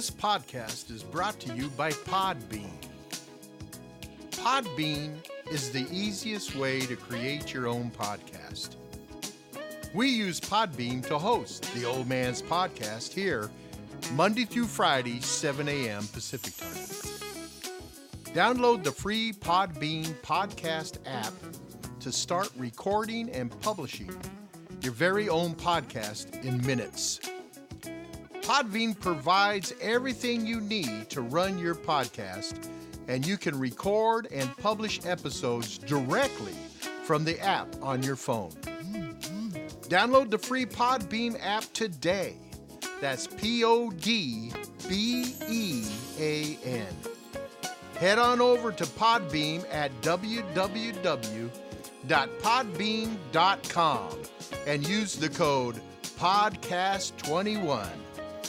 This podcast is brought to you by Podbean. Podbean is the easiest way to create your own podcast. We use Podbean to host the Old Man's Podcast here, Monday through Friday, 7 a.m. Pacific Time. Download the free Podbean podcast app to start recording and publishing your very own podcast in minutes. Podbean provides everything you need to run your podcast, and you can record and publish episodes directly from the app on your phone. Download the free Podbean app today. That's P O D B E A N. Head on over to Podbean at www.podbean.com and use the code PODCAST21.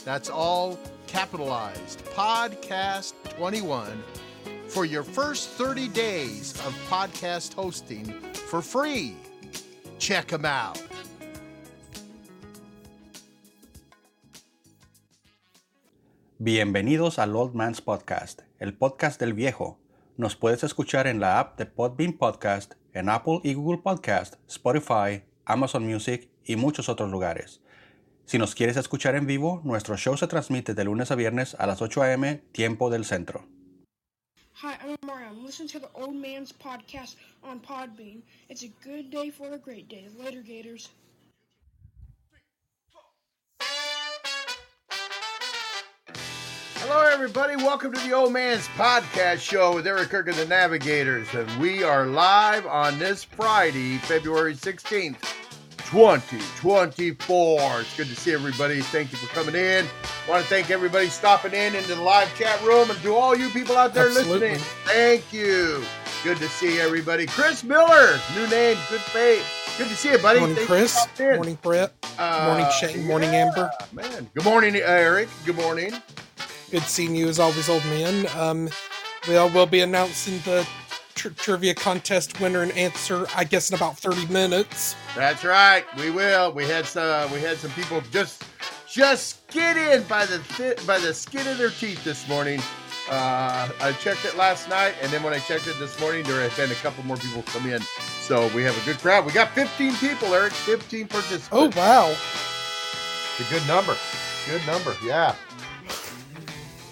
That's all capitalized, PODCAST21, for your first 30 days of podcast hosting for free. Check them out. Bienvenidos al Old Man's Podcast, el podcast del viejo. Nos puedes escuchar en la app de Podbean Podcast, en Apple y Google Podcast, Spotify, Amazon Music y muchos otros lugares. Si nos quieres escuchar en vivo, nuestro show se transmite de lunes a viernes a las 8 a.m. tiempo del centro. Hi, I'm Mariam. Listen to the Old Man's Podcast on Podbean. It's a good day for a great day. Later, Gators. Hello, everybody. Welcome to the Old Man's Podcast Show with Eric Kirk and the Navigators. And we are live on this Friday, February 16th, 2024. It's good to see everybody. Thank you for coming in. want to thank everybody stopping in into the live chat room and to all you people out there Absolutely. listening. Thank you. Good to see everybody. Chris Miller, new name, good faith. Good to see you, buddy. Morning, Thanks Chris. Morning, Brett. Uh, Morning, Shane. Morning, Amber. Man, good morning, Eric. Good morning. Good seeing you as always, old man. Um, we'll, we'll be announcing the tr- trivia contest winner and answer, I guess, in about 30 minutes. That's right. We will. We had some. We had some people just just get in by the thi- by the skin of their teeth this morning. Uh, I checked it last night, and then when I checked it this morning, there have been a couple more people come in. So we have a good crowd. We got 15 people, Eric. 15 participants. Oh, wow. It's a good number. Good number. Yeah.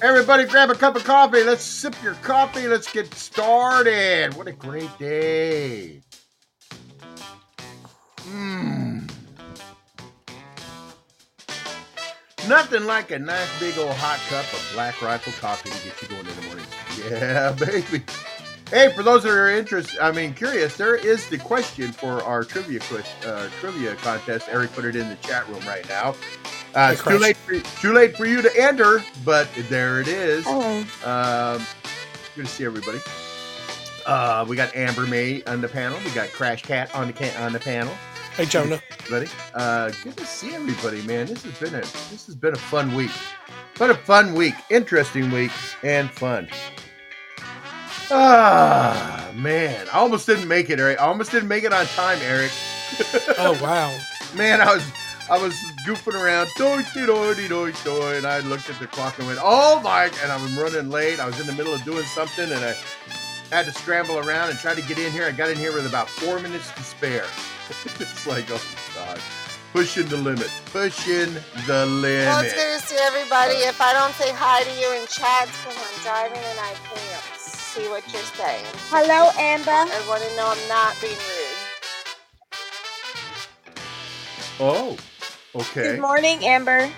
Everybody, grab a cup of coffee. Let's sip your coffee. Let's get started. What a great day. Mmm. Nothing like a nice big old hot cup of black rifle coffee to get you going in the morning. Yeah, baby. Hey, for those that are interested, I mean, curious, there is the question for our trivia quiz, uh, trivia contest. Eric put it in the chat room right now. Uh, it's too late, for, too late for you to enter, but there it is. Hello. Um, good to see everybody. Uh, we got Amber May on the panel. We got Crash Cat on the can- on the panel. Hey, Jonah. Everybody, uh, good to see everybody, man. This has been a this has been a fun week. But a fun week, interesting week, and fun. Ah, man, I almost didn't make it, Eric. I almost didn't make it on time, Eric. Oh, wow. Man, I was I was goofing around, doy doy doy doy, and I looked at the clock and went, "Oh my!" And I was running late. I was in the middle of doing something, and I had to scramble around and try to get in here. I got in here with about four minutes to spare. it's like, oh god, pushing the limit, pushing the limit. Well, it's good to see everybody. Uh, if I don't say hi to you in chat, because I'm driving and I can't see what you're saying. Hello, Amber. I want to know I'm not being rude. Oh, okay. Good morning, Amber.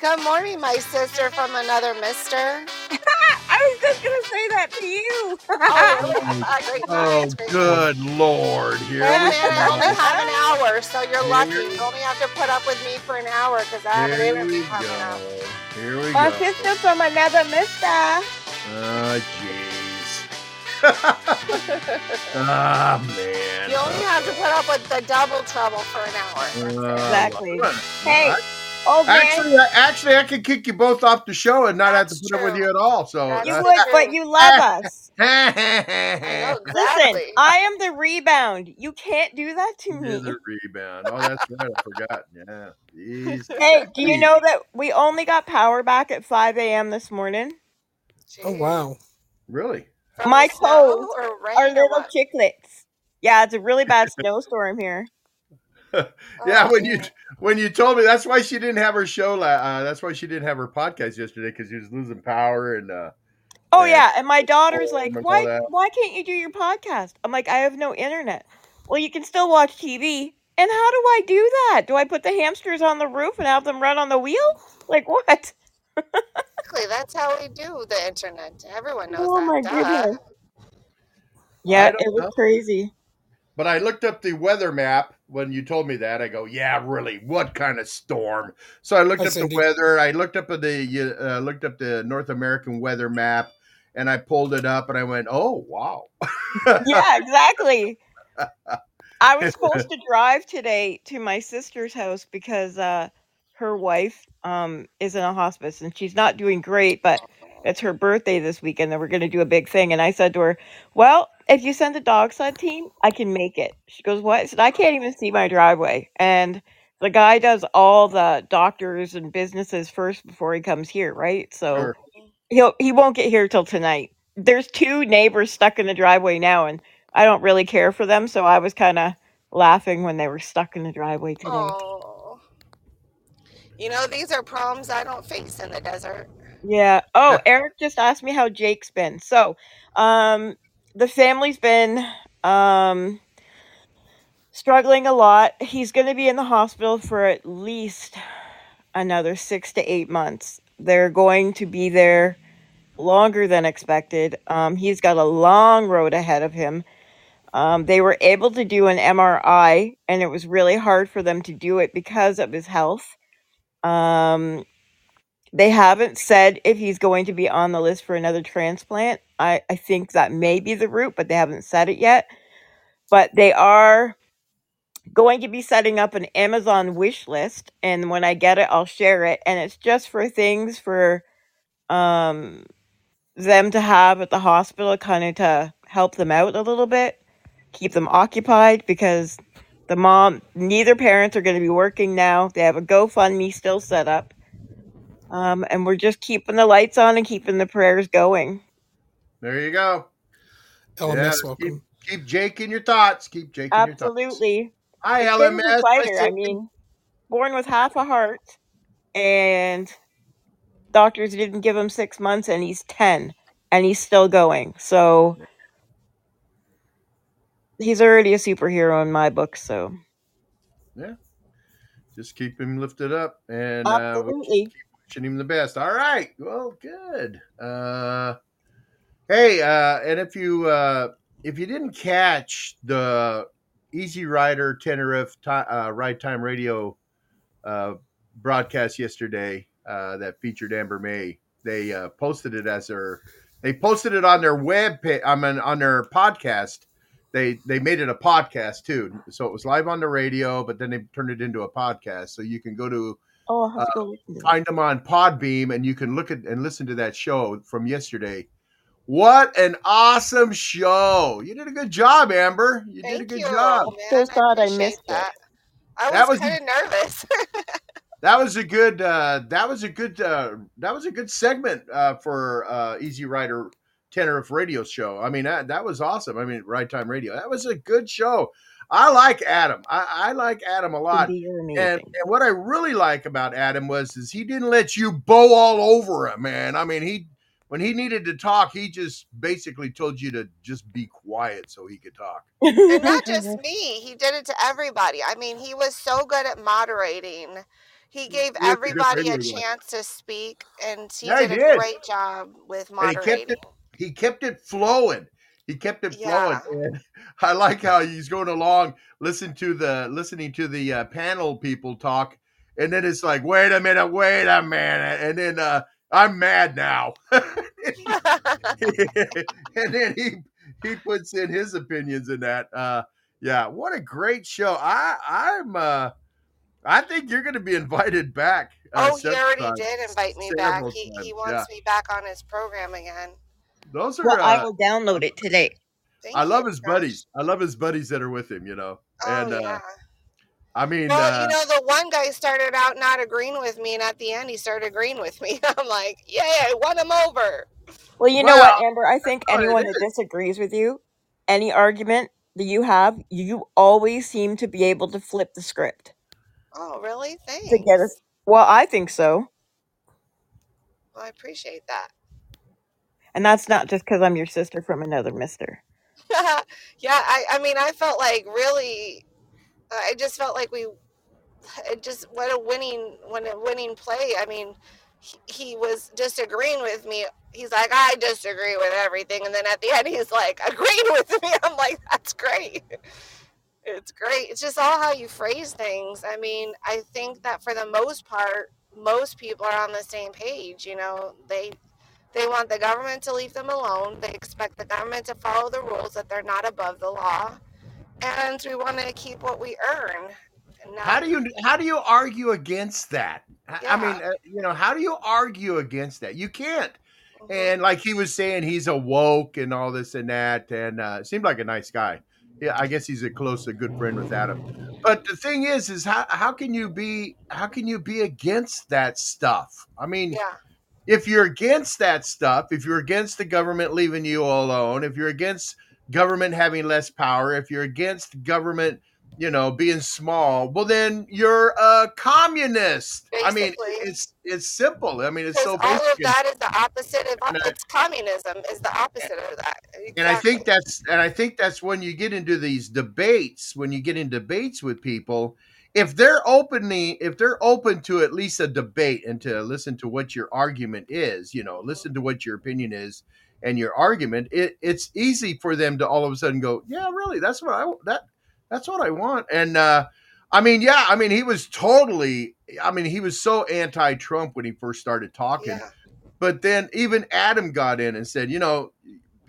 Good morning, my sister from another mister. I was just gonna say that to you. Oh, really? Ah, Oh, good lord! Here Well, we man, I only have an hour, so you're lucky. You only have to put up with me for an hour because I have an Here interview we coming up. Here we My go. sister from another mister. Oh, jeez. Ah, man. You only have to put up with the double trouble for an hour. Uh, Exactly. well, Hey, I- Old man, Actually, I, actually, I could kick you both off the show and not have to That's put up with you at all. So That's you uh, would, but you love us. I know Listen. I am the rebound. You can't do that to You're me. the rebound. Oh, that's right. I forgot. Yeah. Jeez. Hey, do you know that we only got power back at 5 a.m. this morning? Oh wow. Really? From My toes are rain Our little chicklets. Yeah, it's a really bad snowstorm here. yeah. Oh, When you when you told me that's why she didn't have her show. Uh, that's why she didn't have her podcast yesterday because she was losing power and. uh Oh Yeah. yeah, and my daughter's like, "Why why can't you do your podcast?" I'm like, "I have no internet." Well, you can still watch TV. And how do I do that? Do I put the hamsters on the roof and have them run on the wheel? Like what? Exactly. That's how we do the internet. Everyone knows Oh that. my Duh. goodness. Yeah, it was know. crazy. But I looked up the weather map when you told me that. I go, yeah, really? What kind of storm? So I looked Hi, up the Cindy. weather. I looked up the uh, looked up the North American weather map, and I pulled it up, and I went, oh wow. Yeah, exactly. I was supposed to drive today to my sister's house because uh her wife um is in a hospice and she's not doing great, but it's her birthday this weekend and we're going to do a big thing and I said to her, "Well, if you send a dog sled team, I can make it." She goes, "What?" I said, "I can't even see my driveway." And the guy does all the doctors and businesses first before he comes here, right? So Sure. he'll he won't get here till tonight. There's two neighbors stuck in the driveway now, and I don't really care for them, so I was kind of laughing when they were stuck in the driveway today. You know, these are problems I don't face in the desert. Yeah. Oh, Eric just asked me how Jake's been. So, um, the family's been um struggling a lot. He's going to be in the hospital for at least another six to eight months. They're going to be there longer than expected. Um, he's got a long road ahead of him. Um, they were able to do an MRI, and it was really hard for them to do it because of his health. Um, they haven't said if he's going to be on the list for another transplant. I, I think that may be the route, but they haven't said it yet. But they are going to be setting up an Amazon wish list, and when I get it, I'll share it. And it's just for things for um, them to have at the hospital, kind of to help them out a little bit, keep them occupied because the mom, neither parents are going to be working now. They have a GoFundMe still set up. Um, and we're just keeping the lights on and keeping the prayers going. There you go. LMS, Yeah, welcome. Keep Jake in your thoughts. Keep Jake in your thoughts. Absolutely. Hi, The kid is a LMS. fighter. I mean, born with half a heart, and doctors didn't give him six months, and he's 10, and he's still going. So he's already a superhero in my book. So Yeah. Just keep him lifted up and uh, wishing him the best. All right. Well, good. Uh, hey, uh, and if you uh, if you didn't catch the Easy Rider Tenerife ti uh, Ride Time Radio uh, broadcast yesterday uh, that featured Amber May, they uh, posted it as their they posted it on their web page. I mean, on their podcast. They they made it a podcast too, so it was live on the radio, but then they turned it into a podcast. So you can go to Oh, I'll to Uh, go to find them on Podbean, and you can look at and listen to that show from yesterday. What an awesome show! You did a good job, Amber. You did a good you, job. man. So sad I appreciate missed it. that. I That was, was kind of nervous. That was a good. Uh, that was a good. Uh, that was a good segment uh, for uh, Easy Rider Tenerife Radio Show. I mean, that that was awesome. I mean, Ride Time Radio. That was a good show. I like Adam. I, I like Adam a lot. And, and what I really like about Adam was is he didn't let you bow all over him, man. I mean, he when he needed to talk, he just basically told you to just be quiet so he could talk. and not just me. He did it to everybody. I mean, he was so good at moderating. He gave He was a good everybody a chance to speak, and he Yeah, he did a great job with And he kept moderating. He kept it flowing. He kept it flowing. Yeah. And I like how he's going along, listen to the listening to the uh, panel people talk, and then it's like, wait a minute, wait a minute, and then uh, I'm mad now. and then he he puts in his opinions in that. Uh, yeah, what a great show! I I'm uh, I think you're going to be invited back. Uh, oh, he already times. did invite me back. He, he wants yeah. me back on his program again. Those are. Well, uh, I will download it today. Thank I love his buddies. I love his buddies that are with him. You know, oh, and uh. I mean, well, uh, you know, the one guy started out not agreeing with me, and at the end, he started agreeing with me. I'm like, yeah, I won him over. Well, you well, know what, Amber? I think anyone that disagrees with you, any argument that you have, you always seem to be able to flip the script. Oh, really? Thanks. To get us. Well, I think so. Well, I appreciate that. And that's not just because I'm your sister from another mister. yeah, I, I mean, I felt like really I just felt like we, it just what a winning, when a winning play. I mean, he, he was disagreeing with me. He's like, I disagree with everything, and then at the end, he's like, agreeing with me. I'm like, that's great. It's great. It's just all how you phrase things. I mean, I think that for the most part, most people are on the same page. You know, they they want the government to leave them alone. They expect the government to follow the rules that they're not above the law and we want to keep what we earn. how do you how do you argue against that? Yeah. I mean, uh, you know, how do you argue against that? You can't. Mm-hmm. And like he was saying, he's a woke and all this and that, and uh, seemed like a nice guy. Yeah, I guess he's a close, a good friend with Adam. But the thing is, is how how can you be how can you be against that stuff? I mean, yeah. If you're against that stuff, if you're against the government leaving you alone, if you're against government having less power, if you're against government, you know, being small, well then you're a communist. Basically. I mean, it's it's simple. I mean, it's so all of that is the opposite of and it's I, communism is the opposite of that. Exactly. And I think that's and I think that's when you get into these debates, when you get in debates with people, if they're opening if they're open to at least a debate and to listen to what your argument is, you know, listen to what your opinion is and your argument, it, it's easy for them to all of a sudden go, yeah, really, that's what I that that's what I want. And uh, I mean, yeah, I mean, he was totally, I mean, he was so anti-Trump when he first started talking, yeah. but then even Adam got in and said, you know,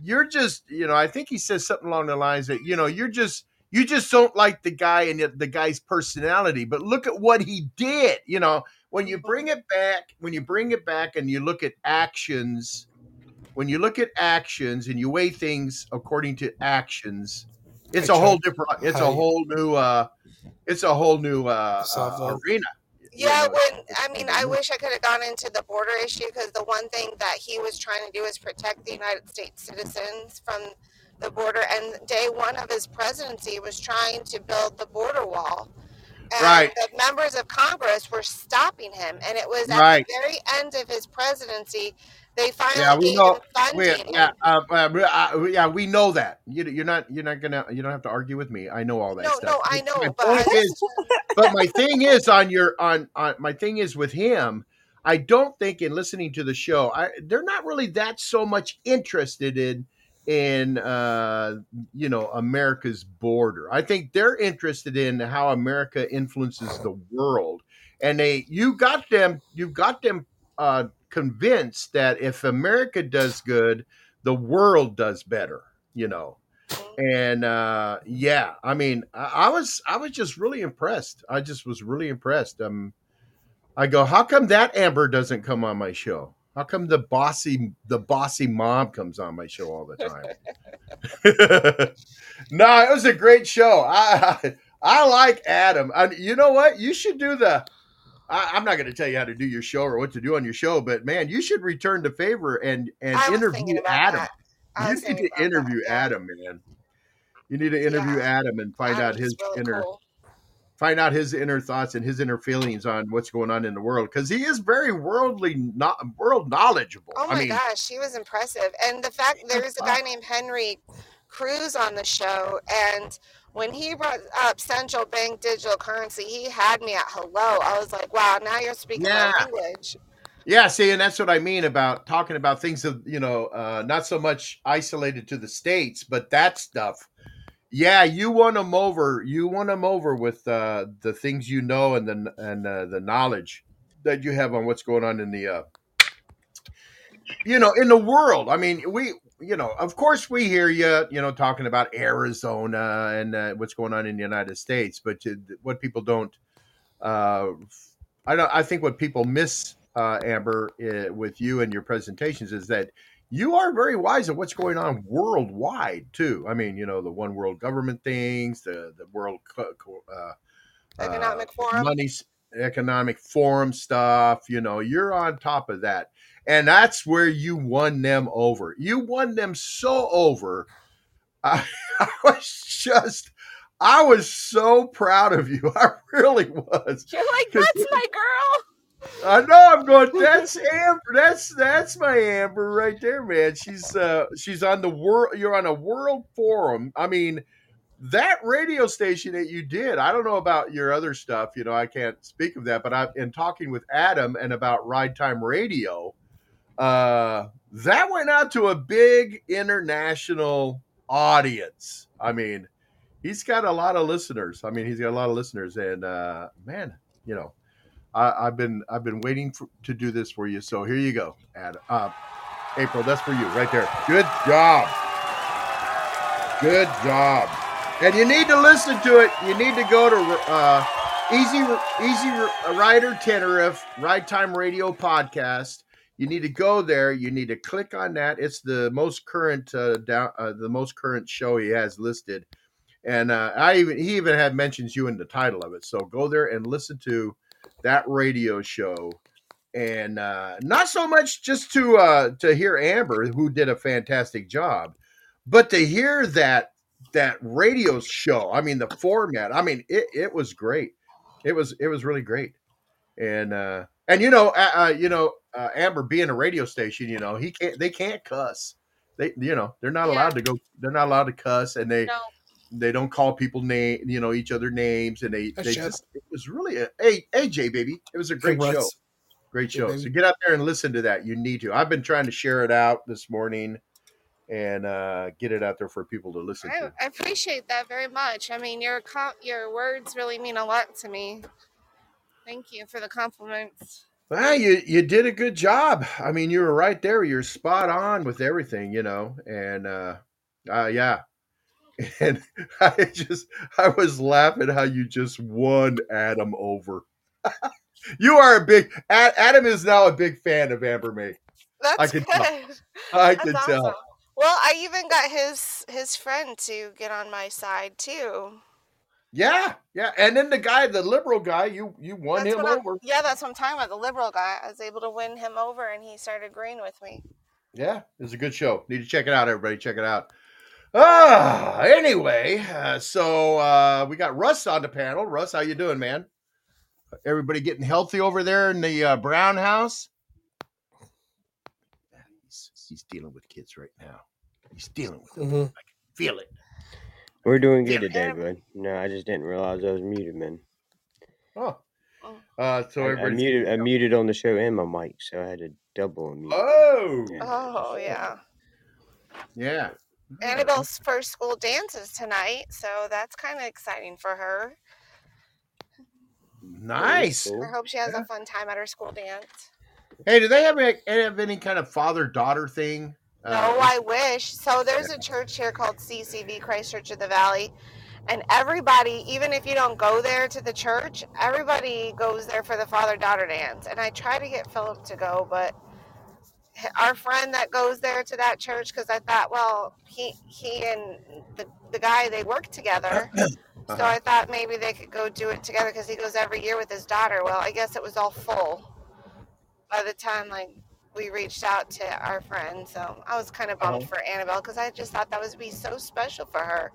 you're just, you know, I think he says something along the lines that, you know, you're just you just don't like the guy and the guy's personality but look at what he did you know when you bring it back when you bring it back and you look at actions when you look at actions and you weigh things according to actions, it's a whole different. It's a whole new. uh It's a whole new uh, uh arena. Yeah, when I mean, I wish I could have gone into the border issue because the one thing that he was trying to do is protect the United States citizens from the border. And day one of his presidency was trying to build the border wall. And right. the members of Congress were stopping him. And it was at right. the very end of his presidency they finally yeah, we know. Yeah, uh, uh, uh, yeah, we know that. You, are not. You're not gonna. You don't have to argue with me. I know all that no, stuff. No, I know. My but, is, but my thing is on your on on my thing is with him. I don't think in listening to the show, I, they're not really that so much interested in in uh, you know America's border. I think they're interested in how America influences the world, and they you got them you got them uh, convinced that if America does good, the world does better, you know. And uh, yeah, I mean, I, I, was I was just really impressed. I just was really impressed. Um, I go, how come that Amber doesn't come on my show? How come the bossy the bossy mom comes on my show all the time? no, it was a great show. I I, I like Adam. I, you know what? You should do the I, am not going to tell you how to do your show or what to do on your show, but man, you should return the favor and and interview Adam. You need to interview that, yeah. Adam, man. You need to interview yeah. Adam and find Adam's out his really inner cool. Find out his inner thoughts and his inner feelings on what's going on in the world because he is very worldly not world knowledgeable. Oh my I mean, gosh, he was impressive. And the fact there's a guy named Henry Cruz on the show and when he brought up central bank digital currency, he had me at hello. I was like, wow, now you're speaking yeah. my language. Yeah, see, and that's what I mean about talking about things of you know, uh, not so much isolated to the states, but that stuff. Yeah, you won them over. You won them over with uh, the things you know and the and uh, the knowledge that you have on what's going on in the, uh, you know, in the world. I mean, we you know, of course, we hear you, you know, talking about Arizona and uh, what's going on in the United States, but what people don't uh, I don't. I think what people miss, uh, Amber, with you and your presentations is that you are very wise of what's going on worldwide too. I mean, you know, the one world government things, the the world co- co- uh, Economic uh, Forum. money economic forum stuff. You know, you're on top of that, and that's where you won them over. You won them so over. I, I was just. I was so proud of you. I really was. You're like, that's my girl. I know I'm going. That's Amber. That's that's my Amber right there, man. She's uh she's on the world. You're on a world forum. I mean, that radio station that you did. I don't know about your other stuff. You know, I can't speak of that. But I've in talking with Adam and about Ride Time Radio, uh, that went out to a big international audience. I mean, he's got a lot of listeners. I mean, he's got a lot of listeners, and uh, man, you know. I, I've been I've been waiting for, to do this for you. So here you go, Ad, uh, April. That's for you right there. Good job. Good job. And you need to listen to it. You need to go to uh, Easy Easy Rider Tenerife Ride Time Radio podcast. You need to go there. You need to click on that. It's the most current uh, down, uh, the most current show he has listed. And uh, I even he even had mentions you in the title of it. So go there and listen to that radio show and uh, not so much just to uh, to hear Amber, who did a fantastic job, but to hear that that radio show. I mean, the format. I mean, it, it was great. It was it was really great, and uh, and you know uh, uh, you know uh, Amber being a radio station, you know he can't they can't cuss. They you know they're not Yeah. allowed to go. They're not allowed to cuss, and they No. They don't call people name you know each other names, and they I they just it was really a hey AJ baby. It was a great Russ. show. Great show. baby. So get out there and listen to that. You need to. I've been trying to share it out this morning and uh, get it out there for people to listen I, to. I appreciate that very much. I mean, your com- your words really mean a lot to me. Thank you for the compliments. Well, you you did a good job. I mean, you were right there. You're spot on with everything, you know. And uh, uh yeah. And I just I was laughing how you just won Adam over. you are a big Ad- Adam is now a big fan of Amber May. That's can good. tell. I That's can awesome. tell. Well, I even got his his friend to get on my side too. Yeah, yeah. And then the guy, the liberal guy, you you won That's him I'm, over. yeah, that's what I'm talking about. The liberal guy. I was able to win him over, and he started agreeing with me. Yeah, it's a good show. Need to check it out, everybody. Check it out. Ah, anyway, uh, so uh, we got Russ on the panel. Russ, how you doing, man? Everybody getting healthy over there in the uh, Brown house? He's, he's dealing with kids right now. He's dealing with them. Mhm. I can feel it. We're doing good today, Yeah. bud. No, I just didn't realize I was muted, man. Oh, Oh. uh, so I, I muted, I muted on the show and my mic, so I had to double unmute. Oh, Yeah. Oh yeah. yeah. Annabelle's first school dance is tonight, so that's kind of exciting for her. Nice. I hope she has Yeah. a fun time at her school dance. Hey, do they have, any- have any kind of father daughter thing? Uh, No, I wish. So there's a church here called CCV Christ Church of the Valley. And everybody, even if you don't go there to the church, everybody goes there for the father daughter dance. And I try to get Philip to go, but h- our friend that goes there to that church, because I thought, well, he he and the, the guy, they work together. So Uh-huh. I thought maybe they could go do it together because he goes every year with his daughter. Well, I guess it was all full by the time like we reached out to our friend. So I was kind of bummed Uh-huh. for Annabelle because I just thought that would be so special for her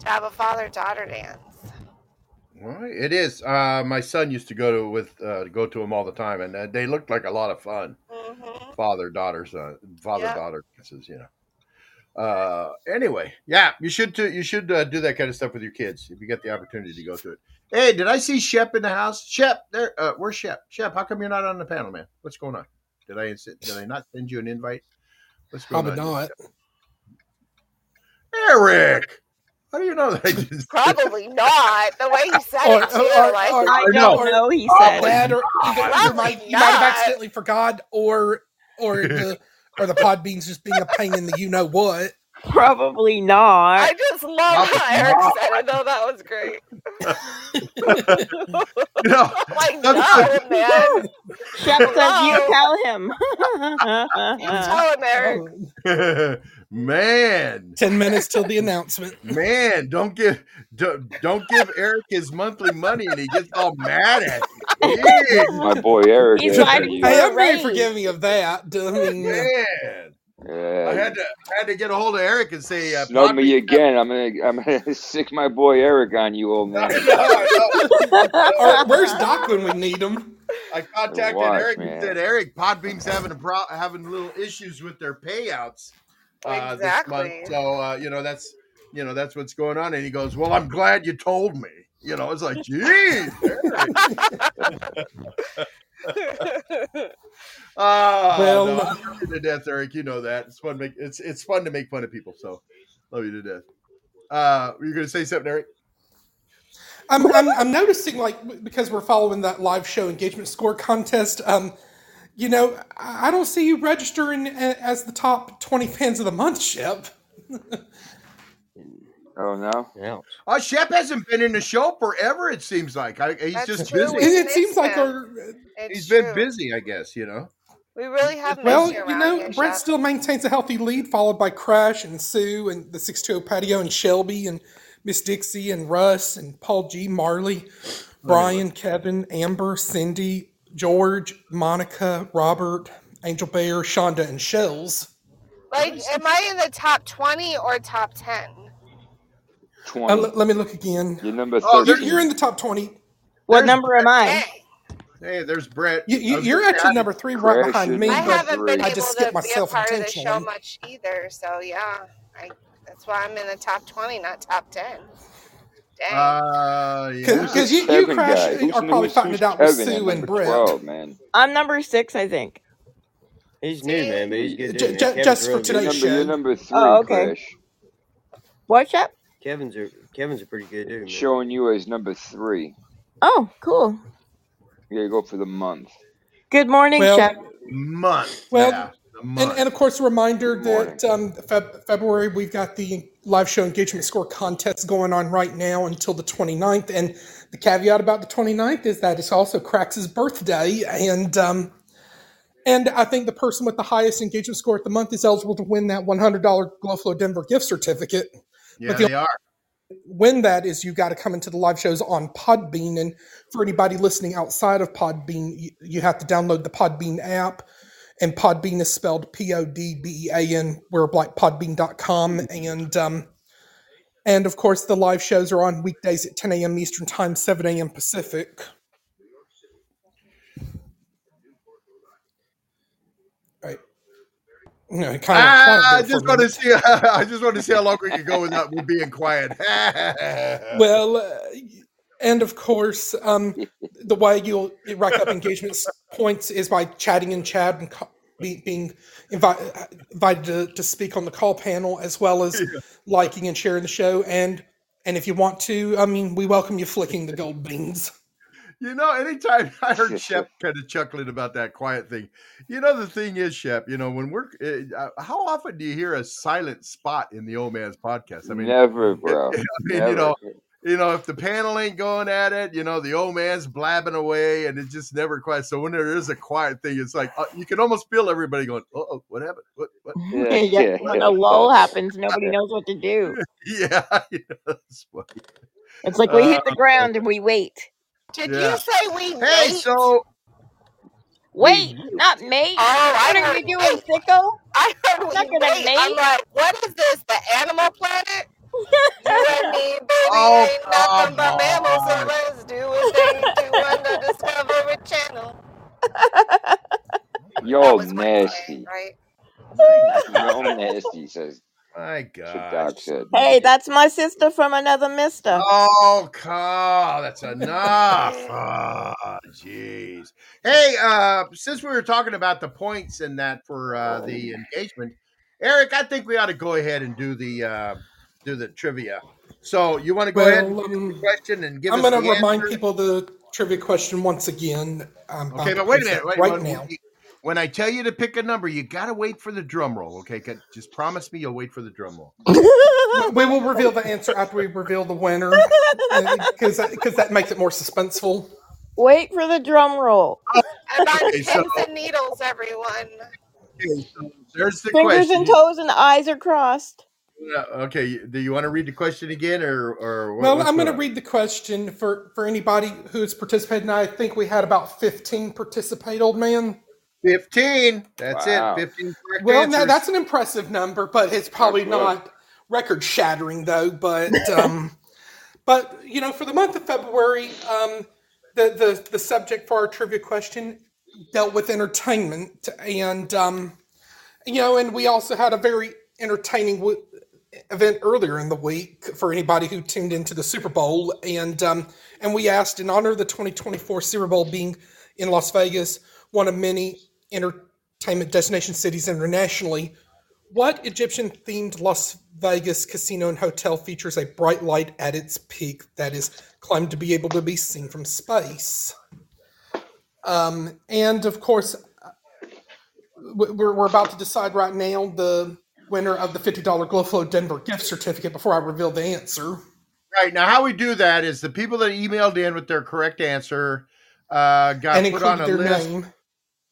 to have a father daughter dance. Well, it is. Uh, my son used to go to with uh, go to them all the time, and uh, they looked like a lot of fun. hmm Father daughter son, father Yeah. daughter dances, you know. Uh, anyway, yeah, you should do, you should uh, do that kind of stuff with your kids if you get the opportunity to go to it. Hey, did I see Shep in the house? Shep, there. Uh, where's Shep? Shep, how come you're not on the panel, man? What's going on? Did I ins- did I not send you an invite? What's going Probably on? not. Eric, how do you know that? I just Probably not. The way he said Or- it too, or- like or- I don't or- know. He or said. that, or either you Probably might you might have accidentally forgot, or or the or the Podbean's just being a pain in the you know what. Probably not. I just love Probably how Eric not. said it. though. that was great. You know, like, that's no, man. Shep says you tell him. You tell him, Eric. The- man, Ten minutes till the announcement. man, don't give don't, don't give Eric his monthly money and he gets all mad at you. Jeez, My boy Eric. He's yeah, fighting you- for I a am very forgiving of that. I mean, uh, man. yeah, I had to I had to get a hold of Eric and say, uh, snub me again. I'm gonna I'm gonna sick my boy Eric on you, old man. know, I know. or where's Doc when we need him? I contacted Watch, Eric man. and said, Eric, Podbean's having a pro- having little issues with their payouts uh, this month. Exactly. So uh, you know that's you know that's what's going on. And he goes, Well, I'm glad you told me. You know, it's like, geez, Eric. Oh, Well, no, I love you to death, Eric. You know that it's fun. To make it's it's fun to make fun of people. So love you to death. Uh, were you going to say something, Eric? I'm, I'm, I'm noticing, like, because we're following that live show engagement score contest, um, you know, I I don't see you registering as the top 20 fans of the month, Shep. Oh no. Ouch. Oh, uh, Shep hasn't been in the show forever. It seems like I, he's That's just true. busy. It, it missed seems like our, It's He's been busy, I guess. You know. We really have well, you you know, here, Brent Shep. still maintains a healthy lead, followed by Crash and Sue and the 620 Patio and Shelby and Miss Dixie and Russ and Paul G. Marley, Brian, Kevin, Amber, Cindy, George, Monica, Robert, Angel Bear, Shonda, and Shells. Like, am I in the top 20 or top 10? Uh, Twenty. l- let me look again. You're number Oh, You're, you're in the top 20. what There's number am I? Hey, Hey, there's Brett. You, I you, was you're actually say, number three, right Crash behind me. I haven't been I able just to skipped be a myself part of the show much either. So, yeah, I, that's why I'm in the top 20, not top 10. Dang. Uh, yeah. Because you, you Crash, are probably who's, fighting it out with Kevin Sue and number Brett. Twelve, man. I'm number six, I think. He's new, man, but he's good. Ju- dude, ju- man. Kevin's just for really today- good. You're Today's number, you're number three, Oh, okay. Crash. What, Shep? Kevin's a Kevin's a pretty good dude, man. Showing you as number three. Oh, cool. You gotta go for the month. Good morning, Well, Shep. month. Well, yeah, the And, and of course, a reminder that um, Feb- February we've got the live show engagement score contest going on right now until the 29th. And the caveat about the 29th is that it's also Crax's birthday. And um, and I think the person with the highest engagement score at the month is eligible to win that $100 Glow Flow Denver gift certificate. yeah, the- they are. Win that is you got to come into the live shows on Podbean. And for anybody listening outside of Podbean, you, you have to download the Podbean app. And Podbean is spelled P O D B E A N. We're like podbean.com. And um, and of course, the live shows are on weekdays at 10 a.m. Eastern Time, 7 a.m. Pacific. Right. You know, kind of Ah, I for just want to see. I just want to see how long we can go without me being quiet. well, uh, and of course, um, the way you'll rack up engagement points is by chatting in chat and co- be, being invi- invited to, to speak on the call panel, as well as liking and sharing the show. And and if you want to, I mean, we welcome you flicking the gold beans. You know, anytime I heard Shep kind of chuckling about that quiet thing, you know, the thing is, Shep, you know, when we're, uh, how often do you hear a silent spot in the old man's podcast? I mean, Never, bro. I mean, Never. you know, you know, if the panel ain't going at it, you know, the old man's blabbing away and it's just never quiet. So when there is a quiet thing, it's like uh, you can almost feel everybody going, oh, what happened? What, what? Yeah, yeah, yeah, when yeah. a lull happens, nobody knows what to do. Yeah, you know, that's. It's like we hit Uh, the ground and we wait. Did yeah. you say we Hey, wait? so Wait, not mate. Oh, I are heard you doing, wait. sicko? I heard we Not gonna wait. I'm like, what is this? The Animal Planet? You and me, baby, Oh, ain't nothing but mammals, so let's do a thing to on the Discovery Channel. That Yo, was what he said, nasty. right? Yo, nasty, says my God. Hey, that's my sister from another mister. Oh, God, that's enough. Oh, jeez. Hey, uh, since we were talking about the points and that for uh, the engagement, Eric, I think we ought to go ahead and do the uh, do the trivia. So you want to go ahead and Well, the um, question and give I'm going to remind answer? people the trivia question once again. Um, Okay, I'll but wait a minute. Wait, right wait, now. when I tell you to pick a number, you gotta wait for the drum roll. Okay, just promise me you'll wait for the drum roll. we will reveal the answer after we reveal the winner because because that makes it more suspenseful. Wait for the drum roll. I'm on Okay, so- pins and needles, everyone. Okay, so there's the Fingers question. and toes and eyes are crossed. Yeah, okay, do you want to read the question again, or or what- Well, I'm going to read the question for for anybody who's participated. I think we had about 15 participate, old man. Fifteen. That's Wow. it. Fifteen correct Well, answers. no, that's an impressive number, but it's probably good. not record shattering though. But um, but you know, for the month of February, um, the the the subject for our trivia question dealt with entertainment, and um, you know, and we also had a very entertaining w- event earlier in the week for anybody who tuned into the Super Bowl, and um, and we asked in honor of the 2024 Super Bowl being in Las Vegas, one of many entertainment destination cities internationally. What Egyptian themed Las Vegas casino and hotel features a bright light at its peak that is claimed to be able to be seen from space? Um, and of course, uh, we're, we're about to decide right now the winner of the $50 Glow Flow Denver gift certificate before I reveal the answer. right now. How we do that is the people that emailed in with their correct answer uh, got and put on a list. name.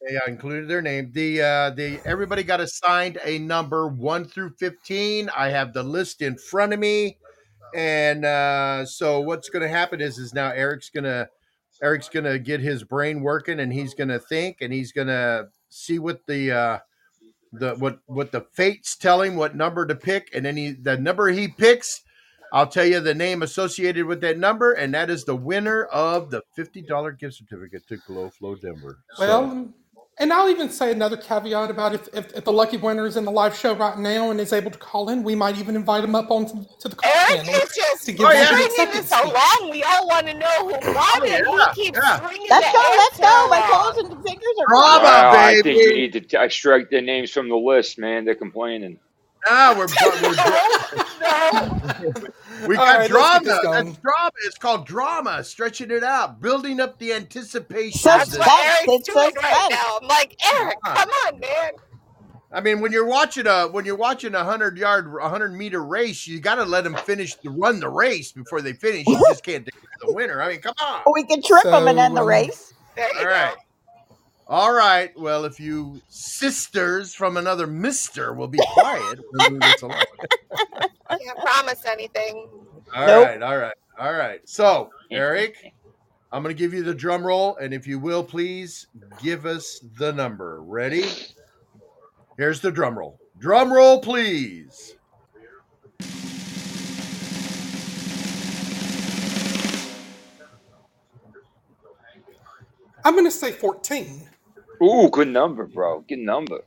Yeah, included their name. The uh the everybody got assigned a number one through fifteen. I have the list in front of me, and uh so what's going to happen is is now Eric's gonna Eric's gonna get his brain working, and he's gonna think, and he's gonna see what the uh the what what the fates tell him what number to pick, and then he the number he picks. I'll tell you the name associated with that number, and that is the winner of the fifty dollar gift certificate to Glow Flow Denver. So- Well, and I'll even say another caveat about if, if, if the lucky winner is in the live show right now and is able to call in, we might even invite him up onto to the call Eric panel is just to give Oh, him yeah. an bringing this so speech. We all want to know who won Oh, it. yeah, He keeps yeah. bringing Let's go, let's go. My along. toes and fingers are Drama, crossed. Wow, I think you need to t- I strike their names from the list, man. They're complaining. Ah, we're, we're no, we got right, drama. That's drama. It's called drama. Stretching it out, building up the anticipation. Sus- that's of what Eric's it's doing right now. I'm like, Eric, Come on. come on, man. I mean, when you're watching a when you're watching a hundred yard, a hundred meter race, you got to let them finish to run the race before they finish. You just can't declare the winner. I mean, come on. We can trip them and end the um, race. There you All go. Right. All right. Well, if you sisters from another mister will be quiet, we'll move this along. Can't promise anything. All Nope. right, all right, all right. So, Eric, I'm going to give you the drum roll, and if you will, please give us the number. Ready? Here's the drum roll. Drum roll, please. I'm going to say 14. Ooh, good number, bro. Good number.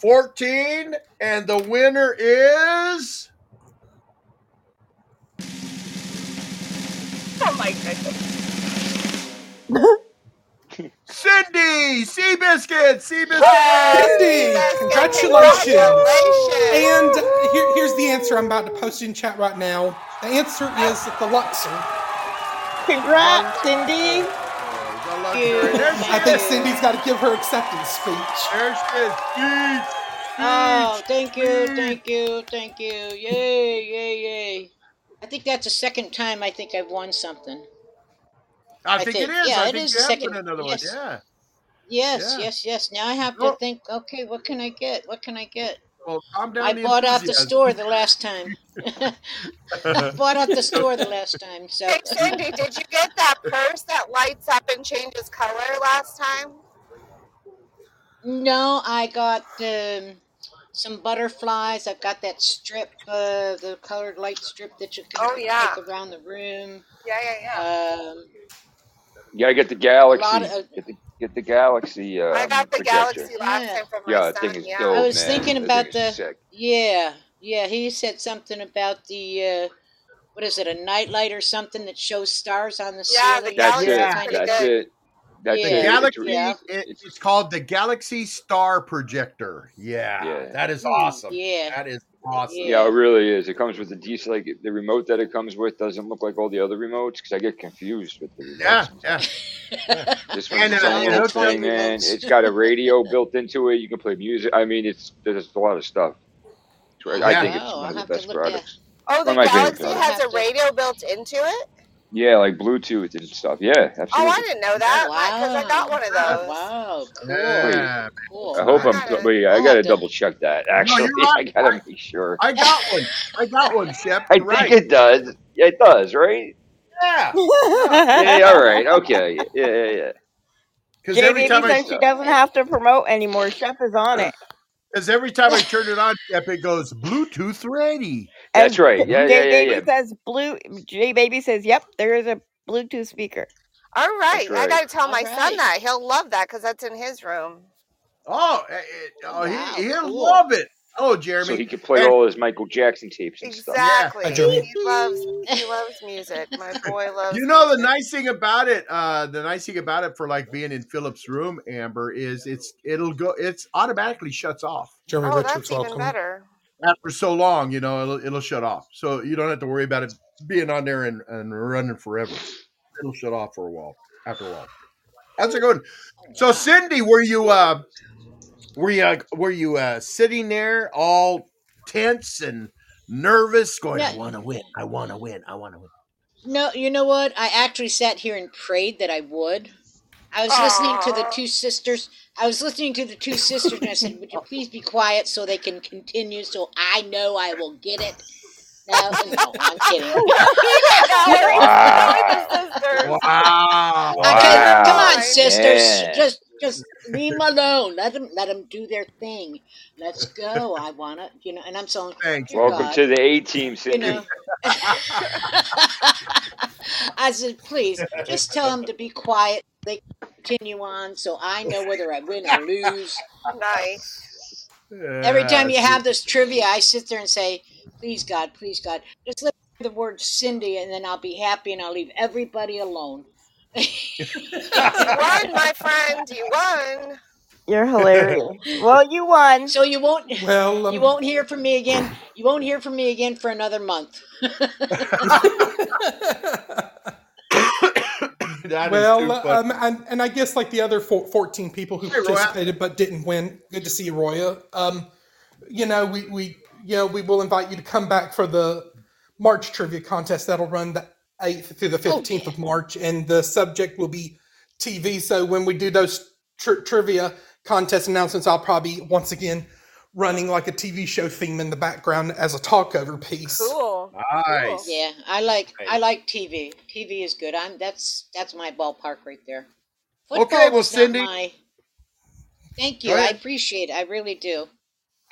14, and the winner is Oh my goodness. Cindy Seabiscuit. Seabiscuit. Cindy, Yes, congratulations. Congratulations. And here, here's the answer I'm about to post in chat right now. The answer is the Luxor. Congrats, Cindy. There's I think Cindy's got to give her acceptance speech. There's his speech. Oh, thank you, thank you, thank you. Yay, yay, yay. I think that's the second time I think I've won something. I I think, think- it is. yeah, I it think is you have second- another yes. one. Yeah. Yes, Yeah. yes, yes. Now I have to Well- think, okay, what can I get? What can I get? Well, calm down. I the bought out the store the last time. I bought out the store the last time, so Hey, Cindy, did you get that purse that lights up and changes color last time? no, I got um, some butterflies. I've got that strip, uh, the colored light strip that you can Oh, yeah. take around the room. Yeah, yeah, yeah. Um, You gotta get the Galaxy. Lot of- get, the, get the Galaxy. Uh, I got the projector. Galaxy last Yeah. time from my Yeah, that son. thing is yeah. dope, I was man. thinking about the- sick. Yeah, yeah. He said something about the uh, what is it, a nightlight or something that shows stars on the Yeah, the ceiling? That's Galaxy it. is Kind pretty of- That's good. it. That's Yeah. The it. Galaxy, Yeah. it- it's called the Galaxy Star Projector. Yeah, Yeah. that is awesome. Yeah. That is awesome. Yeah, it really is. It comes with a decent, like the remote that it comes with doesn't look like all the other remotes because I get confused with the remotes. Yeah, yeah. This one's And, its uh, own you little know, thing, man. It's got a radio built into it. You can play music. I mean, it's there's a lot of stuff. It's right- I Yeah. think it's Oh, one I'll of the best look at- products. Oh, the One of my favorite Galaxy has a radio built into it. Yeah, like Bluetooth and stuff. Yeah, absolutely. Oh, I didn't know that wow. because I got one of oh, those. Wow, cool. Yeah. cool. I hope I'm. Got it. Wait, I gotta have to- double check that. Actually, you're. I gotta make sure. I got one. I got one, Shep. I You're think right. it does. Yeah, it does, right? Yeah. Yeah, all right. Okay. Yeah, yeah, yeah. Because every time I she doesn't have to promote anymore. Chef is on it. because every time I turn it on, Shep, it goes Bluetooth ready. That's right. Yeah, yeah, J yeah, Baby yeah. says blue. J Baby says, "Yep, there is a Bluetooth speaker." All right, I right. got to tell my All son right. that he'll love that because that's in his room. Oh, eh, eh, oh Wow, he, he'll cool. love it. Oh, Jeremy. So he can play And- all his Michael Jackson tapes and stuff. Exactly. Hi, Jeremy. he loves he loves music. My boy loves. You know the music. nice thing about it, uh, the nice thing about it for like being in Philip's room, Amber, is it's it'll go it's automatically shuts off Jeremy Oh, Richards, that's even welcome. better. After so long. You know, it'll it'll shut off, so you don't have to worry about it being on there and, and running forever. It'll shut off for a while after a while. How's it going? So Cindy, were you uh, were you uh, were you uh, sitting there all tense and nervous, going, "I want to win, I want to win, I want to win." No, you know what? I actually sat here and prayed that I would. I was listening to the two sisters. I was listening to the two sisters, and I said, "Would you please be quiet so they can continue, so I know I will get it." No, no I'm kidding. Wow. Wow! Okay, come on, sisters. Yeah. Just, just leave them alone. Let them, let them do their thing. Let's go. I wanna, you know. And I'm so Thanks. dear Welcome God, to the A team, you Cindy. know. I said, please, just tell them to be quiet. They continue on, so I know whether I win or lose. Nice. Every time you have this trivia, I sit there and say, please God, please God, just let the word Cindy, and then I'll be happy, and I'll leave everybody alone. You won, my friend. You won. You're hilarious. well, you won. so you won't. Well, um, You won't hear from me again. You won't hear from me again for another month. That is well, too um, and, and I guess like the other four, 14 people who Hey, Roya. participated but didn't win. Good to see you, Roya. Um, you know, we, we you know we will invite you to come back for the March trivia contest that'll run the 8th through the 15th of March, and the subject will be TV. So when we do those tri- trivia contest announcements, I'll probably once again running like a TV show theme in the background as a talkover piece. Cool. nice. Yeah, I like I like TV. TV is good. I'm that's that's my ballpark right there. Okay, well, Cindy- my- Thank you. I appreciate it. I really do.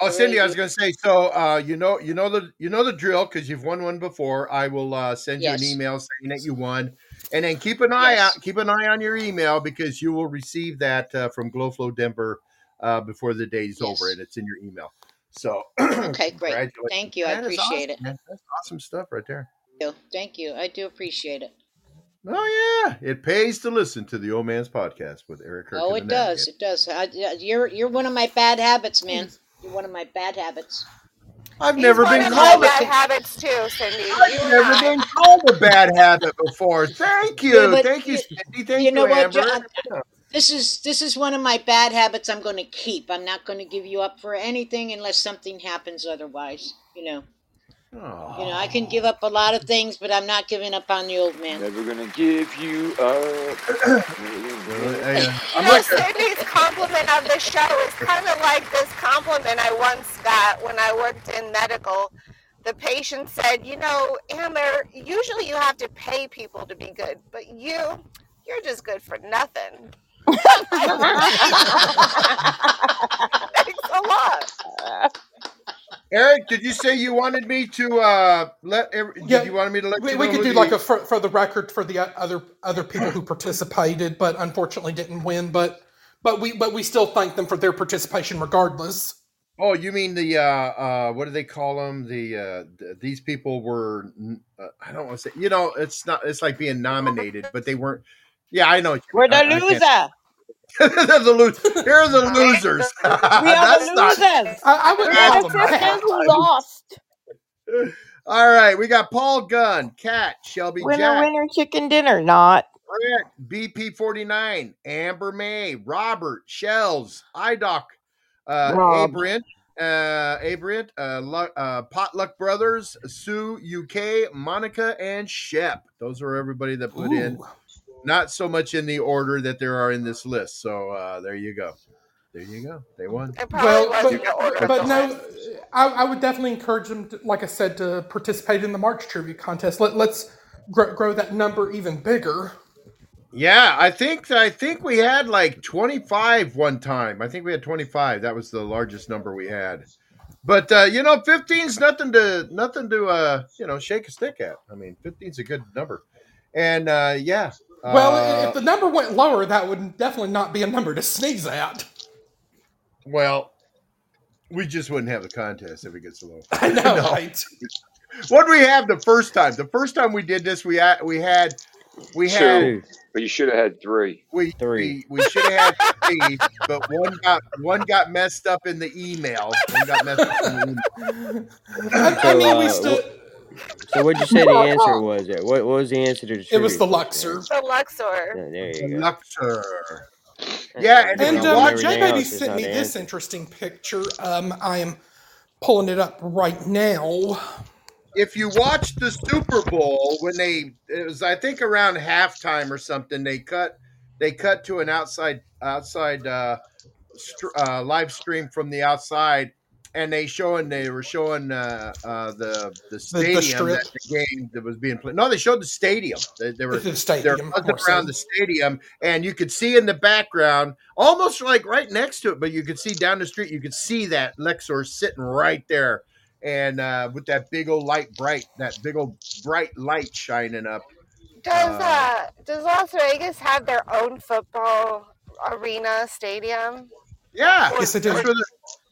Oh, Cindy, I was going to say. So, uh, you know, you know the you know the drill because you've won one before. I will uh, send Yes. you an email saying that you won, and then keep an eye Yes. out. Keep an eye on your email because you will receive that uh, from Glow Flow Denver uh, before the day's over, and it's in your email. So, Okay, great. Thank you. I That appreciate awesome, man. That's awesome stuff right there. it. Thank you. I do appreciate it. Oh yeah, it pays to listen to the Old Man's Podcast with Eric. Kirk Oh, it does. It does. I, yeah, you're you're one of my bad habits, man. You're one of my bad habits. I've He's never been of my called. bad A, habits too, Cindy. I've You never have. been called a bad habit before. Thank you, Yeah, thank you, you- Cindy. Thank you you, know what, Amber. John? This is this is one of my bad habits. I'm going to keep. I'm not going to give you up for anything unless something happens otherwise. You know. Aw. You know, I can give up a lot of things, but I'm not giving up on the old man. Never gonna give you up. Well, I, uh, You I'm know, like, Cindy's compliment of the show is kind of like this compliment I once got when I worked in medical. The patient said, "You know, Amber, usually you have to pay people to be good, but you, you're just good for nothing." Thanks a lot. Eric, did you say you wanted me to uh, let? Every, Yeah, you wanted me to let? We, you we know could do the- like a for, for the record for the other other people who participated, but unfortunately didn't win. But but we but we still thank them for their participation regardless. Oh, you mean the uh, uh, what do they call them? The uh, th- these people were. Uh, I don't want to say. You know, it's not. It's like being nominated, but they weren't. Yeah, I know. We're the I- I loser. They're the lo- Here are the losers. We are That's the not- losers. I, I would We're call the them that. who lost. All right, we got Paul Gunn, Cat, Shelby Winner, Jack, winner, chicken dinner. Not. Brett, BP49, Amber May, Robert, Shells, IDoc, uh, Rob. Abrint, uh, Abrint, uh, Lu- uh, Potluck Brothers, Sue, UK, Monica, and Shep. Those are everybody that put in. Ooh. Not so much in the order that there are in this list. So uh, there you go. There you go. They won. Well, but, in the order. but no, I, I would definitely encourage them, to, like I said, to participate in the March tribute contest. Let, let's grow, grow that number even bigger. Yeah, I think I think we had like 25 one time. I think we had 25. That was the largest number we had. But uh, you know, 15's nothing to nothing to uh, you know, shake a stick at. I mean, 15's a good number. And uh, yeah. Well, uh, if the number went lower, that would definitely not be a number to sneeze at. well, we just wouldn't have the contest if it gets low. I know, No. right? What did we have the first time? The first time we did this, we had we had we had Two, but you should have had three. we Three. we, we should have had three, but one got one got messed up in the email. One got messed up in the email. I, I mean, we uh, still. So what'd you say the answer was? There? What, what was the answer to the It was the Luxor. The Luxor. Yeah, there The you go. Luxor. That's Yeah, and And you you um, watch everything J Baby else, it's sent me the this answer. interesting picture. Um, I am pulling it up right now. If you watch the Super Bowl when they it was I think around halftime or something, they cut they cut to an outside outside uh, str- uh, live stream from the outside, and they showing they were showing uh, uh, the the stadium strip. that the game that was being played. No, they showed the stadium. They, they were The they're stadium. buzzing more so. around the stadium, and you could see in the background, almost like right next to it, but you could see down the street, you could see that Luxor sitting right there, and uh, with that big old light, bright, that big old bright light shining up. Does Uh, uh does Las Vegas have their own football arena stadium? Yeah, Or- Yes, they do.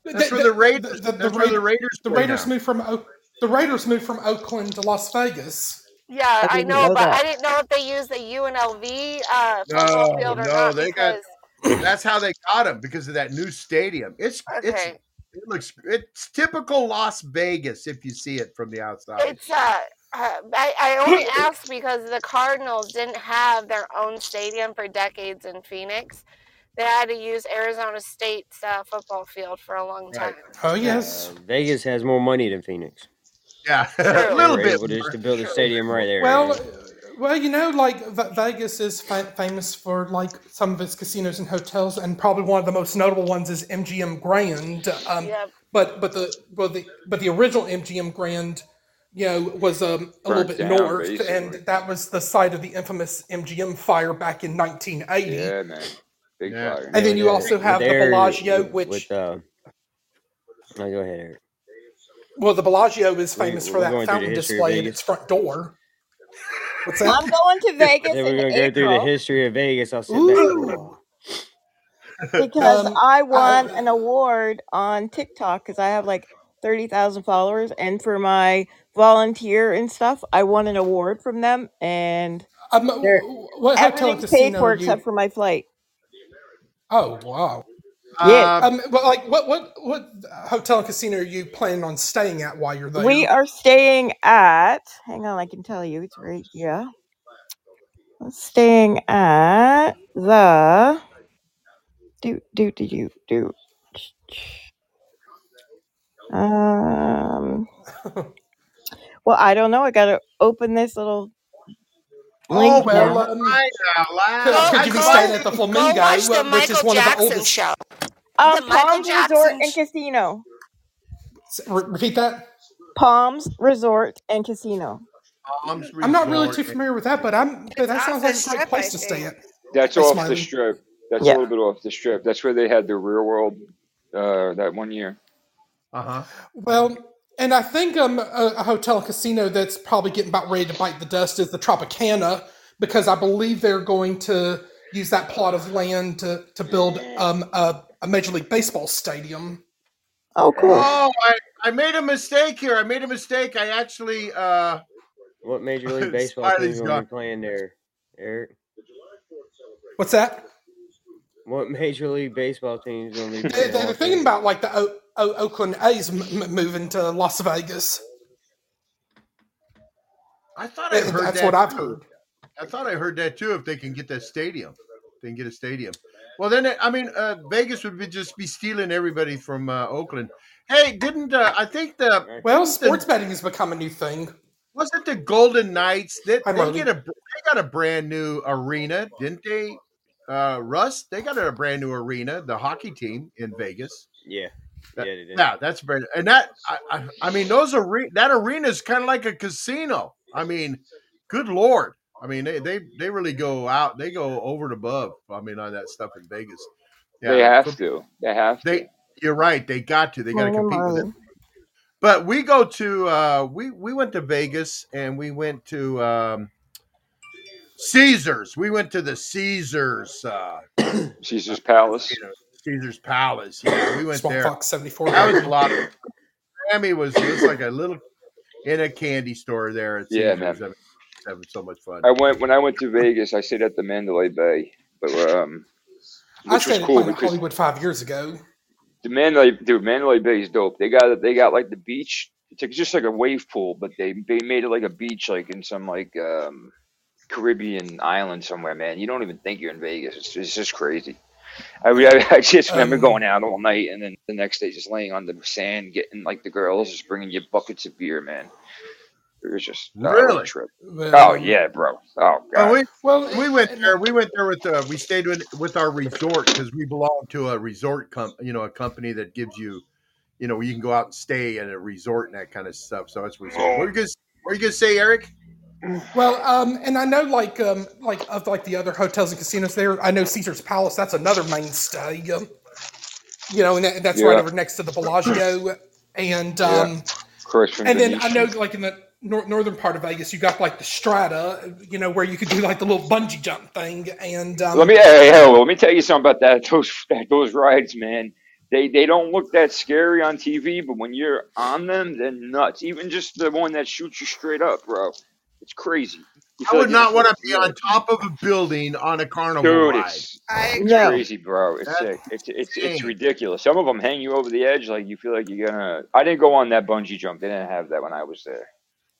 That's where the The, where the Raiders. the, the, the, that's the Raiders. the Raiders moved from Oak, the Raiders moved from Oakland to Las Vegas. Yeah, I I know, know but that. I didn't know if they used the UNLV uh, football No, field or no, not. they got- That's how they got him because of that new stadium. It's it's it looks it's typical Las Vegas if you see it from the outside. it's uh, uh, I, I only asked because the Cardinals didn't have their own stadium for decades in Phoenix. They had to use Arizona State's uh, football field for a long time. Right. Oh yes. Uh, Vegas has more money than Phoenix. yeah, a little bit. able just to build a stadium right there. Well, you know? well, you know, like Ve- Vegas is fa- famous for like some of its casinos and hotels, and probably one of the most notable ones is MGM Grand. Um, Yep. But but the well the but the original MGM Grand, you know, was um, a little bit down, north, basically. and that was the site of the infamous MGM fire back in 1980. Yeah, man. Big Yeah. fire. And then you There- also have the there Bellagio, with- which with uh, no, go ahead, Eric. well, the Bellagio is famous we're for that going through fountain display at its front door. What's I'm going to Vegas Then in we're gonna go through the history of Vegas. I'll sit back. Because Um, I won I- an award on TikTok because I have like thirty thousand followers, and for my volunteer and stuff, I won an award from them, and Um, They're- what hotel and everything's paid for are you? except for my flight. Oh wow. Yeah. Um, Um, well, like what what what hotel and casino are you planning on staying at while you're there? We are staying at. Hang on, I can tell you. It's right here. We're staying at the. Do do do do do. Um. Well, I don't know. I gotta open this little link oh, well, now. um, right out Could, loud. could you be staying at the Flamingo, watch the wh- which is Michael one of the Jackson oldest? show. Um, The Michael Palms Resort Jackson. and Casino. Re- Repeat that. Palms Resort and Casino. Palms I'm not really too familiar with that, but I'm. But that sounds like a great place to stay think. at. That's That's off my- the strip. That's Yeah. a little bit off the strip. That's where they had the real world uh, that one year. Uh huh. Well, and I think um a, a hotel and casino that's probably getting about ready to bite the dust is the Tropicana because I believe they're going to use that plot of land to to build um a, a Major League Baseball stadium. Oh, cool. Oh, I, I made a mistake here. I made a mistake. I actually uh What Major League Baseball Smiley's team's gonna be playing there, Eric? What's that? What Major League Baseball team's gonna be They, playing? they're thinking about like the o- o- Oakland A's m- m- moving to Las Vegas. I thought I heard that's that what I've too. heard. I thought I heard that too. If they can get that stadium, they can get a stadium. Well, then I mean, uh, Vegas would be just be stealing everybody from uh, Oakland. Hey, didn't uh, I think the Well, wasn't the- sports betting has become a new thing. wasn't the Golden Knights that Hi, they Marley. get a they got a brand new arena, didn't they? Uh, Russ, they got a brand new arena, the hockey team in Vegas. Yeah. That- yeah, they. Yeah, that's very and that I, I, I mean those are that arena is kind of like a casino. I mean, good lord. I mean they, they they really go out. They go over and above. I mean on that stuff in Vegas. They have to. They have to. They you're right. They got to. They got to Morning, compete with it. But we go to uh we we went to Vegas and we went to um Caesars. We went to the Caesars uh Caesar's Palace. you know, Caesar's Palace. Yeah, we went Swamp there. Fox 74. That was a lot. Of, Miami was just like a little in a candy store there at Yeah, man. I having so much fun. I went when I went to Vegas. I stayed at the Mandalay Bay, but um, I which was stayed at cool Planet because Hollywood five years ago. the Mandalay, dude, Mandalay Bay is dope. They got they got like the beach. It's like, just like a wave pool, but they they made it like a beach, like in some like um Caribbean island somewhere. Man, you don't even think you're in Vegas. It's, it's just crazy. I, I, I just remember Um, going out all night and then the next day just laying on the sand, getting like the girls just bringing you buckets of beer, man. It was just uh, Really? trip. Well, Oh yeah, bro. Oh Oh, god. we Well, we went there. We went there with uh, we stayed with with our resort because we belong to a resort com you know a company that gives you you know you can go out and stay at a resort and that kind of stuff. So it's resort. What are you gonna what are you gonna say, Eric? Well, um, and I know like um, like of like the other hotels and casinos there. I know Caesar's Palace. That's another mainstay. Um, you know, and that, that's right over next to the Bellagio. And um, Chris from and then I know like in the nor- northern part of Vegas, you got like the Strata. You know, where you could do like the little bungee jump thing. And um, Let me hey, hey, let me tell you something about that. Those those rides, man. They they don't look that scary on TV, but when you're on them, they're nuts. Even just the one that shoots you straight up, bro. It's crazy. You I would like not want to be on top of a building on a carnival Dude, ride. it's it's No. crazy, bro. It's sick. It's it's it's ridiculous. Some of them hang you over the edge, like you feel like you're gonna. I didn't go on that bungee jump. They didn't have that when I was there.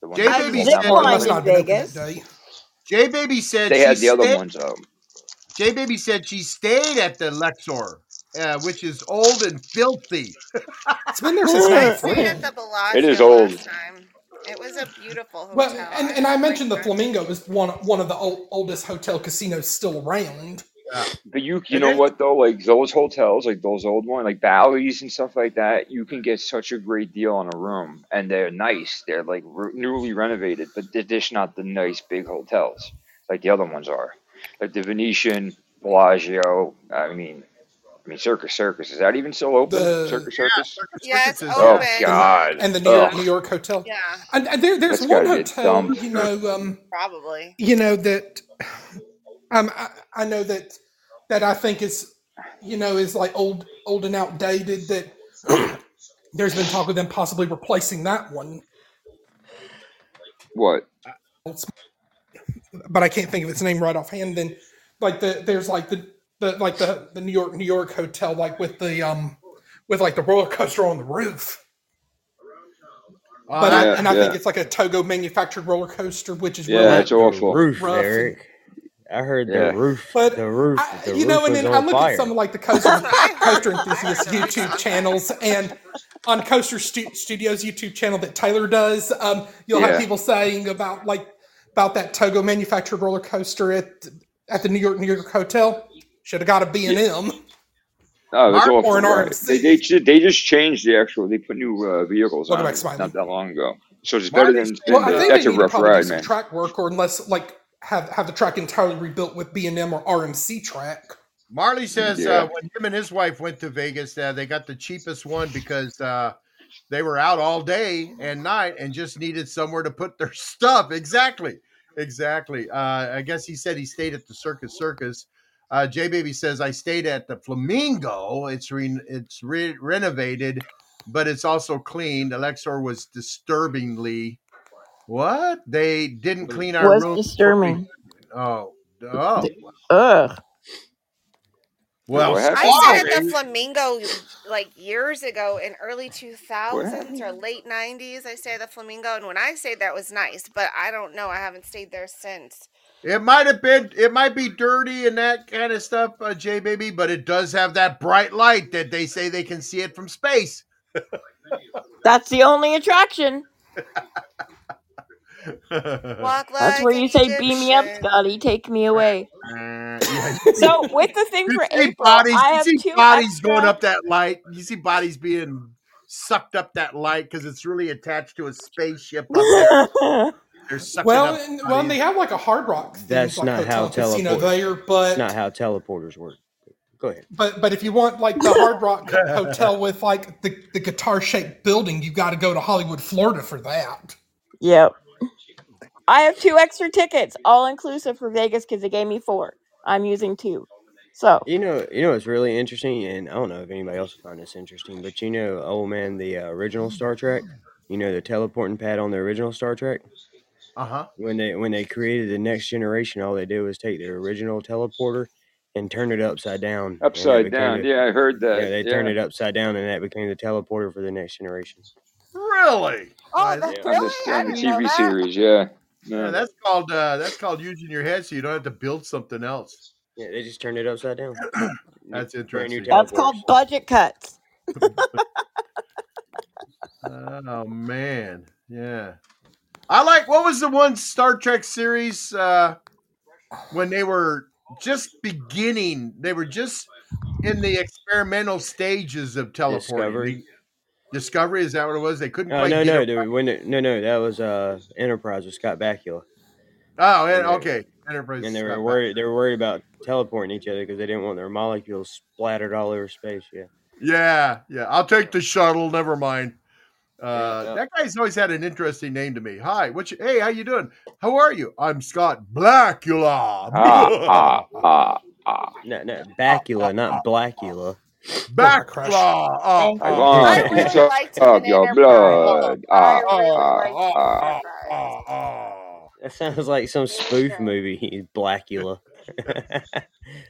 The one J Baby said- down zip or it below. must lined not in have Vegas. J Baby said They she had the other stayed. ones though. J Baby said she stayed at the Luxor, uh, which is old and filthy. It's been there since I stayed '93. at the Bellagio It is old. last time. It was a beautiful hotel. Well, and, and I had mentioned the. Flamingo is one one of the old, oldest hotel casinos still around. But you, you know what though? Like those hotels, like those old ones, like Bally's and stuff like that, you can get such a great deal on a room, and they're nice. They're like re- newly renovated, but they're just not the nice big hotels like the other ones are. Like the Venetian, Bellagio. I mean, I mean Circus Circus. Is that even still open? The- Circus Circus. Yeah, Circus is- Oh open. God. And the New York New York hotel. Yeah, And, and there, there's That's one hotel, you know, um, probably. you know that um, I, I know that that I think is, you know, is like old, old and outdated. That there's been talk of them possibly replacing that one, What? but I can't think of its name right offhand. Then, like the there's like the the like the the New York New York hotel, like with the um with like the roller coaster on the roof. Uh, But I, Yeah, and I think it's like a Togo manufactured roller coaster, which is Yeah, really it's awful. roof, rough Eric. I heard Yeah. the roof. But the roof. I, the you know, roof and then I on look fire. at some of like the coaster, That's what I heard. coaster I enthusiast. YouTube channels, and on Coaster Stu- Studios YouTube channel that Taylor does, um, you'll Yeah. have people saying about like about that Togo manufactured roller coaster at at the New York New York Hotel. Should have got a B and M. Oh, that's Mark awful. or an right. RMC. They, they they just changed the actual. They put new uh, vehicles Welcome on back, it Smiley. not that long ago, so it's better Marty's than. saying Well, I think that's they a need to rough probably do ride, some man. track work, or unless like have have the track entirely rebuilt with B and M or RMC track. Marley says Yeah. uh, when him and his wife went to Vegas, uh, they got the cheapest one because uh, they were out all day and night and just needed somewhere to put their stuff. Exactly, exactly. Uh, I guess he said he stayed at the Circus Circus. Uh, J Baby says I stayed at the Flamingo. It's re- it's re- renovated, but it's also cleaned. Alexor was disturbingly what they didn't clean our Was room. disturbing. Oh, oh. Ugh. Well, What happened? I stayed at sorry. the Flamingo like years ago in early What 2000s or happened? late 90s. I stayed at the Flamingo, and when I stayed there, it was nice. But I don't know. I haven't stayed there since. It might have been, it might be dirty and that kind of stuff, uh, J baby, but it does have that bright light that they say they can see it from space. That's the only attraction. Walk That's like where you say, "Beam me up, Scotty. Take me away." Uh. So with the thing you for see April, bodies, I you have see two bodies going up that light. You see bodies being sucked up that light because it's really attached to a spaceship up there. They're sucking Well, up and, well, and they have like a Hard Rock themed That's like not how hotel teleport. there, It's but not how teleporters work. Go ahead. but but if you want like the Hard Rock hotel with like the, the guitar shaped building, you got to go to Hollywood, Florida for that. Yep. I have two extra tickets, all inclusive for Vegas, because they gave me four. I'm using two. So You know, you know what's really interesting, and I don't know if anybody else will find this interesting, but you know, oh man, the uh, original Star Trek. You know, the teleporting pad on the original Star Trek. Uh huh. When they when they created the next generation, all they did was take their original teleporter and turn it upside down, Upside down. the Yeah, I heard yeah. that. They turned it upside down, and that became the teleporter for the next generation. Really? Oh, Why, that Yeah. On really? the I the TV that. series. Yeah. Yeah, that's called uh, that's called using your head, so you don't have to build something else. Yeah, they just turned it upside down. That's brand new interesting. that's called budget cuts. Oh man, yeah. I like what was the one Star Trek series uh, when they were just beginning? They were just in the experimental stages of teleporting. Discovery. Discovery is that what it was? They couldn't Oh quite no no when no no that was uh Enterprise with Scott Bakula, Oh, and, okay. Enterprise. and they were Scott Bakula. worried they were worried about teleporting each other because they didn't want their molecules splattered all over space. Yeah. Yeah, yeah. I'll take the shuttle. Never mind. Uh, yeah. that guy's always had an interesting name to me. Hi, what's your, hey, how you doing? How are you? I'm Scott Blackula. Ah ah ah ah. No, no, Bakula, not Blackula. Oh crap! Backla. Uh, I you. want to really liked him suck your blood. I Ah really ah liked him ah. Enterprise. uh, uh. That sounds like some spoof movie. He's Blackula.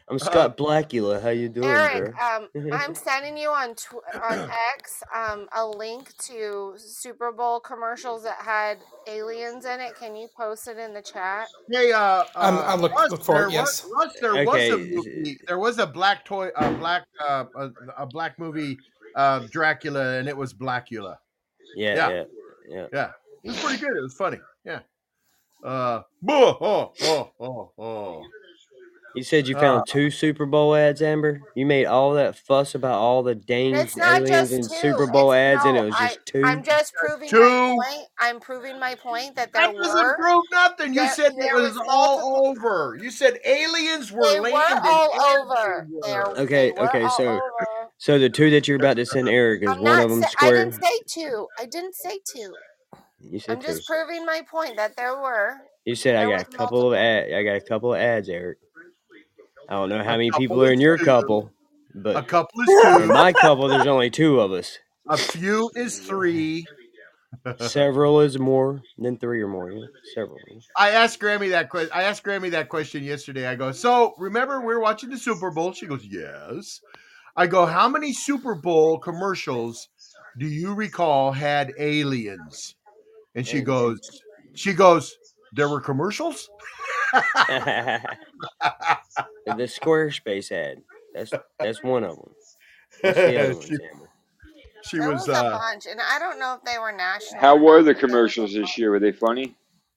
I'm Uh, Scott Blackula. How you doing, Eric, bro? um, I'm sending you on tw- on X um, a link to Super Bowl commercials that had aliens in it. Can you post it in the chat? Hey, uh, I'm, uh, I look Russ, look for there it. was, Yes. Russ, there was okay. a movie. There was a black toy, a black, uh, a, a black movie, uh, Dracula, and it was Blackula. Yeah, Yeah, yeah, yeah. yeah. It was pretty good. It was funny. Yeah. Uh, oh, oh, oh, oh, oh. You said you Uh, found two Super Bowl ads, Amber. You made all that fuss about all the dang aliens just in two. Super Bowl It's ads, and it no. was I just I'm two. just proving my two. point. I'm proving my point that That there doesn't were prove nothing. You said it was was all over. You said aliens were They were landing all over. There Okay, they were okay. all So, over. so the two that you're about to send Eric is I'm one of them Sa- I didn't say two. I didn't say two. You said I'm two. just proving my point that there were You said I got a couple of multiple. ad. I got a couple of ads, Eric. I don't know how A many people are in your two. couple, A but couple is two. in my couple, there's only two of us. A few is three. Several is more than three or more. Yeah, several. I asked Grammy that question. I asked Grammy that question yesterday. I go, so remember we're watching the Super Bowl? She goes, yes. I go, how many Super Bowl commercials do you recall had aliens? And she oh, goes, she goes, there were commercials. the Squarespace ad. That's that's one of them. What's the other ones, she, she There was. was a uh bunch, and I don't know if they were national How were the but there was a commercials this year? Were they funny?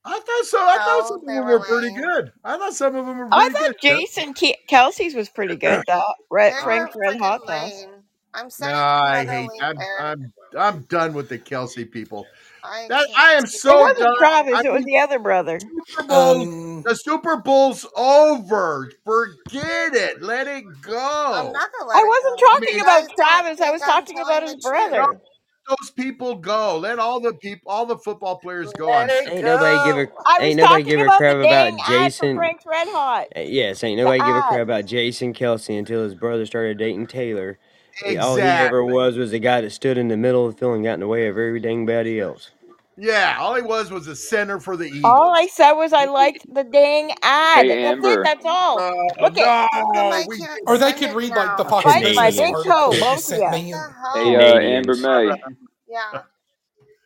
I thought so. I thought some of them were were pretty good. I thought some of them were I thought good. Jason Ke- Kelce's was pretty good. The red They Frank's were Red Hot freaking Sauce. I'm No, I hate. I'm. I'm. I'm done with the Kelsey people. I That can't. I am It so wasn't done. Travis. I It was the other brother. Super Bowl. Um, The Super Bowl's over. Forget it. Let it I'm go. not gonna I let it wasn't go. I talking mean, about Travis. I was talking about his the let brother. those people go. Let all the people, all the football players go Let on. it Ain't nobody give a was ain't nobody talking give a about crap the about dang ad for Jason. Frank's Red Hot. Uh, Yes, ain't The nobody give a crap about Jason Kelce until his brother started dating Taylor. Eh, All he ever was was the guy that stood in the middle of the field and got in the way of every dang body else. Yeah, all he was was a center for the Eagles. All I said was I liked the dang ad. Hey, That's Amber. it. That's all. Uh, Look no, I we Or they send could it read like the now. Fox Fight my Business big Canadians. toe, article both of sent ya. me. What and- the Hey, uh, Amber May, Yeah.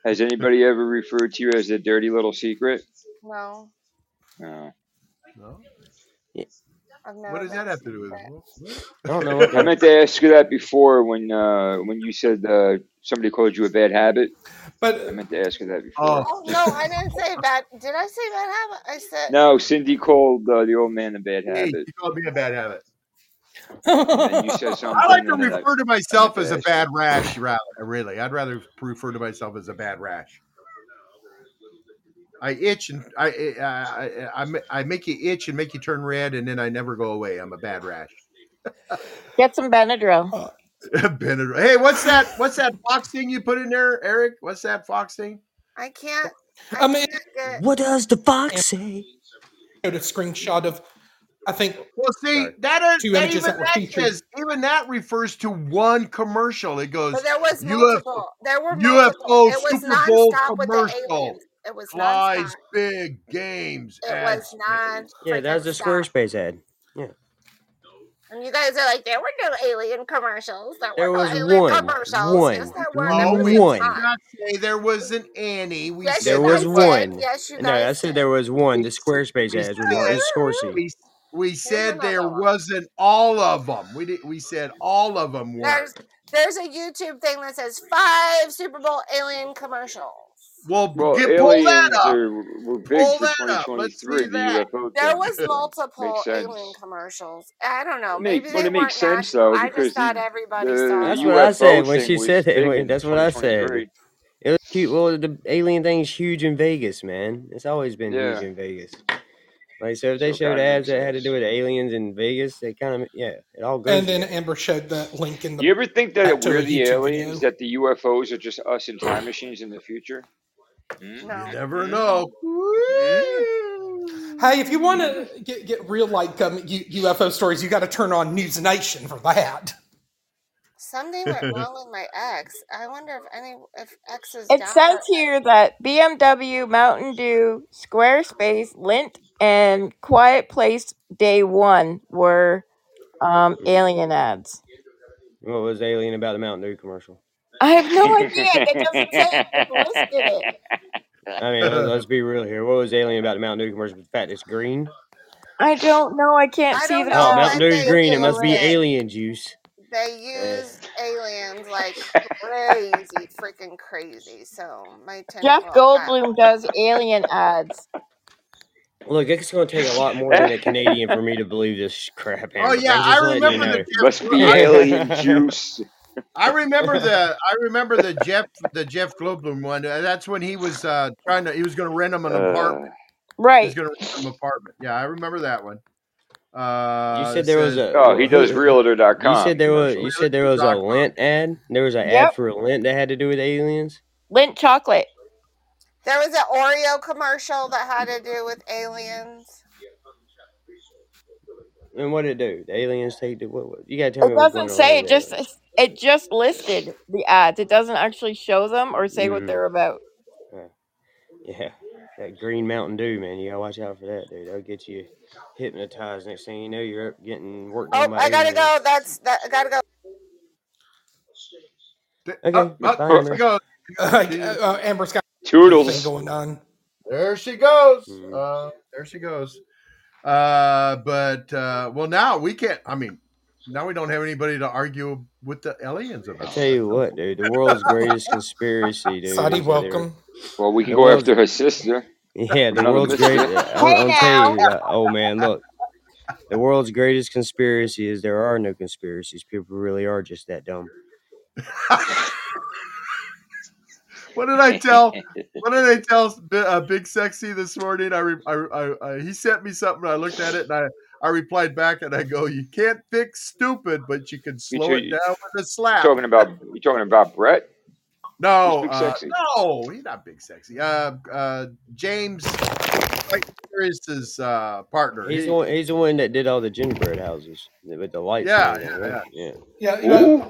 has anybody ever referred to you as the dirty little secret? No. No. No? I've never What does that have to do with secret. it? I don't know I meant to ask you that before when uh, when you said uh, somebody called you a bad habit. But I meant to ask you that before. Oh, Oh no, I didn't say bad. Did I say bad habit? I said No, Cindy called uh, the old man a bad hey, habit. you called me a bad habit. You said I like to and then I, refer to myself as a bad rash, rather. Really, I'd rather refer to myself as a bad rash. I itch and I I, I, I make you itch and make you turn red, and then I never go away. I'm a bad rash. Get some Benadryl. uh, Benadryl. Hey, what's that? What's that fox thing you put in there, Eric? What's that fox thing? I can't. I I mean, can't get. What does the fox say? showed a screenshot of, I think, Well, see sorry, that is two that images even that that says even that refers to one commercial. It goes But there was UFO multiple. There were multiple. UFO It was Super Bowl nonstop with the commercial aliens. It was flies nonstop. big games It at was non Yeah, that was freaking the. Squarespace ad. Yeah. And you guys are like, there were no alien commercials. There There were no was alien one. commercials. One. Yes, there were. No, There we one. did not say there wasn't any. We Yes, said There was guys did. one. Yes, you No, I said did. there was one. The Squarespace we ads with said Martin Scorsese. we, we said there one. wasn't all of them. We did, we said all of them were. There's there's a YouTube thing that says five Super Bowl alien commercials. Well, Well, get pull that aliens up. are were big Pull for that up. Let's 2023. see The that. UFO There thing, was multiple alien commercials. I don't know. It make, Maybe but they it makes sense national. though I just thought the everybody the saw That's what I said when she said it. Wait, That's what I said. It was cute. Well, the alien thing's huge in Vegas, man. It's always been huge in Vegas. Like, so if they so showed kind ads that had to do with aliens in Vegas, they kind of, yeah, it all goes and then together. Amber showed that link in Do you ever think that we're the aliens, video. that the UFOs are just us in time machines in the future? Mm? You No. never Mm? know. Mm? Hey, if you want to get get real like um, UFO stories, you got to turn on News Nation for that. Something went wrong with my ex. I wonder if any if X is It down says or here that BMW, Mountain Dew, Squarespace, Lindt, and Quiet Place Day One were um, alien ads. What was alien about the Mountain Dew commercial? I have no idea. It doesn't say. It listed it. I mean, let- let's be real here. What was alien about the Mountain Dew commercial? The fact it's green. I don't know. I can't I see don't the Oh. Mountain when Dew's they green. It must be it. alien juice. They Yeah. use aliens like crazy, freaking crazy. So my Jeff tinfoil hat. Goldblum does alien ads. Look, it's going to take a lot more than a Canadian for me to believe this crap, Oh yeah, I'm I just letting you remember the know. Jeff. Must be alien juice. I remember the I remember the Jeff the Jeff Goldblum one. Uh, That's when he was uh, trying to he was going to rent him an apartment. Uh, He was Right. going to rent him an apartment. Yeah, I remember that one. You Uh, said it there was a oh, he who, does who you said there was you said there was a Lindt ad. There was an ad for a Lindt that had to do with aliens. Lindt chocolate. There was an Oreo commercial that had to do with aliens. And what did it do? The aliens take the what? what you gotta tell It me what's doesn't going on say. with It those just it just listed the ads. It doesn't actually show them or say what Mm-hmm. they're about. Yeah, that green Mountain Dew, man. You gotta watch out for that, dude. That'll get you hypnotized. Next thing you know, you're up getting worked Oh, on by I gotta aliens. go. That's that. I gotta go. Th- Okay, Oh, oh, bye, there Amber. she goes. Uh, She- uh, Amber's got thing Toodles. going on. There she goes. Mm. Uh, there she goes. Uh, but uh, well, now we can't. I mean, now we don't have anybody to argue with the aliens about. I about. tell you what, dude. The world's greatest conspiracy, dude. Sadi, is that welcome. Well, we can The go world's after her sister. yeah, the Another world's greatest. I'm, Hey now. telling you, uh, oh man, look. The world's greatest conspiracy is there are no conspiracies. People really are just that dumb. What did I tell? What did I tell Bi- uh, Big Sexy this morning? I, re- I, I, I he sent me something. I looked at it and I, I replied back and I go, "You can't fix stupid, but you can You slow it down with a slap." talking about you talking about Brett? No, Who's Big uh, no, he's not Big Sexy. Uh, uh, James, like, is his uh, partner. He's He- the one. He's the one that did all the gingerbread houses with the lights. Yeah, and everything, yeah, right? yeah. Yeah, you know,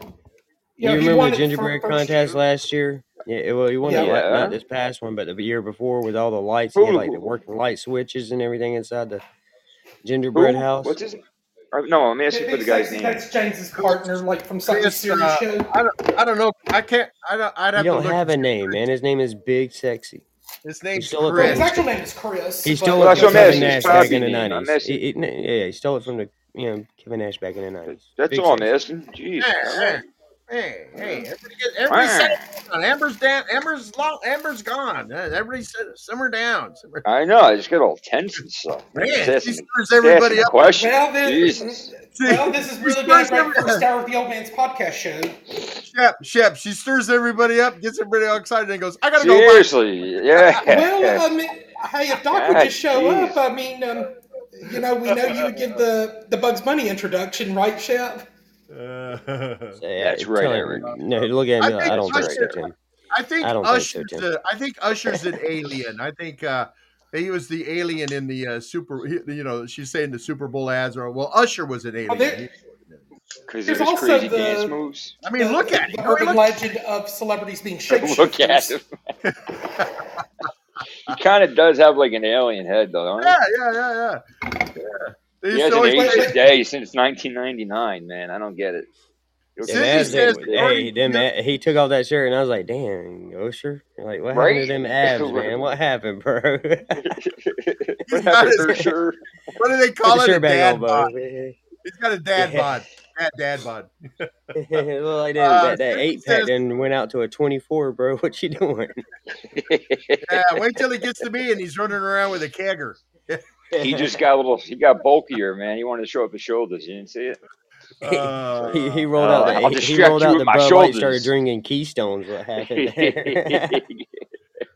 Ooh. Yeah, you he remember the it for gingerbread contest year. last year? Yeah, well, you won Yeah. it Yeah. not this past one, but the year before with all the lights. He had like the Who? working light switches and everything inside the gingerbread Who? house. What's his? uh, No, I'm asking for the guy's Sexy, name. that's James's partner, like from something Chris, serious uh, show. I don't, I don't know. I can't. I don't. I'd have to don't look. have a name, man. His name is Big Sexy. His He name's stole it Well, from his actual name is Chris. he but stole Well, it from Kevin asking. Nash back in the nineties. Yeah, he stole it from the you know Kevin Nash back in the nineties. That's Big all I'm Sexy. Jeez. Hey, All hey, hey, hey! Everybody, get, everybody Wow. settle down. Amber's down. Amber's long. Amber's gone. Uh, Everybody sit, simmer down. Simmer. I know. I just get all tense and stuff. Man, Just she asking, stirs everybody up. questions. well, this, Jesus. well, this is really been a stirs great first hour of the Old Man's podcast show. Shep, Shep, she stirs everybody up, gets everybody all excited, and goes, "I gotta go." Seriously. Yeah. Well, um, hey, if Doc would just show jeez. up, I mean, um, you know, we know you would give the the Bugs Bunny introduction, right, Shep? Uh, So, yeah, That's right, Eric. no, look at I like, think I don't think so, Usher- Tim. I think I don't think so, Usher's. A, I think Usher's an alien. I think uh, he was the alien in the uh, super. You know, she's saying the Super Bowl ads are. Well, Usher was an alien. Oh, there- Because There's of his also crazy the- dance moves. I mean, The- look at the him. urban Look- legend of celebrities being shapeshifters. Look at him. he kind of does have like an alien head, though, don't he? Yeah, yeah, yeah, yeah. yeah. They He used hasn't always aged say- a day since 1999, man. I don't get it. Them Cindy abs, says- hey, them a- he took off that shirt, and I was like, "Damn, Usher, Like, what Right? happened to them abs, man? What happened, bro?" what got happened his- to her shirt? What do they call it? A dad on, bod. bro. He's got a dad Yeah. bod. Dad, dad bod. It looked like that, Uh, that, that Cindy eight pack says- then went out to a 24, bro. What you doing? Yeah, wait till he gets to me and he's running around with a kegger. he just got a little. He got bulkier, man. He wanted to show up his shoulders. You didn't see it? Uh, he, he rolled Uh, out I'll the he distract rolled out the my Bud Light, started drinking Keystones. What happened there?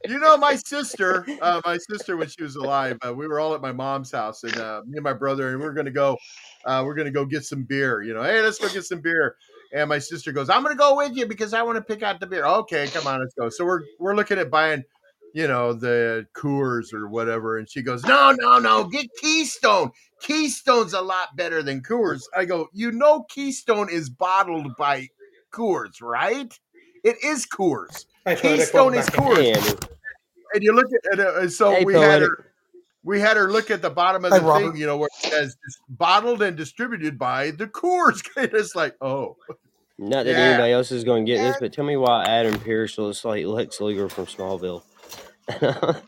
You know, my sister, uh, my sister, when she was alive, uh, we were all at my mom's house, and uh, me and my brother, and we are gonna go, uh, we're gonna go get some beer. You know, hey, let's go get some beer. And my sister goes, I'm gonna go with you because I want to pick out the beer. Okay, come on, let's go. So we're we're looking at buying, you know, the Coors or whatever, and she goes, No, no, no, get Keystone. Keystone's a lot better than Coors. I go, you know, Keystone is bottled by Coors, right? It is Coors. Hey, poetic, Keystone is. Coors. Hey, And you look at it, uh, so Hey, we had her. We had her look at the bottom of Hey, the Robert. thing, you know, where it says bottled and distributed by the Coors. it's like, oh, Not that Yeah. anybody else is going to get this, but tell me why Adam Pearce looks like Lex Luger from Smallville. Eric,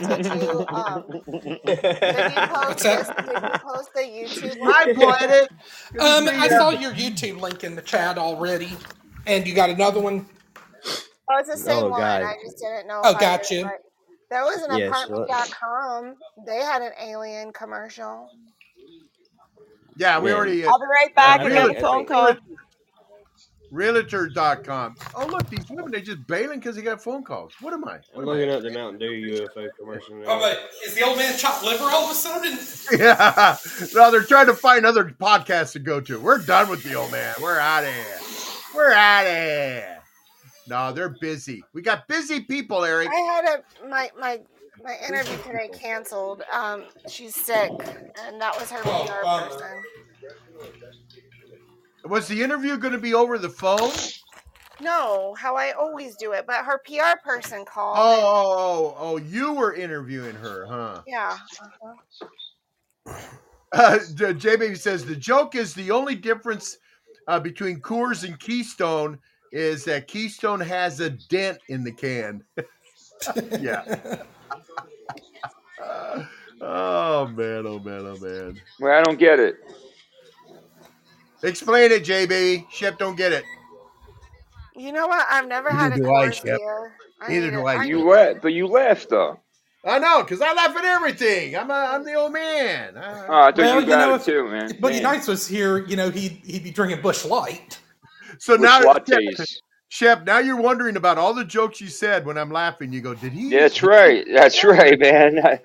did you, um, did you post this? Did you post the YouTube? I link? played it. Um, I saw your YouTube link in the chat already, and you got another one. Oh, it's the same Oh, one. God. I just didn't know. Oh, if I did gotcha. it right. There was an Yes, apartment.com. They had an alien commercial. Yeah, we Man. already. Uh, I'll be right back. I I got think- a phone call. Realtor.com. Oh, look, these women, they just bailing because they got phone calls. What am I? I'm am looking I? up the Mountain Dew UFO commercial now. Oh, but is the old man chopped liver all of a sudden? Yeah. No, they're trying to find other podcasts to go to. We're done with the old man. We're out of here. We're out of here. No, they're busy. We got busy people, Eric. I had a my my my interview today canceled. Um, she's sick, and that was her Oh, PR bummer. person. Was the interview going to be over the phone? No, how I always do it, but her PR person called. Oh, and- oh, oh, oh, you were interviewing her, huh? yeah. uh-huh. Uh, J Baby says the joke is the only difference uh, between Coors and Keystone is that Keystone has a dent in the can. yeah. oh man, oh man, oh man. Well, I don't get it. Explain it, J Baby. Shep don't get it. You know what? I've never Neither had a do I, course Shep. here. I Neither need do I. You it. laugh, but you laughed though. I know, because I laugh at everything. I'm a, I'm the old man. I- Oh, I thought Well, you you got know, it if- too, man. If Boogie Man. Nights was here, you know, he'd he'd be drinking Busch Light. so Bush now, Shep, lattes. Shep, now you're wondering about all the jokes you said when I'm laughing. You go, did he? Yeah, that's right. That's right, man.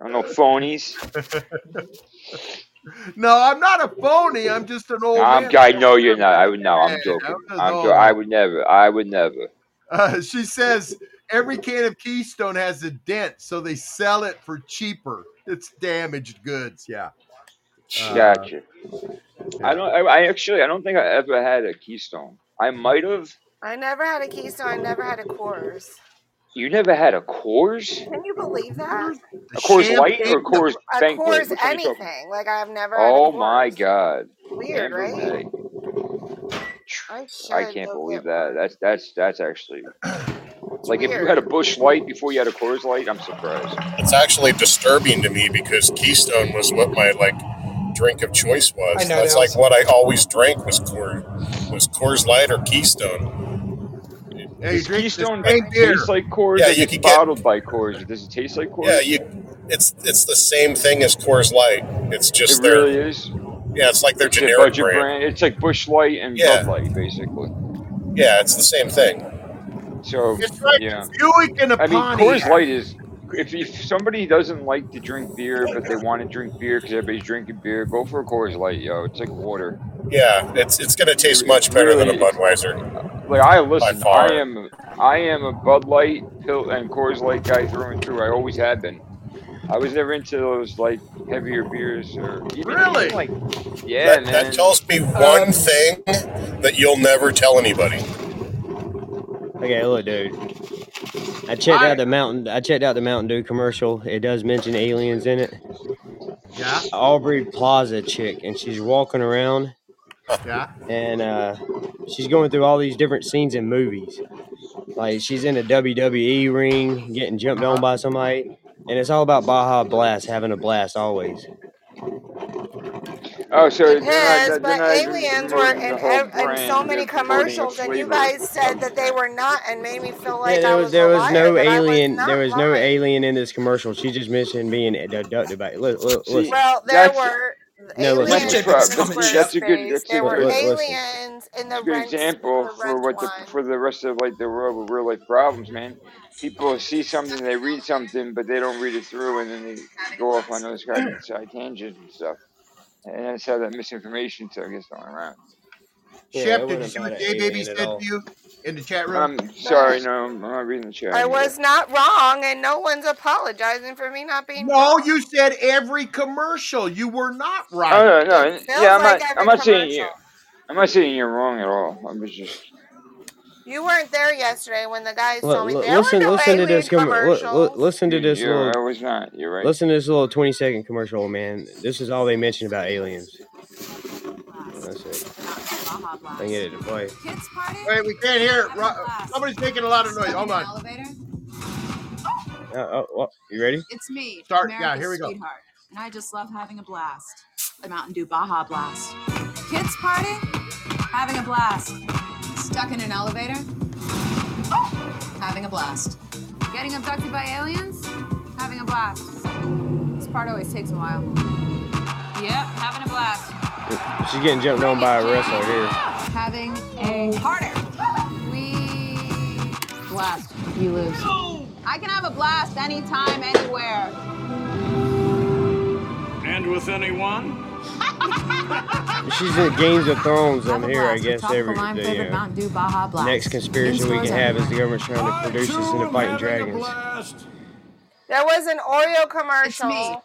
I'm no phonies. No, I'm not a phony. I'm just an old I'm, man. I know you're not. I would no. I'm joking. I'm just I'm old. I would never. I would never. Uh, she says every can of Keystone has a dent, so they sell it for cheaper. It's damaged goods. Yeah. Uh, Gotcha. I don't. I, I actually. I don't think I ever had a Keystone. I might have. I never had a Keystone. I never had a Coors. You never had a Coors? Can you believe that? A Coors Light or champagne- Coors A Banquet? Coors Which one are you talking- anything. Like I've never. had a Oh my God. Weird, right? Amber I, I can't believe that. That's that's that's actually It's like if you had a Busch Light before you had a Coors Light, I'm surprised. It's actually disturbing to me because Keystone was what my like drink of choice was. I know, That's that like was- what I always drank was Coors, was Coors Light or Keystone. Yeah, you Does Keystone the same beer. taste like Coors? Yeah, If you it's could get- bottled by Coors. Does it taste like Coors? Yeah, you. It's it's the same thing as Coors Light. It's just it their really is. yeah. It's like their It's a generic brand. brand. It's like Busch Light and Yeah. Bud Light, basically. Yeah, it's the same thing. So It's like yeah, Buick and a I mean Pontiac. Coors Light is. If, if somebody doesn't like to drink beer, but they want to drink beer because everybody's drinking beer, go for a Coors Light, yo. It's like water. Yeah, it's it's gonna taste It much better than a really- Budweiser. Like I listen. I am I am a Bud Light, Pill, and Coors Light guy through and through. I always have been. I was never into those like heavier beers or even, Really? even, like yeah, that, man. that tells me one Um, thing that you'll never tell anybody. Okay, look, dude. I checked out the Mountain. I checked out the Mountain Dew commercial. It does mention aliens in it. Yeah, Aubrey Plaza chick, and she's walking around, yeah. and uh, she's going through all these different scenes in movies. Like she's in a WWE ring, getting jumped on by somebody, and it's all about Baja Blast, having a blast always. oh, so It they're is, not, but aliens were in, ev- in so many they're promoting a commercials, and you guys said that they were not, and made me feel like Yeah, there I was was there a was liar, no but I was alien. There was no alien in this commercial. She just mentioned being abducted by. Look, look, See, listen. Well, there That's- were No, listen. aliens That's a in problem. the That's, first that's a good. phase. That's a There were good. Look, listen. aliens in the It's good example the for what the for the rest of like the world with real life problems, man. People see something, they read something, but they don't read it through, and then they go off on those kind of side tangents and stuff. And that's how that misinformation stuff gets going around. Yeah, Shep, did you see what an J Baby said to you in the chat room? I'm sorry, no, I'm not reading the chat. I either. was not wrong, and no one's apologizing for me not being no, wrong. you said every commercial. You were not Oh right. no, no, It yeah, I'm like not. I'm not saying you. I'm not saying you're wrong at all. I was just. You weren't there yesterday when the guys Look, told me there listen, were no listen to this. Com- look, look, commercials. listen to this You're, I was not. You're right. Listen to this little twenty second commercial, man. This is all they mentioned about aliens. That's it. I can get it to play. Kids party? Wait, we can't hear. Ro- Somebody's making a lot of noise. Hold on. Elevator? Uh, oh, well, you ready? It's me. Start- yeah, here we go. Sweetheart, and I just love having a blast. The Mountain Dew Baja Blast. Kids party? Having a blast. Stuck in an elevator? Having a blast. Getting abducted by aliens? Having a blast. This part always takes a while. Yep, having a blast. She's getting jumped on by a wrestler here. Having a party. We blast. You lose. I can have a blast anytime, anywhere. And with anyone? She's in Games of Thrones on Have here, I guess. tropical Every the uh, Mountain Dew Baja Blast. next conspiracy we can have is the everywhere. government's trying to produce us into fighting dragons. There was an Oreo commercial.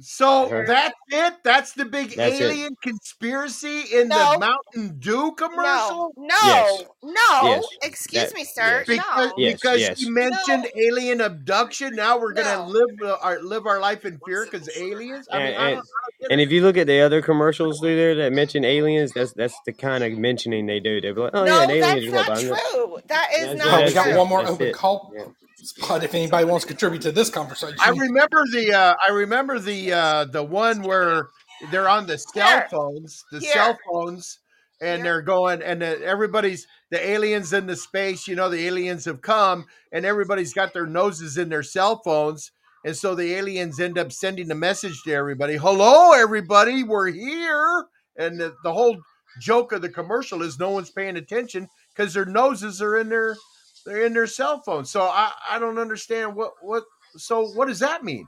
So Uh-huh. that's it. That's the big That's it. alien conspiracy in No. the Mountain Dew commercial. No, no, Yes. no. Yes. Excuse That- me, sir. yes. Because, No. Yes, because yes. he mentioned alien abduction. Now we're gonna No. live uh, our live our life in fear because aliens. I mean, And- I don't, I and- don't And if you look at the other commercials through there that mention aliens, that's that's the kind of mentioning they do. They're like, oh no, yeah, an alien that's not walked. I'm just- true. That is That's- not Oh, we got one more open call Yeah. Spot if anybody wants to contribute to this conversation. I remember the uh, I remember the uh, the one where they're on the cell Here. phones, the Here. cell phones, and Here. they're going and uh, everybody's the aliens in the space. You know, the aliens have come, and everybody's got their noses in their cell phones, and so the aliens end up sending a message to everybody. Hello, everybody, we're here, and the, the whole joke of the commercial is no one's paying attention because their noses are in their they're in their cell phone. So I I don't understand what what so what does that mean?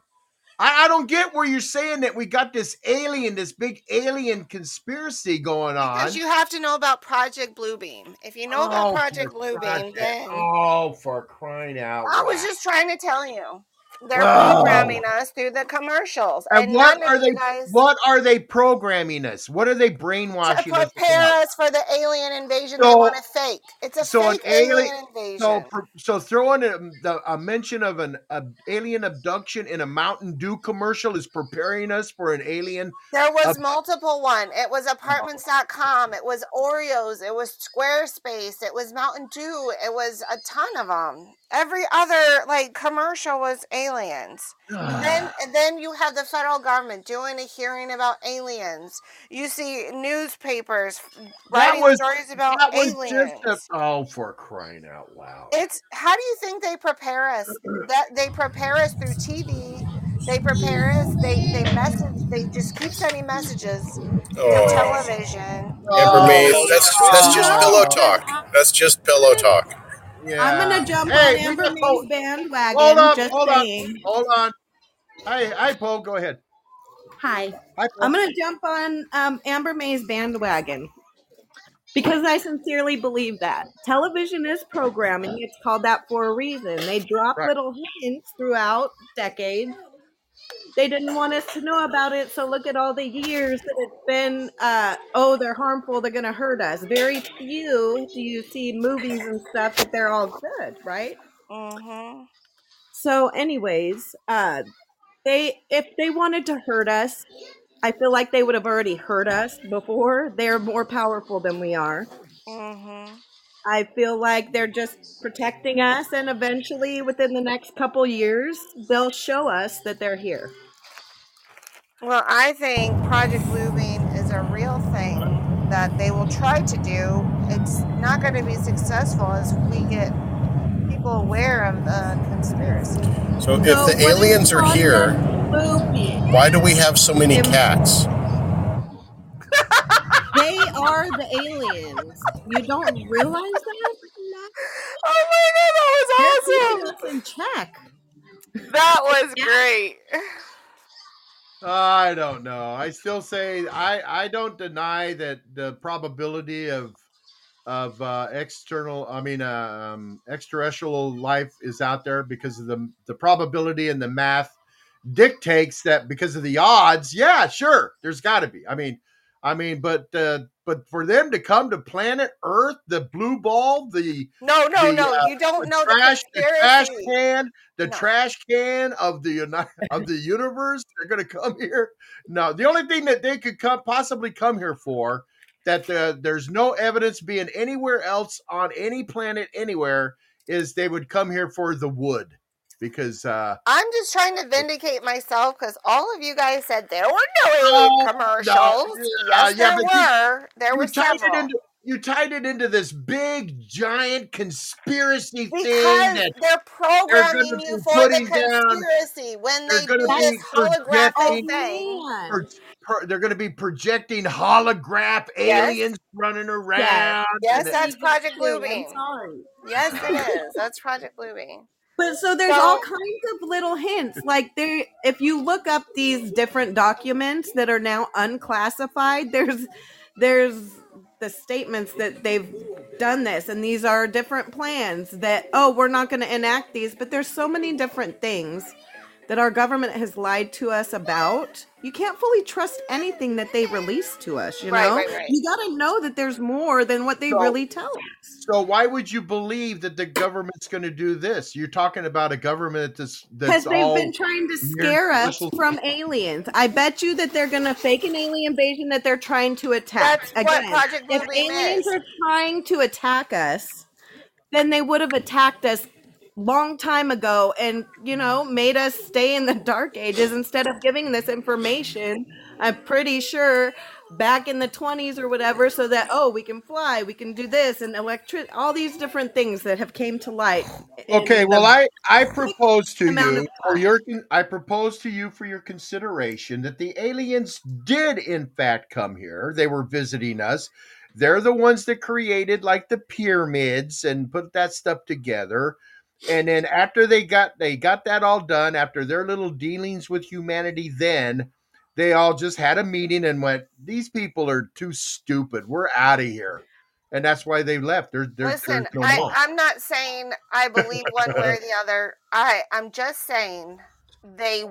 I, I don't get where you're saying that we got this alien, this big alien conspiracy going on. Because you have to know about Project Bluebeam. If you know about Oh, Project Bluebeam, then Oh, for crying out! I was loud. just trying to tell you. They're Oh. programming us through the commercials, And and what are they? guys What are they programming us? What are they brainwashing us? prepare about? us for the alien invasion they So, want to fake. It's a so an fake alien, alien. So, invasion. pr- so throwing a, the, a mention of an a alien abduction in a Mountain Dew commercial is preparing us for an alien. There was ab- multiple one. It was apartments.com. It was Oreos. It was Squarespace. It was Mountain Dew. It was a ton of them. Every other like commercial was aliens. And then ah. and then you have the federal government doing a hearing about aliens. You see newspapers that writing was stories about that was aliens. just a, oh for crying out loud. It's how do you think they prepare us? That they prepare us through TV. They prepare us. They they message. They just keep sending messages through Oh, television. Amber oh, Mays, that's that's just pillow talk. That's just pillow talk. Yeah. I'm gonna jump Hey, on Amber just- May's hold, bandwagon. hold on, just hold saying. on, hold on. Hi, hi, Paul. Go ahead. Hi. Hi, I'm gonna jump on um, Amber May's bandwagon because I sincerely believe that television is programming. It's called that for a reason. They drop Right. little hints throughout decades. They didn't want us to know about it, so look at all the years that it's been. Uh, oh, they're harmful. They're gonna hurt us. Very few do you see movies and stuff that they're all good, right? Mm-hmm. So, anyways, uh, they if they wanted to hurt us, I feel like they would have already hurt us before. They're more powerful than we are. Mm-hmm. I feel like they're just protecting us, and eventually, within the next couple years, they'll show us that they're here. Well, I think Project Bluebeam is a real thing that they will try to do. It's not going to be successful as we get people aware of the conspiracy. So if So, the aliens are here, why do we have so many cats? They are the aliens. You don't realize that? Oh my god, that was keeping us in check. awesome! That was great. I don't know. I still say I I don't deny that the probability of of uh, external, I mean, uh, um, extraterrestrial life is out there because of the the probability and the math dictates that because of the odds. Yeah, sure, there's got to be. I mean, I mean, but uh, but for them to come to planet Earth, the blue ball, the No, no, the, no. uh, You don't the know the trash, the trash can, the No. trash can of the uni- of the universe. They're going to come here. No, the only thing that they could come possibly come here for that uh, there's no evidence being anywhere else on any planet anywhere is they would come here for the wood because uh I'm just trying to vindicate myself because all of you guys said there were no alien no, no, commercials. yeah, Yes, yeah, there but you, were. There you were tied it several. into you tied it into this big giant conspiracy thing Because that they're they're going programming to you be for the putting down conspiracy when they're they going do this holographic thing. Man. pro- pro- they're going to be projecting holograph Yes. aliens running around Yes, and that's Project true. I'm Bluebeam. Yes, it is. That's Project Bluebeam. But so there's all kinds of little hints. Like there if you look up these different documents that are now unclassified, there's there's the statements that they've done this and these are different plans that oh, we're not going to enact these, but there's so many different things that our government has lied to us about. You can't fully trust anything that they release to us, you right, know? right, right. You got to know that there's more than what they so really tell us. so why would you believe that the government's going to do this you're talking about a government that's Because that's they've all been trying to scare us from aliens. I bet you that they're going to fake an alien invasion that they're trying to attack. That's what Again, Project if aliens is. are trying to attack us, then they would have attacked us long time ago and, you know, made us stay in the dark ages instead of giving this information. I'm pretty sure back in the 20s or whatever so that oh, we can fly, we can do this and electric all these different things that have came to light Okay, well, I I propose to you for your I propose to you for your consideration that the aliens did in fact come here. They were visiting us. They're the ones that created like the pyramids and put that stuff together. And then after they got they got that all done after their little dealings with humanity then they all just had a meeting and went these people are too stupid. We're out of here. And that's why they left. They're Listen, there's no I. I'm not saying I believe one way or the other. I I'm just saying they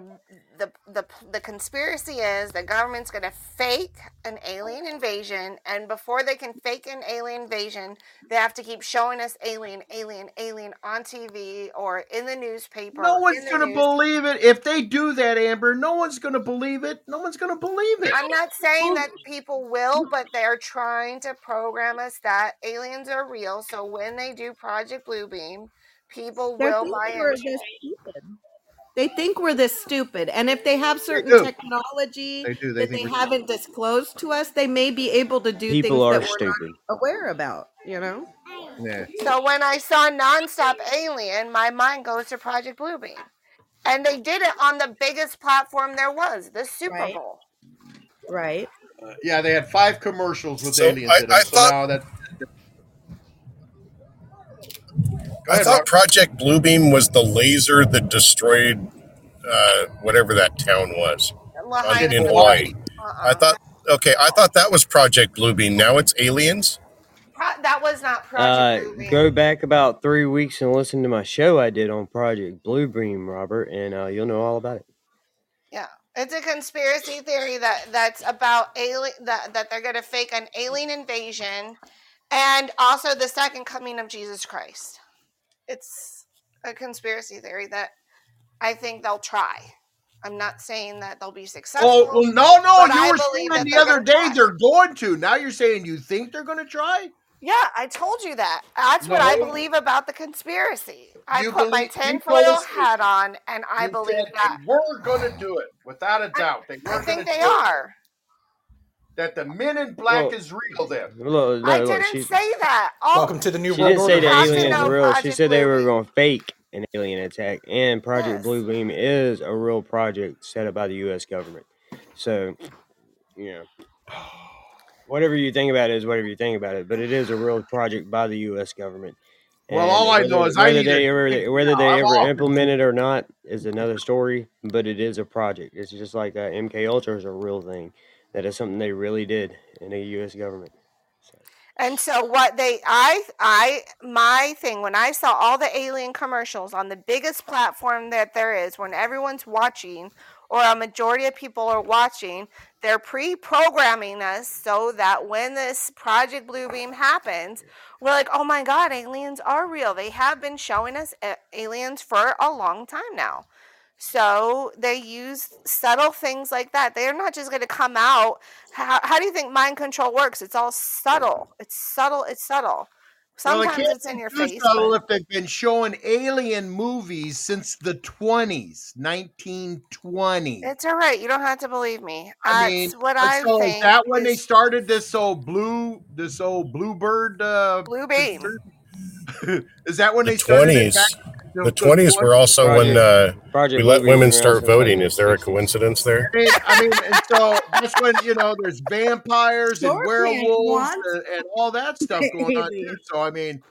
the the the conspiracy is the government's going to fake an alien invasion and before they can fake an alien invasion they have to keep showing us alien alien alien on TV or in the newspaper No one's going to believe it. If they do that, Amber, no one's going to believe it. No one's going to believe it. I'm not saying that people will, but they're trying to program us that aliens are real. So when they do Project Bluebeam, people They will buy into it. Stupid. They think we're this stupid, and if they have certain do. technology They do. They that they haven't disclosed to us, they may be able to do People things are that we're stupid. not aware about. You know. Yeah. So when I saw Nonstop Alien, my mind goes to Project Bluebeam. And they did it on the biggest platform there was, the Super Right. Bowl. Right. Uh, yeah, they had five commercials with So, aliens I- in them. I so thought- now that I ahead, thought Robert. Project Bluebeam was the laser that destroyed uh, whatever that town was Lahaina in Hawaii. Uh-uh. I thought, okay, I thought that was Project Bluebeam. Now it's aliens. Pro- that was not Uh, Project Bluebeam. go back about three weeks and listen to my show I did on Project Bluebeam, Robert, and uh, you'll know all about it. Yeah, it's a conspiracy theory that that's about alien that that they're going to fake an alien invasion, and also the second coming of Jesus Christ. It's a conspiracy theory that I think they'll try. I'm not saying that they'll be successful. Oh well, no, no. You I were saying the other day try. they're going to. Now you're saying you think they're going to try. Yeah, I told you that. That's what I believe about the conspiracy. I You put my believe- you tinfoil hat on, and I believe that. were going to do it without a doubt. They I think they it. are. That the Men in Black Well- is real. Then Look, no, I didn't she, say that. All, Welcome to the new she world didn't say order. the have aliens know are real. She Project said they were going to fake an alien attack, and Project Yes. Bluebeam is a real project set up by the U.S. government. So, you know, whatever you think about it is whatever you think about it, but it is a real project by the U.S. government. Well, And all I whether, know is whether need they a ever drink whether they I'm ever off. implement it or not is another story. But it is a project. It's just like uh, MK Ultra is a real thing. That is something they really did in the U.S. government. And so what they I I my thing when I saw all the alien commercials on the biggest platform that there is when everyone's watching or a majority of people are watching, they're pre-programming us so that when this Project Bluebeam happens, we're like, "Oh my god, aliens are real. They have been showing us aliens for a long time now." So they use subtle things like that. They're not just going to come out. How, how do you think mind control works? It's all subtle. It's subtle. It's subtle. Sometimes Well, it Sometimes can't it's in be your face. subtle but- if they've been showing alien movies since the 20s, 1920. It's all right. You don't have to believe me. I That's mean, what but I so is think. that when they started this old blue, this old bluebird? Uh, blue beam. is that when The they started it twenties. The twenties were also when uh, we let women start voting. Is there a coincidence there? I mean, I mean, and so that's when you know there's vampires and werewolves and, and all that stuff going on too. So I mean,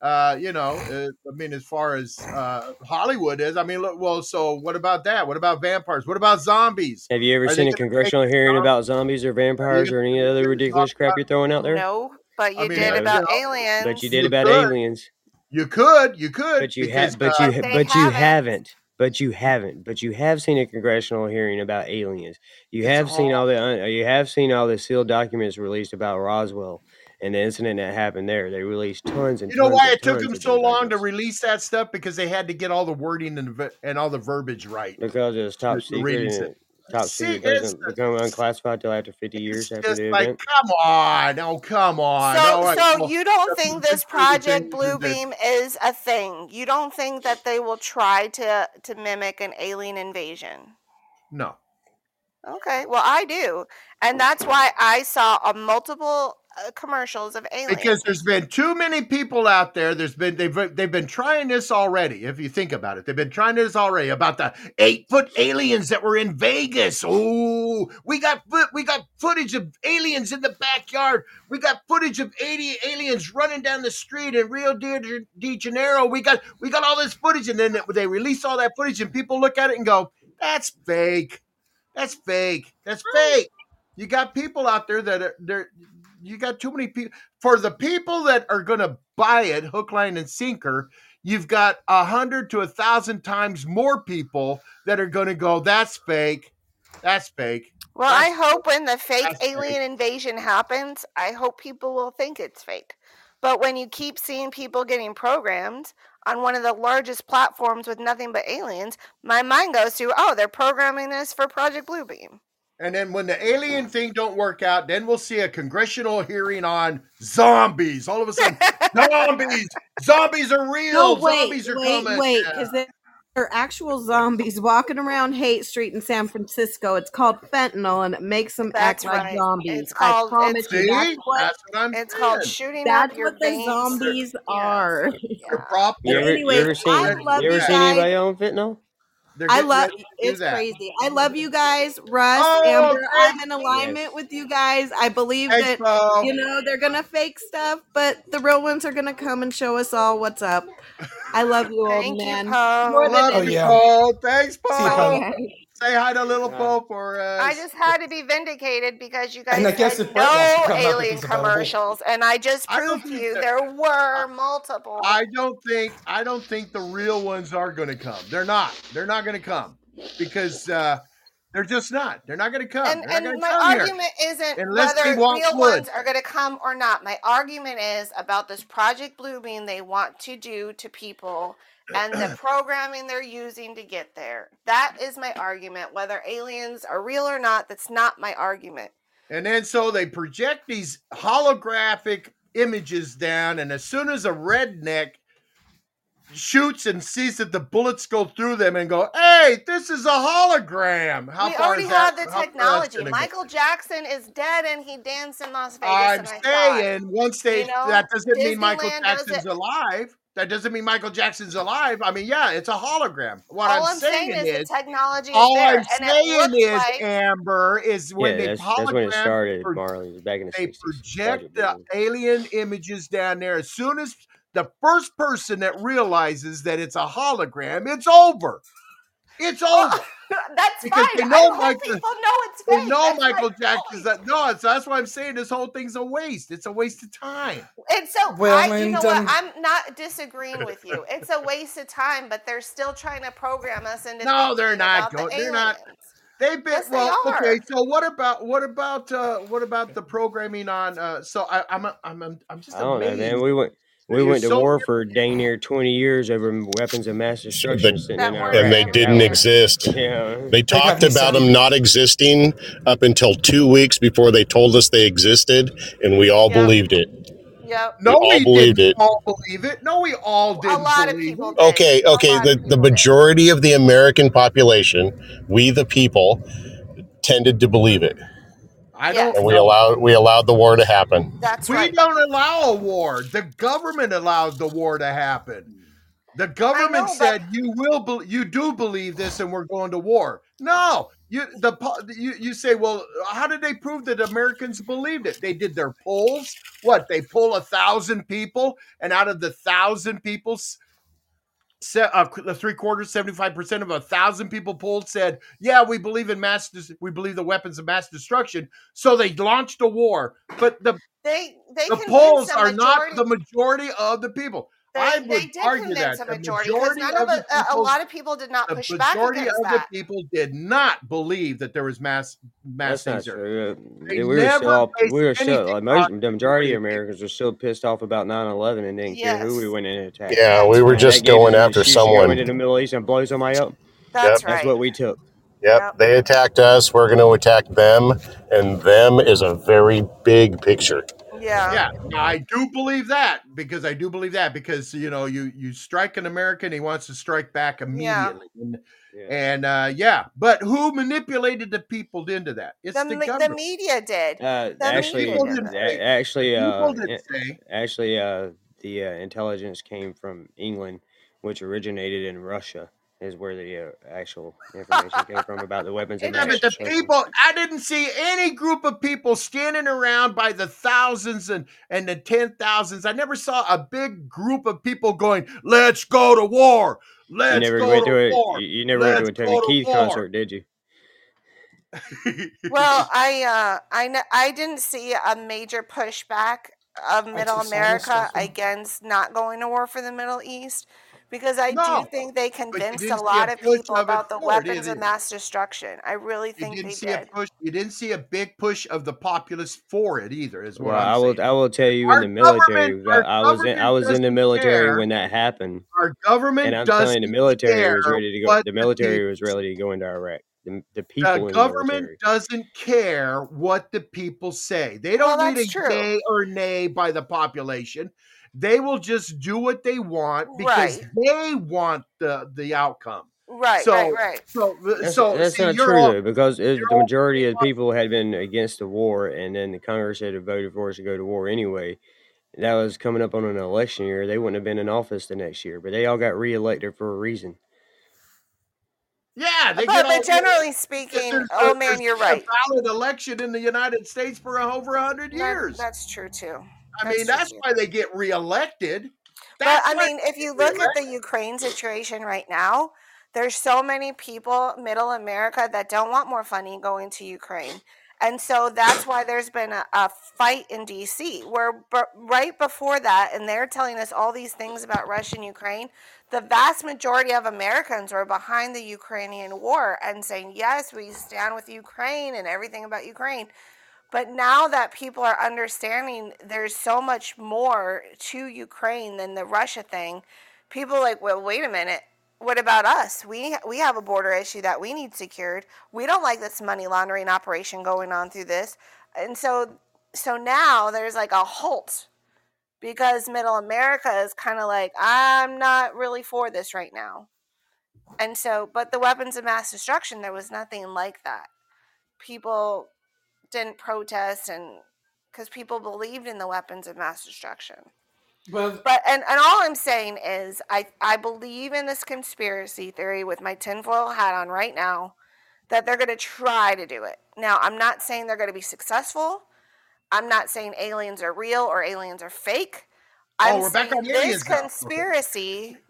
uh, you know, uh, I mean, as far as uh, Hollywood is, I mean, look, well, so what about that? What about vampires? What about zombies? Have you ever Are seen a congressional hearing zombies? about zombies or vampires or any other ridiculous crap you're throwing out there? No, but you I mean, did uh, about you know, aliens. But you did You about could. aliens. You could, you could, But you have, but uh, you, But ha- they but you haven't. haven't. But you haven't. But you have seen a congressional hearing about aliens. You it's have seen all all the. un- You have seen all the sealed documents released about Roswell and the incident that happened there. They released tons and You know tons why it took them so those long to release that stuff? Because they had to get all the wording and, and all the verbiage right. because it was top The, the secret reading and set. it, top See, secret doesn't become unclassified till after 50 years after just the like, event. come on, oh, come on. So, All right, so well, you don't that's think this Project thing is Bluebeam is a thing? You don't think that they will try to to mimic an alien invasion? no. Okay, well I do, and that's why I saw a multiple Uh, commercials of aliens. because there's been too many people out there. There's been they've they've been trying this already. If you think about it, they've been trying this already about the eight foot aliens that were in Vegas. Oh, we got we got footage of aliens in the backyard. We got footage of eighty aliens running down the street in Rio de, de Janeiro. We got we got all this footage, and then they release all that footage, and people look at it and go, "That's fake. That's fake. That's fake." You got people out there that are there. You got too many people for the people that are going to buy it hook, line, and sinker, you've got a hundred to a thousand times more people that are going to go, "That's fake, that's fake." Well, That's I hope when the fake that's fake." alien invasion happens, I hope people will think it's fake. But when you keep seeing people getting programmed on one of the largest platforms with nothing but aliens, my mind goes to, oh, they're programming this for Project Bluebeam. And then when the alien thing don't work out, then we'll see a congressional hearing on zombies. All of a sudden, zombies, zombies are real. No, wait, zombies are wait, coming. wait, Yeah. because there are actual zombies walking around Haight Street in San Francisco. It's called fentanyl, and it makes them That's act like zombies. It's I called promise it's, you, See, that's what that's what I'm it's saying. called shooting that's up your what the veins. zombies are. They're prop- You they're ever, you ever seen I love you ever seen anybody on fentanyl? They're I love ready it's that. crazy. I love you guys, Russ, Oh, Amber. I'm in alignment Yes. with you guys. I believe Thanks, that Bo. you know they're gonna fake stuff, but the real ones are gonna come and show us all what's up. I love you, old Thank you, man. More than Love Oh, you, yeah. Paul. Thanks, See you, Paul. Poe. Say hi to little Yeah. Paul for us. I just had to be vindicated because you guys And I guess said if Brett wants to no come up if alien he's available. commercials, and I just I proved to you that- there were multiple. I don't think I don't think the real ones are going to come. They're not. They're not going to come because uh, they're just not. They're not going to come. and and my come argument isn't unless whether they want real wood. ones are going to come or not. My argument is about this Project Bluebeam they want to do to people and the programming they're using to get there. That is my argument. Whether aliens are real or not, that's not my argument. And then so they project these holographic images down, and as soon as a redneck shoots and sees that the bullets go through them and go, "Hey, this is a hologram." How we far already is that? have the technology. gonna go? Michael Jackson is dead and he danced in Las Vegas. I'm and I saw saying once they You know, that doesn't mean Michael Jackson's alive. That doesn't mean Michael Jackson's alive. I mean, yeah, it's a hologram. What All I'm, I'm saying is is, the technology is all there, I'm and saying looks is, like Amber, is when yeah, they that's, that's when it started, pro- Marley. Was back in the they 60s. project Project the alien images down there. As soon as the first person that realizes that it's a hologram, it's over. It's over. That's Because fine. they I know hope Michael. people know it's fake. They know That's Michael Jackson's. point. That, no, it's, that's why I'm saying this whole thing's a waste. It's a waste of time. And so Well, I, you and, know what? um, I'm not disagreeing with you. It's a waste of time, but they're still trying to program us into No, they're not. about the they're not. They've been Yes, well. are. Okay, so what about what about uh what about the programming on? uh So I, I'm I'm I'm I'm just I don't know, man. We went we went to so war for dang near 20 years over weapons of mass destruction But- sitting That in our and they didn't Yeah. exist. Yeah. They talked me about them not existing up until two weeks before they told us they existed, and we all Yep. believed it. Yep. No, We all we believed didn't it. all believe it. No, we all didn't lot of people it. did. Okay, okay. The of the people did. majority of the American population, we the people, tended to believe it, I Yes. don't and we know. allowed we allowed the war to happen. That's We right. don't allow a war. The government allowed the war to happen. The government know, but said you will, be, you do believe this, and we're going to war. No, you the you you say, well, how did they prove that Americans believed it? They did their polls. What they pull a thousand people, and out of the thousand people, s- se- uh, the three quarters, seventy five percent of a thousand people polled said, yeah, we believe in mass, dis- we believe the weapons of mass destruction. So they launched a war, but the they they the polls are not the majority of the people. I They, would they did argue convince that a majority because majority none of of the a, a- a lot of people did not push back majority against of the people did not believe that there was mass mass That's not true. They We were still never all, based we were still like most the majority majority of of. Americans were still pissed off about 9/11 and didn't care who we went in and attacked. Yeah, we were right. And just going after someone to into the Middle East and blow somebody up. That's Yep, That's what we took. yep. Yep. They attacked us. We're going to attack them, and them is a very big picture. Yeah. Yeah, I do believe that because I do believe that because you know you you strike an American, he wants to strike back Yeah. immediately, and, Yeah. and uh, yeah, but who manipulated the people into that? It's The the the media did. Uh, The actually, media did that. actually, uh, People i- didn't say. actually, uh, the uh, intelligence came from England, which originated in Russia. Is where the uh, actual information came from about the weapons of It Yeah, but the people, I didn't see any group of people standing around by the thousands and, and the ten thousands. I never saw a big group of people going, let's go to war. You Let's never go went to to a war. you you never went Let's to a go to Keith concert, did you? Well, I uh, I I didn't see a major pushback of Middle America against not going to war for the Middle East because I do think they convinced a lot a of people of about the for weapons of mass destruction. I really think You think didn't they see a did. push. You didn't see a big push of the populace for it either. Is what Well, I I'm will. saying. I will tell you Our in the military. government, our I was in. I was in the military care. when that happened, Our government and I'm telling you, the doesn't military was ready to go. The the military people was ready to go into Iraq. The, the The people the government military. doesn't care what the people say. They don't need that's a true. yay or nay by the population. They will just do what they want because Right. they want the the outcome. Right, right, So right. so That's so that's see not true all though, because it, the majority of the people had been against the war, and then the Congress had voted for us to go to war anyway. That was coming up on an election year. They wouldn't have been in office the next year, but they all got reelected for a reason. yeah, they But, get all but generally because speaking, there's, oh a, man, there's you're been a right. valid election in the United States for over a hundred That, years. that's true too. I That's mean, that's why they get reelected. But I mean, if you look at the. Ukraine situation right now, there's so many people, middle America, that don't want more funding going to Ukraine. And so that's why there's been a, a fight in DC, where b- right before that, and they're telling us all these things about Russia and Ukraine, the vast majority of Americans were behind the Ukrainian war and saying, yes, we stand with Ukraine and everything about Ukraine. But now that people are understanding there's so much more to Ukraine than the Russia thing, people like, well, wait a minute. What about us? We we have a border issue that we need secured. We don't like this money laundering operation going on through this. And so so now there's like a halt because middle America is kind of like, I'm not really for this right now. And so, but the weapons of mass destruction, there was nothing like that. People didn't protest and because people believed in the weapons of mass destruction. Well, But and, and all I'm saying is I, I believe in this conspiracy theory with my tinfoil hat on right now that they're gonna try to do it. Now I'm not saying they're gonna be successful. I'm not saying aliens are real or aliens are fake. Oh, I'm we're back on this aliens. Conspiracy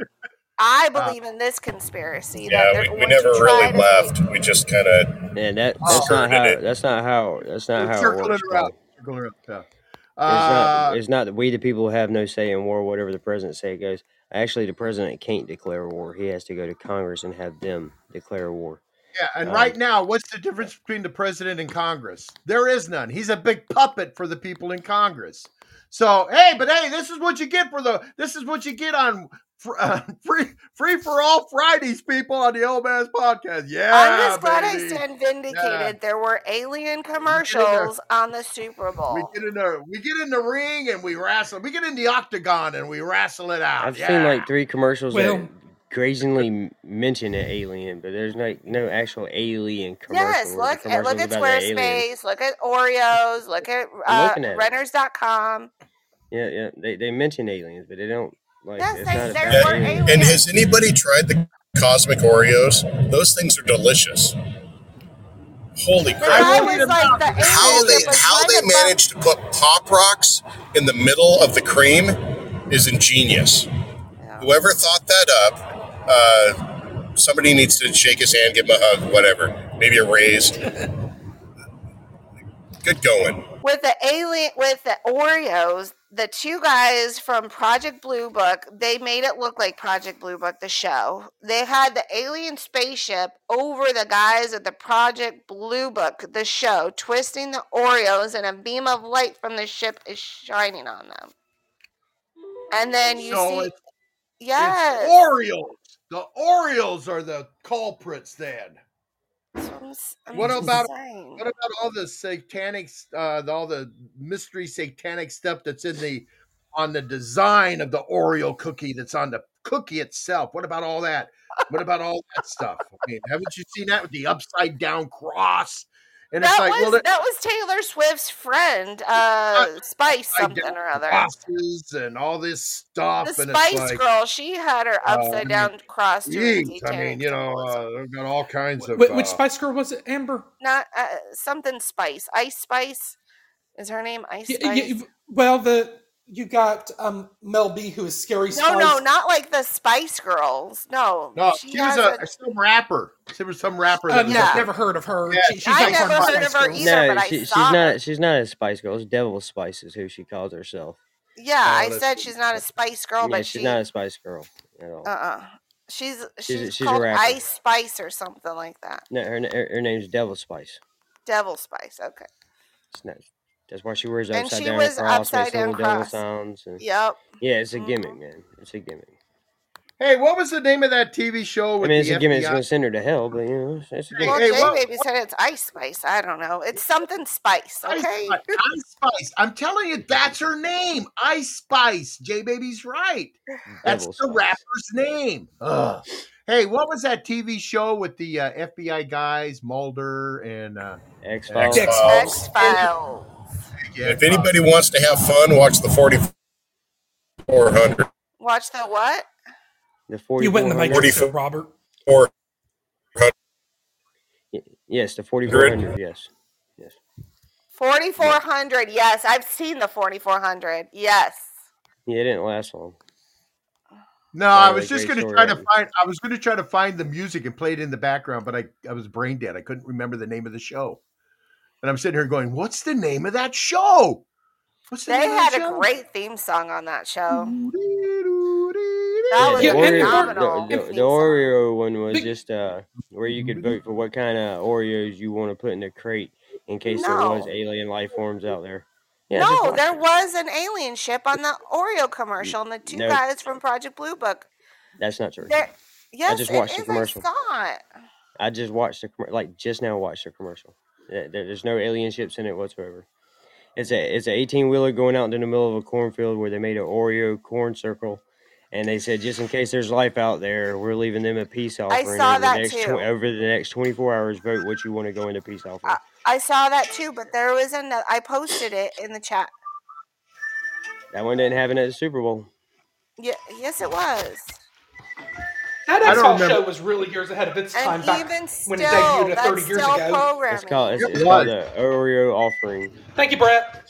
I Uh, believe in this conspiracy Yeah, they're we, we never really left. fake. We just kind of And that that's not how. it. That's not how. That's not we're how it works, around. brother. Circling around. Yeah. It's not. Uh, It's not that we the people have no say in war. Whatever the president say goes. Actually, the president can't declare war. He has to go to Congress and have them declare war. yeah, and Um, right now, what's the difference between the president and Congress? There is none. He's a big puppet for the people in Congress. So, hey, but hey, this is what you get for the. This is what you get on fr- uh, free free for all Fridays, people on the Old Man's podcast. Yeah, I'm Yeah, just glad I baby. stand Yeah, vindicated. There were alien we get commercials on the Super Bowl. We Bowl. get in the we get in the ring and we wrestle. We get in the octagon and we wrestle it out. I've seen like three commercials that well, grazingly mention an alien, but there's like no actual alien commercial. Yes, the look at look at about the aliens. Squarespace, look at Oreos, look at I'm uh, at renters.com. Yeah, yeah. They they mention aliens, but they don't like. Yes, It's there about were And, aliens. and has anybody tried the cosmic Oreos? Those things are delicious. Holy crap! guy won't eat was them like the How they how they above managed to put pop rocks in the middle of the cream is ingenious. yeah. Whoever thought that up, uh, somebody needs to shake his hand, give him a hug, whatever. Maybe a raise. Good going. with the alien with the Oreos, the two guys from Project Blue Book, they made it look like Project Blue Book, the show. They had the alien spaceship over the guys at the Project Blue Book, the show, twisting the Oreos, and a beam of light from the ship is shining on them. And then you so see, it's it's yes, Orioles. The Orioles are the culprits then. I'm, What about saying. what about all the satanic uh all the mystery satanic stuff that's in the on the design of the Oreo cookie that's on the cookie itself? What about all that? What about all that stuff? I mean, haven't you seen that with the upside down cross? And it's That like, was the that was Taylor Swift's friend, uh, Spice upside something or other. crosses and all this stuff, The and it's Spice like, Girl, she had her uh, upside down cross yeet. I mean, you know, uh, they've got all kinds of. wh- which Uh, Spice Girl was it? Amber? Not uh, something Spice. Ice Spice is her name. Ice Yeah, yeah, Spice. well, the You got um, Mel B, who is Scary No, Spice. no, not like the Spice Girls. No, No, she she was has a, some rapper. She was some rapper. Uh, that was Yeah. a- Never heard of her. Yeah, She- she's I not never heard Spice of her Girls. either, No, but I she, she's saw her. not. She's not a Spice Girl. It's Devil Spice is who she calls herself. Yeah, Oh, I said she's not a Spice Girl, yeah, but she's she. not a Spice Girl at all. Uh uh She's she's, She's a- she's a called rapper. Ice Spice or something like that. No, her, her her name's Devil Spice. Devil Spice. Okay. It's not, that's why she wears And upside she down was cross, upside makes little down devil cross. sounds. And, Yep. yeah, it's a Mhm. gimmick, man. It's a gimmick. Hey, what was the name of that TV show I mean, it's the a gimmick. It's gonna send her to hell, but you know, it's, it's a Hey, gimmick. Well, hey, J what- Baby said it's Ice Spice. I don't know. It's something Spice. Okay. Spice. Ice Spice. I'm telling you, that's her name. Ice Spice. J Baby's right. That's Devil the Spice. rapper's name. Ugh. Hey, what was that TV show with the uh, FBI guys, Mulder and uh, X X Files. Files. X Files. Yeah, If anybody wants to have fun, watch the 4400. Watch the what? The You went in the 4400. Matrix, 44 there, Robert. Or Yes, the 4400. Yes. Yes. 4400. Yes, I've seen the 4400. Yes. Yeah, it didn't last long. No, Not I a was just going to try to find. I was going to try to find the music and play it in the background, but I I was brain dead. I couldn't remember the name of the show, and I'm sitting here going, "What's the name of that show? What's the They name of had that a show?" great theme song on that show. That the was Oreo, phenomenal. the, the, theme the. Oreo one was just uh where you could vote for what kind of Oreos you want to put in the crate in case there was alien life forms out there. Yeah, No, there it. was an alien ship on the Oreo commercial, and the two No. guys from Project Blue Book. That's not true. There, yes, just it watched the is. commercial. I saw it. I just watched the commer- like just now watched the commercial. There- there- There's no alien ships in it whatsoever. It's a it's an 18 wheeler going out into the middle of a cornfield where they made an Oreo corn circle, and they said just in case there's life out there, we're leaving them a peace offering. saw over that the next too. over the next 24 hours. Vote what you want to go into peace offering. I saw that too, but there was another. I posted it in the chat. that one didn't happen at the Super Bowl. Yeah, yes, it was. That I X don't Files show was really years ahead of its time And back even when it debuted that's 30 years still ago. It's called it's, it's called the Oreo offering. Thank you, Brett.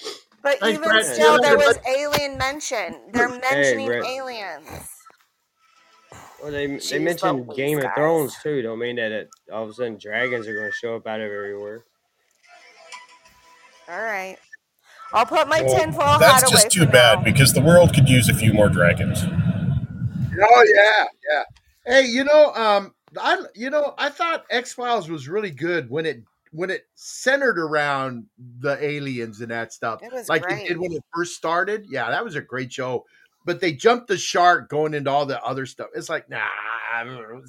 But Thanks, even Brett. still, there was alien mention. They're mentioning Brett. aliens. Well, they Jeez they mentioned Louise, Game of guys. Thrones too. Don't mean that it, all of a sudden dragons are going to show up out of everywhere. All right. I'll put my Well, tinfoil hat that's just too for bad now. because the world could use a few more dragons. Oh yeah, yeah. Hey, you know, um, I you know, I thought X Files was really good when it when it centered around the aliens and that stuff, It was like it did when it first started. Yeah, that was a great show. But they jumped the shark going into all the other stuff. It's like, nah, know.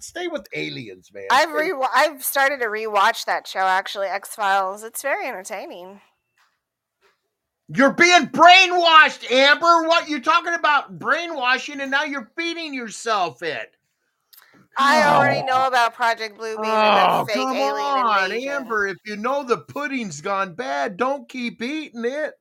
Stay with aliens, man. I've re I've started to rewatch that show actually, X Files. It's very entertaining. You're being brainwashed, Amber. What you're talking about brainwashing, and now you're feeding yourself it. I oh, already know about Project Blue Beam and Oh, come alien on, invasion. Amber. If you know the pudding's gone bad, don't keep eating it.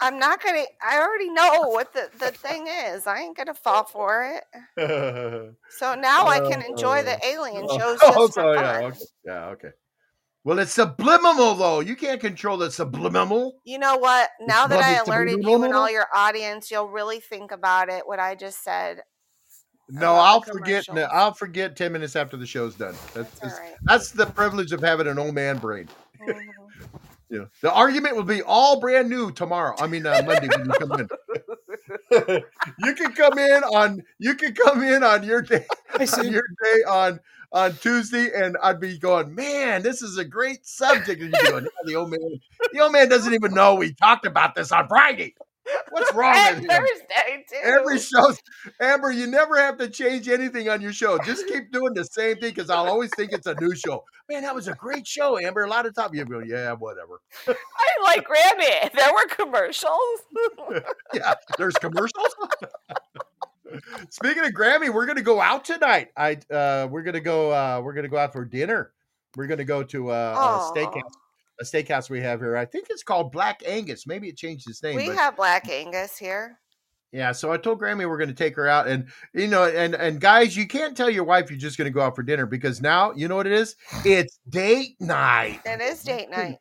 I'm not gonna. I already know what the, the thing is. I ain't gonna fall for it. So now I can oh, enjoy the alien oh, shows just oh, for yeah, okay. yeah, okay. Well, it's subliminal though. You can't control the subliminal. You know what? Now that I alerted you and all your audience, you'll really think about it. What I just said. No, I'll forget. commercials. I'll forget ten minutes after the show's done. That's That's right. that's the privilege of having an old man brain. Mhm. You know, the argument will be all brand new tomorrow. I mean, uh, Monday when you come in. you can come in on you can come in on your day I on your day on on Tuesday, and I'd be going, man, this is a great subject. And you'd be going, yeah, the old man, the old man doesn't even know we talked about this on Friday. What's wrong with? Thursday too. Every show, Amber, you never have to change anything on your show. Just keep doing the same thing because I'll always think it's a new show. Man, that was a great show, Amber. A lot of time you go, yeah, whatever. I'm like Grammy. There were commercials. Yeah, there's commercials. Speaking of Grammy, we're gonna go out tonight. I uh we're gonna go uh we're gonna go out for dinner. We're gonna go to uh, a steakhouse. A steakhouse we have here. I think it's called Black Angus. Maybe it changed its name. we but have Black Angus here. Yeah, so I told Grammy we're going to take her out, and you know, and and guys, you can't tell your wife you're just going to go out for dinner because now you know what it is. It's date night. It is date night.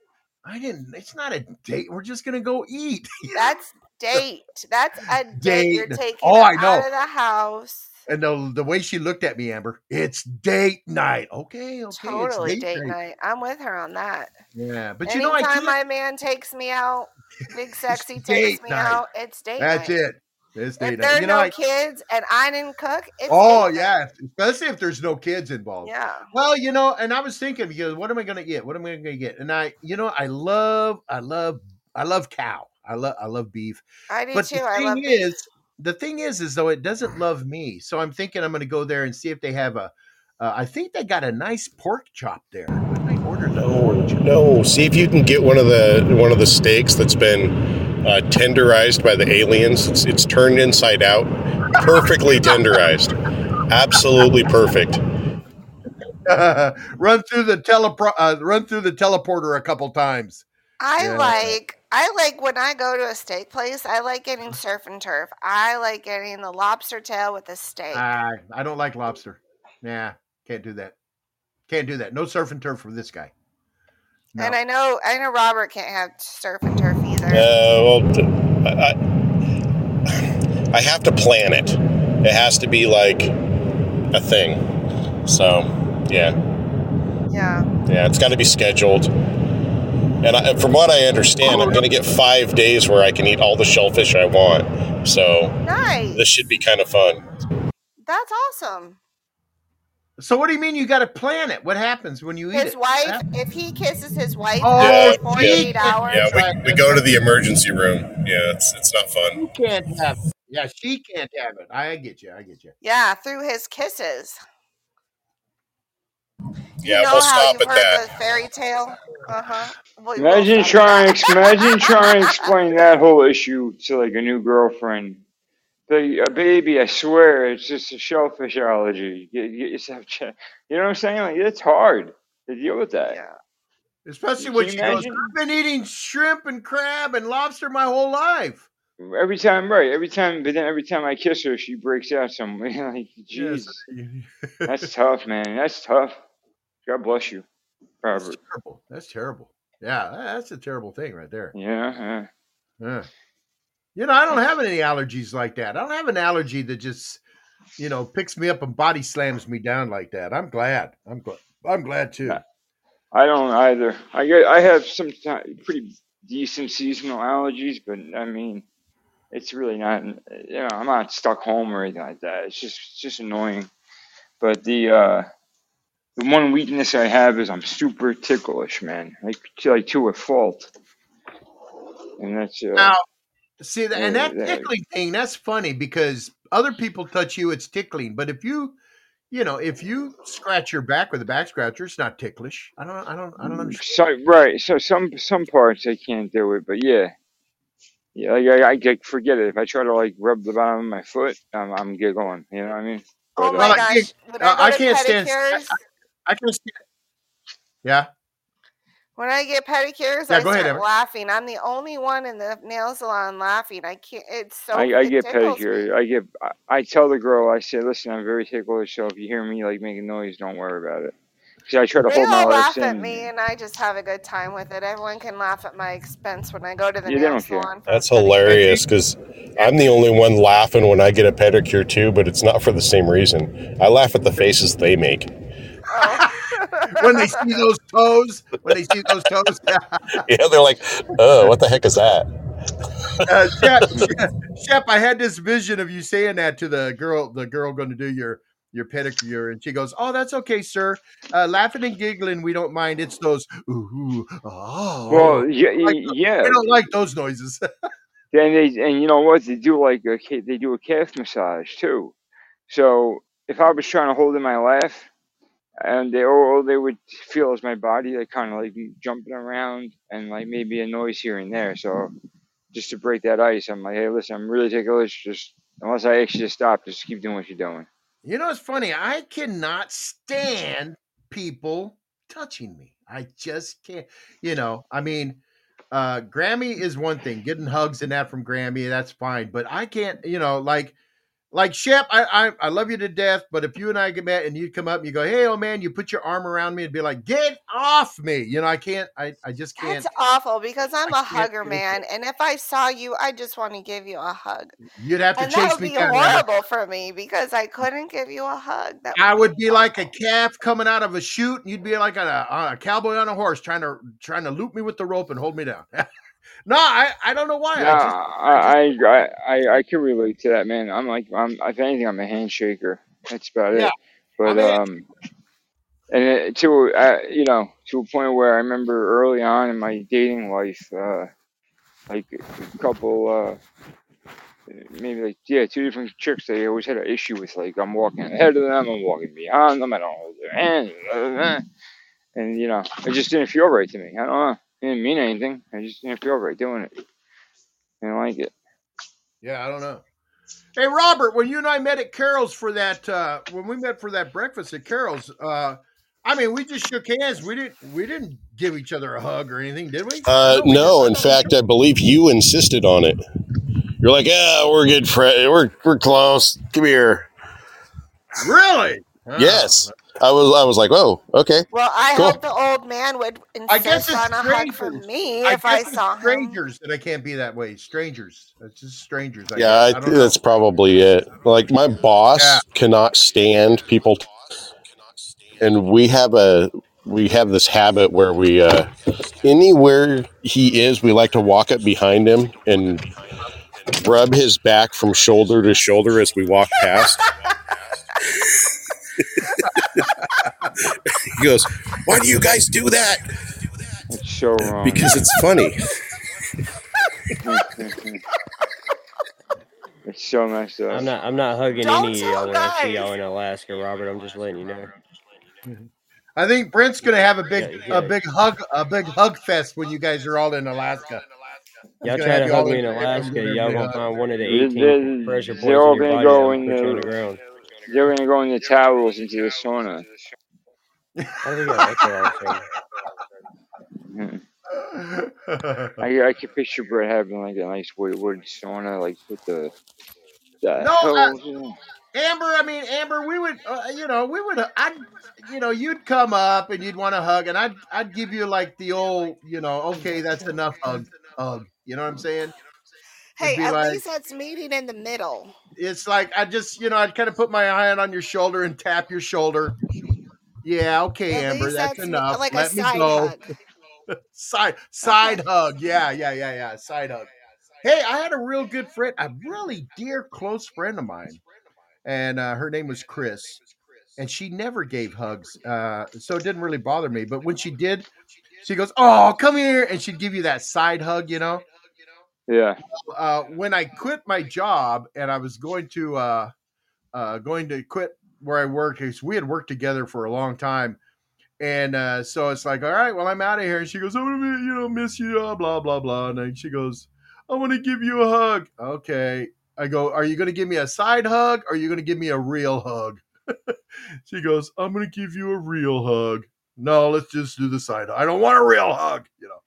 I didn't. It's not a date. We're just going to go eat. That's date. That's a date. You're taking Oh, I know. out of the house. And the the way she looked at me, Amber, it's date night. Okay, okay, Totally it's date, date night. I'm with her on that. Yeah, but you know, I Anytime my man takes me out, big sexy takes me night. out, it's date night. That's night. it. It's If date there night. are You know, no I, kids and I didn't cook, it's oh night. yeah, especially if there's no kids involved. Yeah. Well, you know, and I was thinking because what am I going to get? What am I going to get? And I, you know, I love, I love, I love cow. I love, I love beef. I do But too. the I love thing beef. Is, the thing is, is though it doesn't love me. So I'm thinking I'm going to go there and see if they have a. Uh, I think they got a nice pork chop there. I order the No, no. See if you can get one of the one of the steaks that's been uh, tenderized by the aliens. It's, it's turned inside out, perfectly tenderized, absolutely perfect. run through the telepro- uh, run through the teleporter a couple times. I Yeah. like I like when I go to a steak place, I like getting surf and turf. I like getting the lobster tail with the steak. I I don't like lobster. Yeah, can't do that. Can't do that. No surf and turf for this guy. No. And I know I know Robert can't have surf and turf either. Uh, well, t- I, I I have to plan it. It has to be like a thing. So, yeah, Yeah. yeah, it's got to be scheduled. And I, from what I understand, I'm going to get five days where I can eat all the shellfish I want. So Nice. this should be kind of fun. That's awesome. So what do you mean you got to plan it? What happens when you eat His it? wife, if he kisses his wife Oh, yeah. 48 hours, Yeah, we, we go to the emergency room. Yeah, it's it's not fun. You can't have it. Yeah, she can't have it. I get you. I get you. yeah, through his kisses. Yeah, you know we'll how stop at that. the fairy tale? Uh huh. Imagine trying, imagine trying to explain that whole issue to like a new girlfriend. The uh, baby, I swear, it's just a shellfish allergy. Get, get yourself checked. You know what I'm saying? Like, it's hard to deal with that. Yeah. Especially Can when you she goes, I've been eating shrimp and crab and lobster my whole life. Every time, right? Every time, but then every time I kiss her, she breaks out some. like, jeez, that's tough, man. That's tough. God bless you, That's terrible. That's terrible. Yeah, that's a terrible thing right there. Yeah, yeah. You know, I don't have any allergies like that. I don't have an allergy that just, you know, picks me up and body slams me down like that. I'm glad. I'm glad. I'm glad too. I don't either. I get, I have some pretty decent seasonal allergies, but I mean, it's really not. You know, I'm not stuck home or anything like that. It's just, it's just annoying. But the uh, the one weakness I have is I'm super ticklish, man. Like, to, like to a fault. And that's uh, Now, see that, and that that- tickling thing, that's funny because other people touch you, it's tickling. But if you, you know, if you scratch your back with a back scratcher, it's not ticklish. I don't, I don't, I don't understand. So right, so some some parts I can't do it, but yeah, yeah, like I, I get forget it. If I try to like rub the bottom of my foot, I'm I'm giggling. You know what I mean? Oh But, my uh, gosh. When I uh, I can't stand- pedicures, I can see it. Yeah. when I get pedicures, Yeah, I go ahead, start Amber. laughing. I'm the only one in the nail salon laughing. I can't. It's so. I, I get tickles me. pedicure. I get. I, I tell the girl. I say, listen, I'm very ticklish. So if you hear me like making noise, don't worry about it. See, I try to They hold my all lips laugh at in. me, and I just have a good time with it. Everyone can laugh at my expense when I go to the Yeah, nail salon. That's hilarious because I'm the only one laughing when I get a pedicure too, but it's not for the same reason. I laugh at the faces they make. when they see those toes, when they see those toes, Yeah, they're like, "Oh, what the heck is that?" uh, Shep, Shep, I had this vision of you saying that to the girl, the girl going to do your your pedicure, and she goes, "Oh, that's okay, sir. Uh, laughing and giggling, we don't mind. It's those ooh, ooh oh. Well, yeah, Like, yeah. we don't like those noises." Then they and you know what they do like a they do a calf massage too. So if I was trying to hold in my laugh, and they all they would feel is my body like kind of like jumping around and like maybe a noise here and there. So just to break that ice, I'm like, hey, listen, I'm really ticklish. Just unless I actually just stop, just keep doing what you're doing. You know, it's funny. I cannot stand people touching me. I just can't. You know, I mean, uh, Grammy is one thing. Getting hugs and that from Grammy, that's fine. But I can't. You know, like like Shep, I, I I love you to death, but if you and I get met and you'd come up and you go, "Hey, old man," you put your arm around me and be like, "Get off me!" You know, I can't. I I just can't. That's awful because I'm a hugger, man, and if I saw you, I just want to give you a hug, You'd have to and that would me be down. would- horrible for me because I couldn't give you a hug. That I would would be like a calf coming out of a chute, and you'd be like a, a cowboy on a horse trying to trying to loop me with the rope and hold me down. no, I, I don't know why. Yeah, I just I, I, I, I can relate to that, man. I'm like, I'm, if anything, I'm a handshaker. That's about Yeah, it. But, mean- um, and it, to, uh, you know, to a point where I remember early on in my dating life, uh, like a couple, uh, maybe like, yeah, two different chicks, they always had an issue with, like, I'm walking ahead of them, I'm walking behind them, I don't hold their hand, and, you know, it just didn't feel right to me. I don't know. It didn't mean anything. I just didn't feel right doing it. I didn't like it. Yeah, I don't know. Hey, Robert, when you and I met at Carol's for that, uh, when we met for that breakfast at Carol's, uh, I mean, we just shook hands. We didn't, we didn't give each other a hug or anything, did we? Uh, no, in fact, I believe you insisted on it. You're like, yeah, we're good friends. We're we're close. Come here. Really? Yes, I was. I was like, oh, okay. Well, I Cool. hope the old man would I guess insist it's on a hug from me I if I guess it's saw him. strangers that I can't be that way. Strangers. It's just strangers. I Yeah. I, I think don't know. that's probably it. Like my boss Yeah. cannot stand people, t- and we have a we have this habit where we uh, anywhere he is, we like to walk up behind him and rub his back from shoulder to shoulder as we walk past. he goes, "Why do you guys do that?" It's so wrong. Because it's funny. it's so messed up. I'm not. I'm not hugging Don't any of y'all when I see y'all in Alaska, Robert. I'm just letting you know. I think Brent's gonna have a big, Yeah, yeah. a big hug, a big hug fest when you guys are all in Alaska. Y'all gonna try to hug me in in- Alaska, y'all hug. gonna find one of the They're, 18 they're, pressure they're points all in your gonna body go in put you on the the. They're gonna go in the towels into the sauna. I I can picture Brett having like a nice wood wood sauna, like with the the No, uh, in. Amber. I mean, Amber. We would, uh, you know, we would. I'd, you know, you'd come up and you'd want to hug, and I'd, I'd give you like the old, you know, okay, that's enough hug, hug. You know what I'm saying? Hey, at like, least that's meeting in the middle. it's like I just, you know, I'd kind of put my hand on your shoulder and tap your shoulder. Yeah, okay, At Amber, that's that's enough. like a Let me side go. hug. side side hug. Yeah, yeah, yeah, yeah. Side hug. Hey, I had a real good friend, a really dear close friend of mine, and uh, her name was Chris, and she never gave hugs, uh, so it didn't really bother me. But when she did, she goes, "Oh, come here," and she'd give you that side hug, you know. Yeah. Uh, when I quit my job and I was going to uh, uh, going to quit where I worked, 'cause we had worked together for a long time. And uh, so it's like, all right, well, I'm out of here. And she goes, gonna, you know, miss you, uh, blah blah blah. And she goes, I want to give you a hug. Okay. I go, are you gonna give me a side hug? Or are you gonna give me a real hug? she goes, I'm gonna give you a real hug. No, let's just do the side. hug. I don't want a real hug. You know,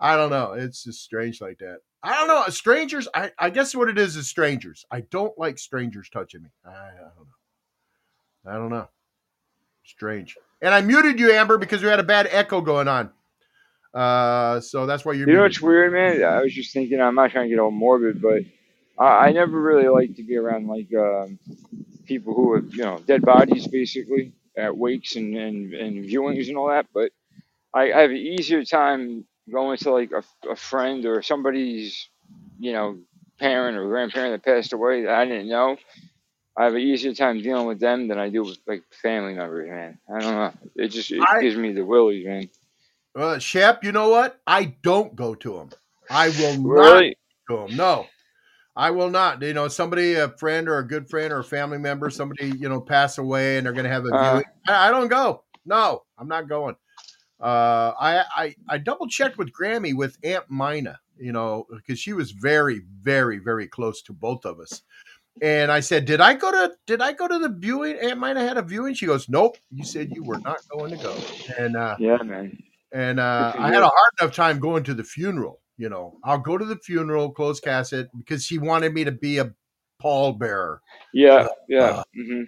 I don't know. It's just strange like that. I don't know. Strangers. I, I guess what it is is strangers. I don't like strangers touching me. I, I don't know. I don't know. Strange. And I muted you, Amber, because we had a bad echo going on. Uh, so that's why you're You know muted. what's weird, man? I was just thinking. I'm not trying to get all morbid, but I, I never really like to be around like um, people who have you know dead bodies, basically at wakes and, and, and viewings and all that. But I, I have an easier time going to like a, a friend or somebody's you know parent or grandparent that passed away that I didn't know. I have an easier time dealing with them than I do with like family members, man. I don't know. It just it I- gives me the willies, man. Uh, Shep, you know what? I don't go to them. I will not Really? go to them. No, I will not. You know, somebody, a friend or a good friend or a family member, somebody, you know, pass away and they're going to have a Uh. viewing. I, I don't go. No, I'm not going. Uh, I, I, I double checked with Grammy with Aunt Mina, you know, because she was very, very, very close to both of us. And I said, "Did I go to? Did I go to the viewing? Aunt Mina had a viewing." She goes, "Nope. You said you were not going to go." And uh, Yeah, man. and uh, I had a hard enough time going to the funeral. You know, I'll go to the funeral, close casket, because she wanted me to be a pallbearer. Yeah, yeah. Uh, hmm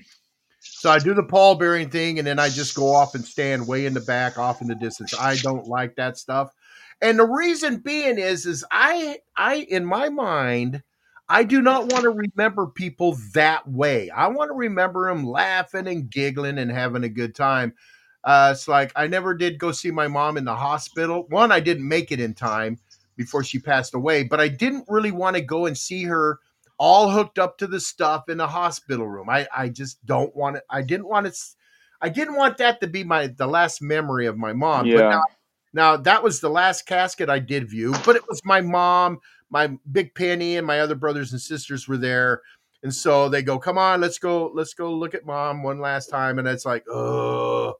so I do the pallbearing thing, and then I just go off and stand way in the back, off in the distance. I don't like that stuff, and the reason being is, is I, I in my mind, I do not want to remember people that way. I want to remember them laughing and giggling and having a good time. Uh, it's like I never did go see my mom in the hospital. One, I didn't make it in time before she passed away, but I didn't really want to go and see her all hooked up to the stuff in the hospital room. I, I just don't want it. I didn't want it. I didn't want that to be my the last memory of my mom. But Yeah. now, now that was the last casket I did view, but it was my mom, my big penny, and my other brothers and sisters were there. And so they go, come on, let's go, let's go look at mom one last time. And it's like, oh,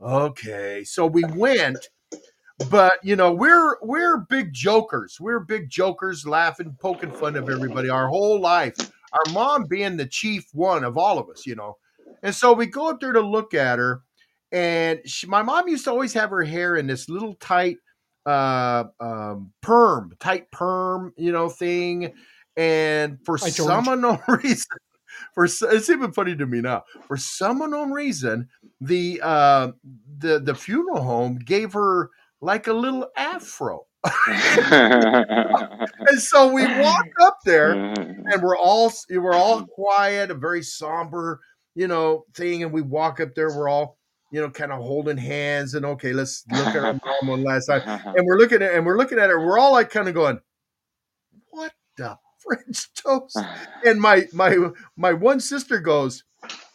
okay. So we went, but you know, we're we're big jokers. We're big jokers, laughing, poking fun of everybody our whole life. Our mom being the chief one of all of us, you know. And so we go up there to look at her, and she, my mom used to always have her hair in this little tight uh um perm tight perm you know thing. And for Hi, George. some unknown reason for it's even funny to me now. For some unknown reason the uh the the funeral home gave her like a little afro. And so we walk up there and we're all we're all quiet a very somber you know thing and we walk up there we're all you know kind of holding hands and okay let's look at our mom one last time. And we're looking at and we're looking at her we're all like kind of going what the french toast? And my my my one sister goes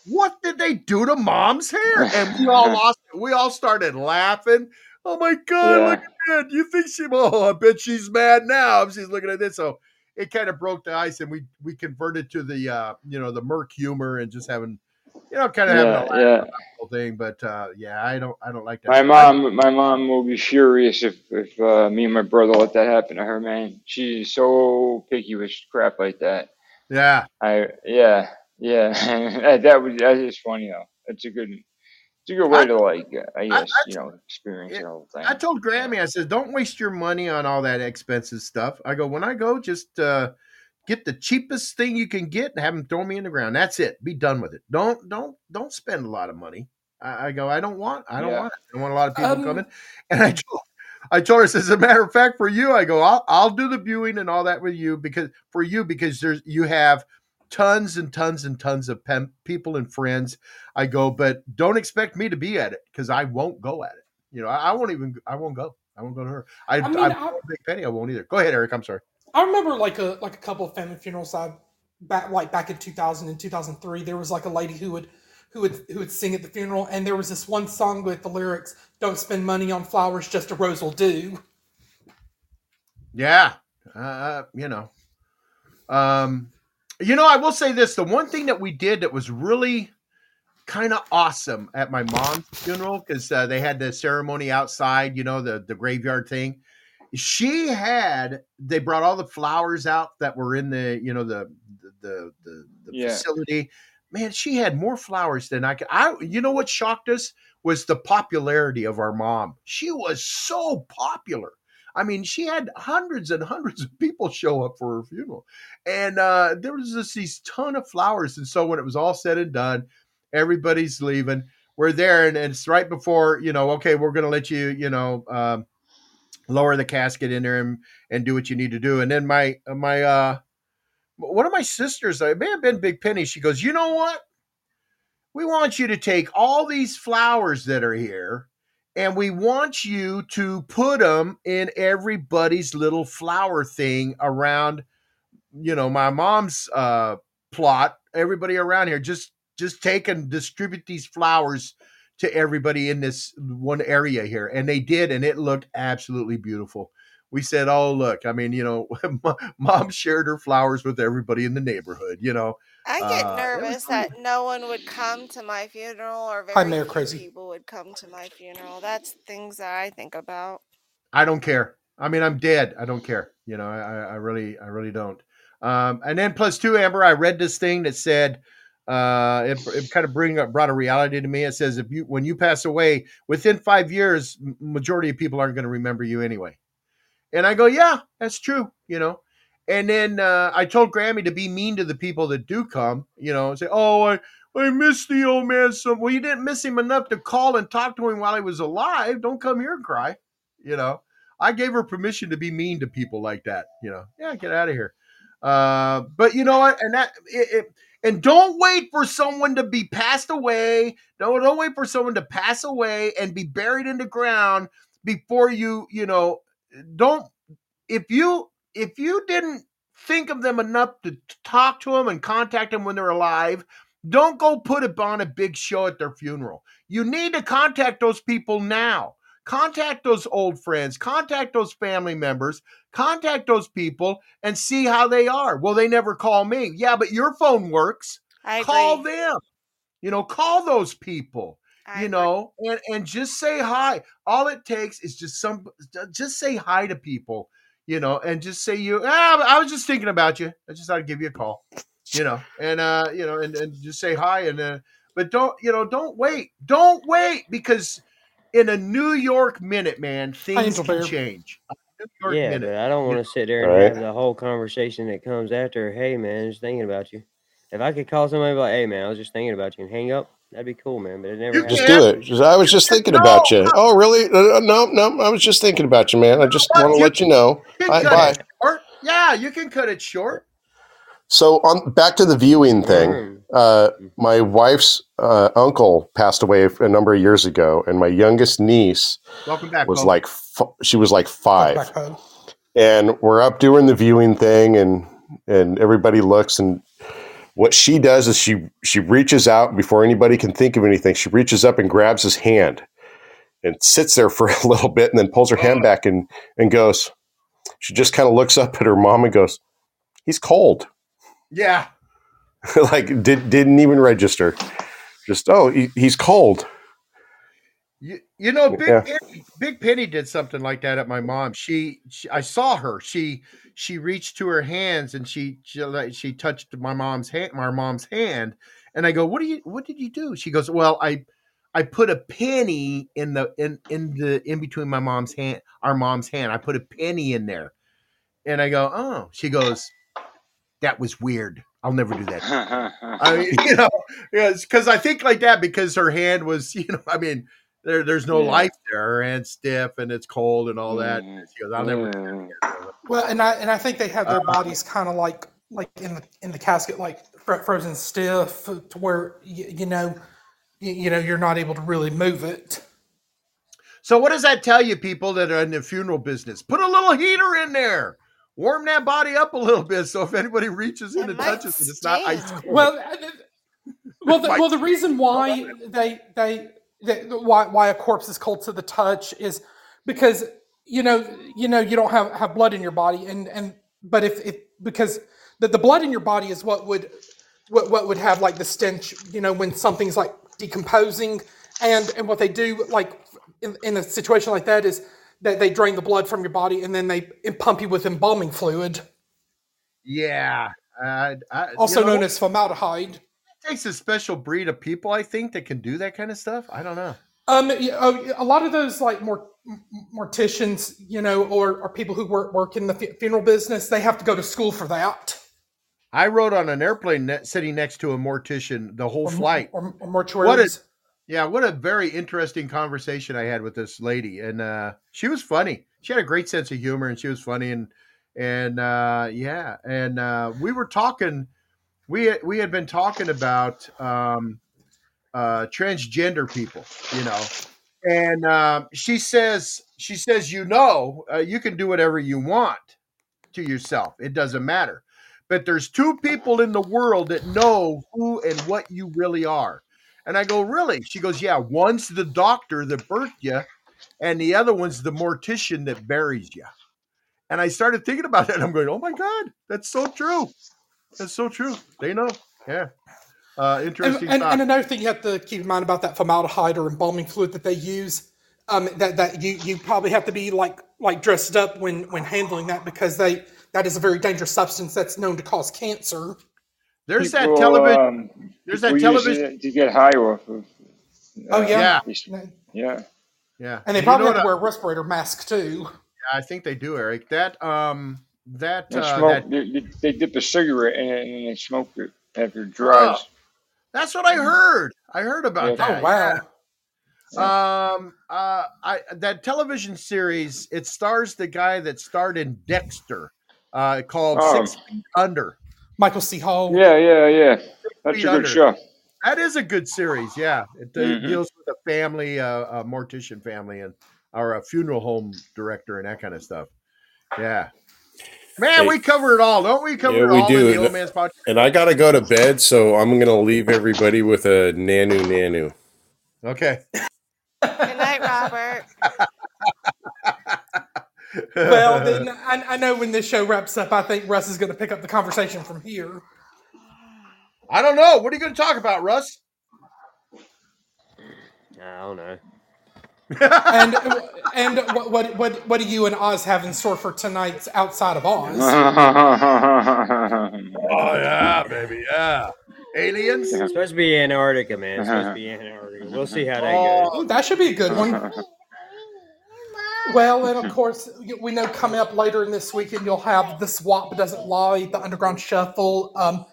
what did they do to mom's hair? And we all lost we all started laughing. Oh my god Yeah. look at that. You think she oh i bet she's mad now she's looking at this. So it kind of broke the ice and we we converted to the uh you know the murk humor and just having you know kind of having a Yeah, laugh yeah. about the whole thing but uh yeah i don't i don't like that My. Mom, my mom will be furious if if uh, me and my brother let that happen to her. Man, she's so picky with crap like that. yeah I yeah yeah. that, that was that is funny though. It's a good it's a good way I- to like uh, I I- guess I- you know experience Yeah, the whole thing. I told Grammy, I said, don't waste your money on all that expensive stuff. I go, when I go, just uh, get the cheapest thing you can get and have them throw me in the ground. That's it. Be done with it. Don't don't don't spend a lot of money. I, I go, I don't want, I don't Yeah. want it. I don't want a lot of people Um, coming. And I told, I told her, as a matter of fact, for you, I go, I'll I'll do the viewing and all that with you because for you because there's you have tons and tons and tons of people and friends. I go, but don't expect me to be at it because I won't go at it. You know, I, I won't even. I won't go. I won't go to her. I, I mean, I, I- Big Penny. I won't either. Go ahead, Eric. I'm sorry. I remember like a like a couple of family funerals I back like back in 2000 and 2003 there was like a lady who would who would who would sing at the funeral and there was this one song with the lyrics don't spend money on flowers just a rose will do Yeah. Uh, you know. Um, you know, I will say this: the one thing that we did that was really kind of awesome at my mom's funeral because uh, they had the ceremony outside. You know, the the graveyard thing. She had they brought all the flowers out that were in the you know the the the, the Yeah. facility. Man, she had more flowers than I could. I you know what shocked us was the popularity of our mom. She was so popular. I mean, she had hundreds and hundreds of people show up for her funeral, and uh, there was just these ton of flowers. And so when it was all said and done, everybody's leaving. We're there, and, and it's right before you know. Okay, we're going to let you, you know, um, lower the casket in there and, and do what you need to do. And then my my uh, one of my sisters, it may have been Big Penny. She goes, you know what? We want you to take all these flowers that are here and we want you to put them in everybody's little flower thing around you know my mom's uh plot everybody around here just just take and distribute these flowers to everybody in this one area here and they did and it looked absolutely beautiful we said oh look i mean you know mom shared her flowers with everybody in the neighborhood you know I get Uh, nervous fun. that no one would come to my funeral or Hi, very Mayor few Crazy. people would come to my funeral. That's things that I think about. I don't care. I mean, I'm dead. I don't care. You know, I, I I really, I really don't. Um, and then plus two, Amber, I read this thing that said, uh, it, it kind of bring up, brought a reality to me. It says if you, when you pass away within five years, majority of people aren't going to remember you anyway. And I go, yeah, that's true. You know, And then uh, I told Grammy to be mean to the people that do come, you know, say, "Oh, I I miss the old man so Well, you didn't miss him enough to call and talk to him while he was alive. Don't come here and cry, you know. I gave her permission to be mean to people like that, you know. Yeah, get out of here. Uh, but you know what? And that it, it, and don't wait for someone to be passed away. Don't don't wait for someone to pass away and be buried in the ground before you, you know, don't if you if you didn't think of them enough to talk to them and contact them when they're alive, don't go put it on a big show at their funeral. You need to contact those people now. Contact those old friends, contact those family members, contact those people and see how they are. Well, they never call me. Yeah, but your phone works. I Call agree. them. You know, call those people. I you agree. know, and and just say hi. All it takes is just some just say hi to people, you know, and just say you ah, I was just thinking about you. I just thought I'd give you a call. You know, and uh, you know, and, and just say hi and uh but don't you know, don't wait. Don't wait because in a New York minute, man, things Angel can change. A New York Yeah, minute. but I don't want to sit there and Right. have the whole conversation that comes after. Hey, man, just thinking about you. If I could call somebody like, "Hey, man, I was just thinking about you," and hang up, that'd be cool, man. But it never You. Just do it. Just, I was just thinking No, about you. no, Oh, really? Uh, no, no. I was just thinking about you, man. I just but want to let you know. can Bye, cut bye. it. Yeah, you can cut it short. So on back to the viewing thing. Uh, my wife's uh, uncle passed away a number of years ago, and my youngest niece Welcome back, was Bo. like f- she was like five, and we're up doing the viewing thing, and and everybody looks, and what she does is she she reaches out before anybody can think of anything. She reaches up and grabs his hand, and sits there for a little bit, and then pulls her hand back and and goes. She just kind of looks up at her mom and goes, "He's cold." Yeah. like did didn't even register. Just oh, he, he's cold. You, you know, Big Yeah. Penny, Big Penny did something like that at my mom. She, she, I saw her. She, she reached to her hands and she, she, she touched my mom's hand, my mom's hand, and I go, "What do you? What did you do?" She goes, "Well, I, I put a penny in the in in the in between my mom's hand, our mom's hand. I put a penny in there, and I go, oh. She goes, that was weird. I'll never do that. I mean, you know, because I think like that because her hand was, you know, I mean, there, there's no Yeah. life there. and hand's stiff and it's cold and all that. Mm. She goes, I'll never. Mm. Well, and I and I think they have their bodies kind of like like in the in the casket, like frozen stiff, to where you, you know, you, you know, you're not able to really move it. So what does that tell you, people that are in the funeral business? Put a little heater in there. Warm that body up a little bit, so if anybody reaches in It and might touches it, it's not ice cold. Well, uh, well, the, well, the reason why they they, they why why a corpse is cold to the touch is because you know you know you don't have, have blood in your body. And and but if if because the, the blood in your body is what would what, what would have like the stench you know when something's like decomposing. And and what they do like in, in a situation like that is that they drain the blood from your body and then they pump you with embalming fluid. Yeah. Uh, I, you also know, known as formaldehyde. it takes a special breed of people, I think, that can do that kind of stuff. I don't know. Um, oh, a lot of those like more morticians, you know, or, or people who work work in the funeral business, they have to go to school for that. I rode on an airplane ne- sitting next to a mortician the whole Or, flight. or, or mortuaries. What a yeah, what a very interesting conversation I had with this lady, and uh, she was funny. She had a great sense of humor, and she was funny, and and uh, yeah, and uh, we were talking. We we had been talking about um, uh, transgender people, you know, and uh, she says she says you know uh, you can do whatever you want to yourself. It doesn't matter. But there's two people in the world that know who and what you really are. And I go, really? She goes, yeah. One's the doctor that birthed you, and the other one's the mortician that buries you. And I started thinking about that. I'm going, oh my God, that's so true. That's so true. They know. Yeah. Uh, interesting and, thought. and another thing you have to keep in mind about that formaldehyde or embalming fluid that they use, um, that that you you probably have to be like like dressed up when when handling that because they that is a very dangerous substance that's known to cause cancer. there's that television. um, there's that television. to get high off of. Oh uh, yeah, Yeah. Yeah. Yeah. and they you probably know have to what wear a respirator mask too. Yeah, I think they do, Eric. That um that They uh, smoke. that They, they, they dip a cigarette in it and they smoke it after it oh, dries. that's what I heard. I heard about Yeah. Oh that. wow. Um, uh, I that television series it stars the guy that starred in Dexter, uh, called Oh, Six Feet Under. Michael C. Hall. yeah, yeah, yeah. That's Feet a good Under. show. That is a good series. Yeah, it, uh, hmm deals with a family, uh, a mortician family, and or a funeral home director and that kind of stuff. Yeah, man, Hey, we cover it all, don't we? Cover yeah, it we all in do. the And, old man's podcast. and I got to go to bed, so I'm going to leave everybody with a nanu nanu. Okay. Good night, Robert. Well, then I, I know when this show wraps up, I think Russ is going to pick up the conversation from here. I don't know. What are you going to talk about, Russ? I don't know. And and what what what what do you and Oz have in store for tonight's outside of Oz? Oh yeah, baby, yeah. Aliens. It's supposed to be Antarctica, man. It's supposed to be Antarctica. We'll see how that Oh, goes. Ooh, that should be a good one. Well, and of course, we know coming up later in this weekend, you'll have the Swap Doesn't Lie, the Underground Shuffle, um,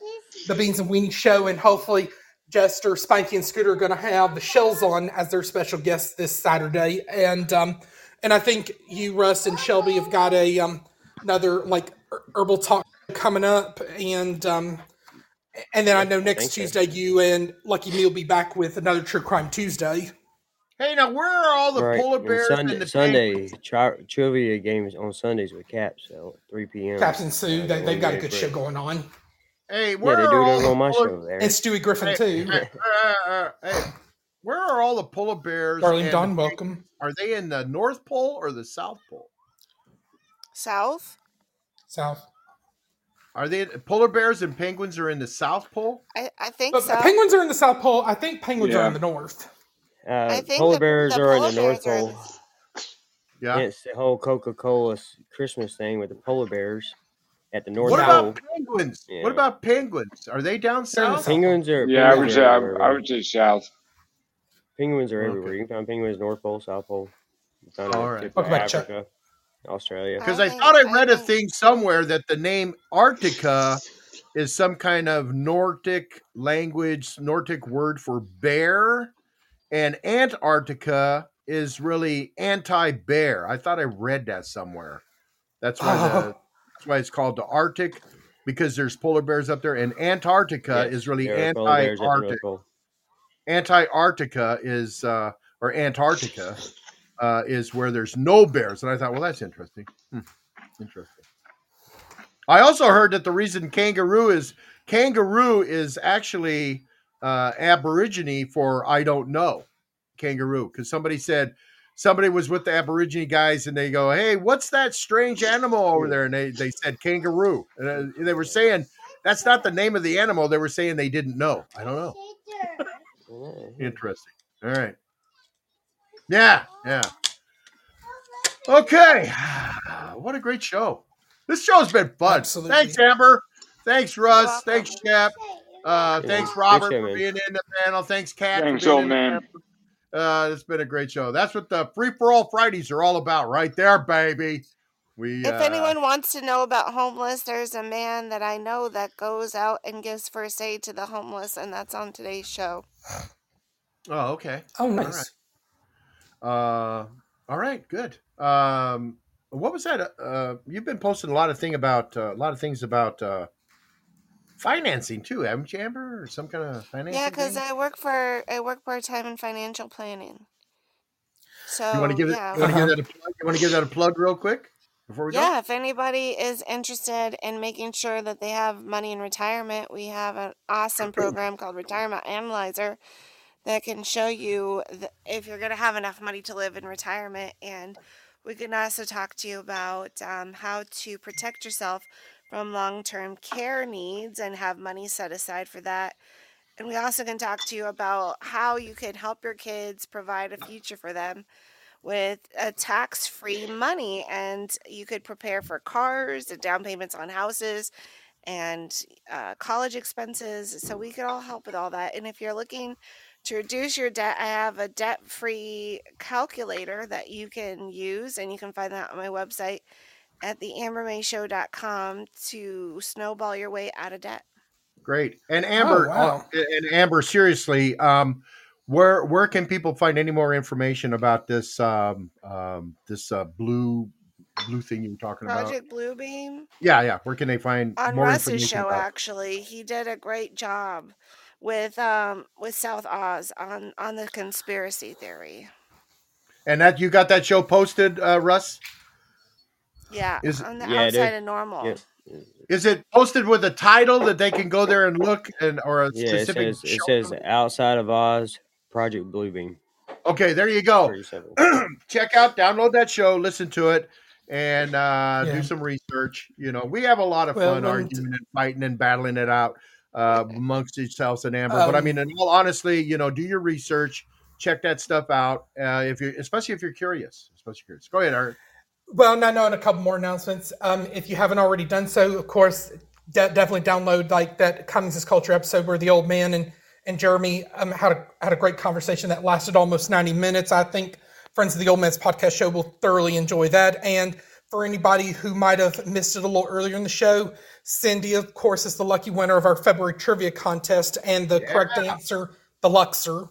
the Beans and Weenie Show, and hopefully Jester, Spanky, and Scooter are going to have the Shells on as their special guests this Saturday. And um, and I think you, Russ, and Shelby have got a um, another like herbal talk coming up, and um, and then I know I next think so. Tuesday you and Lucky Me will be back with another True Crime Tuesday. Hey, now where are all the Right. polar And bears Sunday, and the Sunday tri- trivia games on Sundays with Caps so at 3 p.m. Captain Sue, Uh, they, they've got a Great good show going on. Hey, Yeah, where they are do all it on my polar? show there. And Stewie Griffin, Hey, too. hey, uh, uh, hey, where are all the polar bears Darling and the Don, welcome. Are they in the North Pole or the South Pole? South? South. Are they polar bears and penguins are in the South Pole? I, I think But so. penguins are in the South Pole. I think penguins are in the North. I Uh, think polar the, bears the are in the North bears are in Pole. Yeah. It's the whole Coca-Cola Christmas thing with the polar bears at the North What Pole. about penguins? Yeah. What about penguins? Are they down They're in the south? South Penguins are Yeah, I would penguins say I, everywhere. I would say south. Penguins are everywhere. Okay. You can find penguins North Pole, South Pole. You can find All them right. tip of Chuck. Africa, Australia. Because I I thought I I read a thing somewhere that the name Arctica is some kind of Nordic language, Nordic word for bear, and Antarctica is really anti-bear. I thought I read that somewhere. That's why the Oh, that's why it's called the Arctic because there's polar bears up there, and Antarctica is really there are polar bears at the anti-Arctic. Antarctica is uh, or Antarctica uh, is where there's no bears, and I thought, well, that's interesting. Hmm, interesting. I also heard that the reason kangaroo is kangaroo is actually uh, Aborigine for I don't know kangaroo because somebody said somebody was with the Aborigine guys and they go, hey, what's that strange animal over there? And they they said kangaroo, and uh, they were saying that's not the name of the animal. They were saying they didn't know. I don't know. Interesting. All right. Yeah, yeah. Okay. What a great show. This show's been fun. absolutely. Thanks, Amber. Thanks, Russ. Thanks, Shep. Uh, Yeah. thanks, Robert, show, for being in the panel. Thanks, Kat, Thanks, being old in the man. Panel. Uh, it's been a great show. That's what the free for all Fridays are all about, right there, baby. We If uh, anyone wants to know about homeless, there's a man that I know that goes out and gives first aid to the homeless, and that's on today's show. Oh, okay. Oh, All right. nice. Uh, all right, good. Um, what was that? Uh, uh, you've been posting a lot of thing about uh, a lot of things about uh, financing too, haven't you, Amber? Or some kind of financing Yeah, because? I work for I work part time in financial planning. So You want to give it? yeah, You want to Uh-huh. give that a plug? You want to give that a plug real quick before we go? yeah. If anybody is interested in making sure that they have money in retirement, we have an awesome program called Retirement Analyzer that can show you the, if you're going to have enough money to live in retirement. And we can also talk to you about um, how to protect yourself from long term care needs and have money set aside for that. And we also can talk to you about how you can help your kids provide a future for them with a tax free money. And you could prepare for cars and down payments on houses and uh, college expenses. So we could all help with all that. And if you're looking to reduce your debt, I have a debt free calculator that you can use, and you can find that on my website at the ambermayshow.com to snowball your way out of debt. Great. And Amber, Oh, wow. uh, and Amber, seriously, um, where where can people find any more information about this um, um, this uh, blue blue thing you were talking about? Project Bluebeam Yeah, yeah. Where can they find on more Russ's information show about? actually. He did a great job with um with South Oz on on the conspiracy theory. And that you got that show posted, uh, Russ? Yeah, Is on the Yeah, dude. outside of normal. Yeah. is it posted with a title that they can go there and look and or a Yeah, it specific says it says outside of Oz, Project Bluebeam. Okay, there you go. Check out, download that show, listen to it, and uh, Yeah. do some research. You know, we have a lot of Well, fun arguing and fighting and battling it out uh, amongst ourselves and Amber. but I Um, mean, in all honestly, you know, do your research, check that stuff out. Uh, if you, especially if you're curious, especially curious. Go ahead, Art. Well, no, no, and a couple more announcements. Um, if you haven't already done so, of course, de- definitely download like that Cummings is Culture episode where the old man and and Jeremy um, had a had a great conversation that lasted almost ninety minutes. I think friends of the Old Man's Podcast Show will thoroughly enjoy that. And for anybody who might have missed it a little earlier in the show, Cindy, of course, is the lucky winner of our February trivia contest, and the correct answer, the Luxor,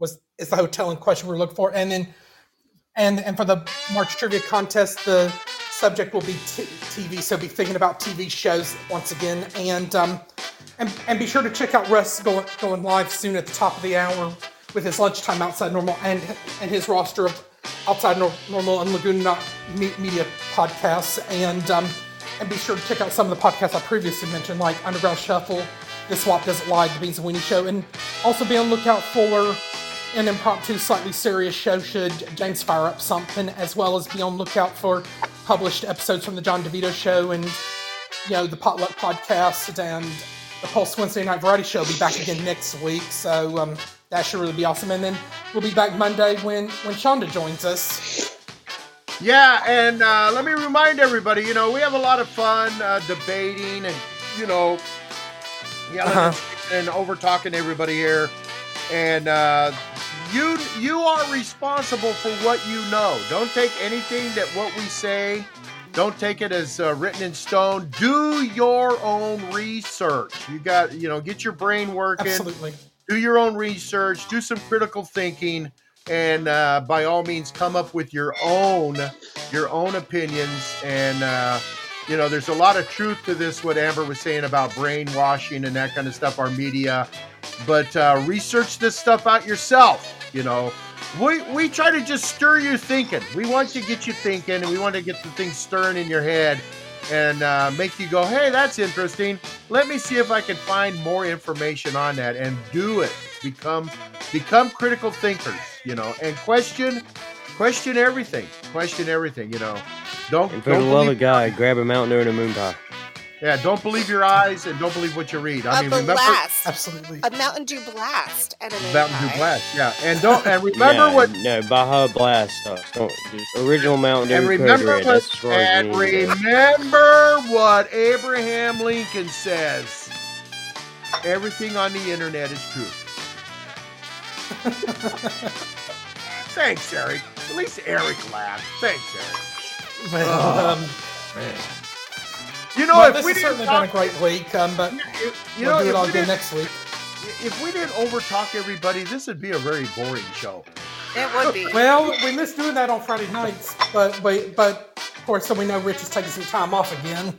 was is the hotel in question we're looking for. And then and and for the March trivia contest, the subject will be t- TV. So be thinking about TV shows once again, and um, and and be sure to check out Russ going going live soon at the top of the hour with his lunchtime outside normal and and his roster of outside Nor- normal and Laguna Me- media podcasts, and um, and be sure to check out some of the podcasts I previously mentioned, like Underground Shuffle, The Swap Doesn't Lie, The Beans and Weenie Show, and also be on lookout for an impromptu, slightly serious show should James fire up something, as well as be on lookout for published episodes from the John DeVito Show and you know the Potluck Podcast and the Pulse Wednesday Night Variety Show. will be back again next week, so um, that should really be awesome. And then we'll be back Monday when when Shonda joins us. Yeah, and uh, let me remind everybody, you know, we have a lot of fun uh, debating and, you know, yelling Uh-huh. and over talking everybody here. And uh, you you are responsible for what you know. Don't take anything that what we say. Don't take it as uh, written in stone. Do your own research. You got, you know, get your brain working Absolutely. do your own research, do some critical thinking, and uh, by all means, come up with your own your own opinions. And uh, you know, there's a lot of truth to this. What Amber was saying about brainwashing and that kind of stuff, our media. But uh, research this stuff out yourself. You know, we we try to just stir your thinking. We want to get you thinking, and we want to get the things stirring in your head and uh, make you go, hey, that's interesting. Let me see if I can find more information on that and do it. Become become critical thinkers, you know, and question question everything. Question everything, you know. Don't And for the don't love of God, grab a Mountain Dew and a moon pie. Yeah, don't believe your eyes and don't believe what you read. I a mean, remember blast. Absolutely. A Mountain Dew blast and a moon Mountain Dew. Blast, yeah, and don't and remember no, what No, Baja Blast stuff. Don't, just original Mountain Dew. and remember what That's as far as and remember what Abraham Lincoln says. Everything on the internet is true. Thanks, Eric. At least Eric laughed. Thanks, Eric. Well, Oh, um, man. You know, well, if this we has certainly talk, been a great week, um, but you we'll know, do it if all we again next week. if we didn't overtalk everybody, this would be a very boring show. It would be. Well, we missed doing that on Friday nights, but but, but of course, so we know Rich is taking some time off again.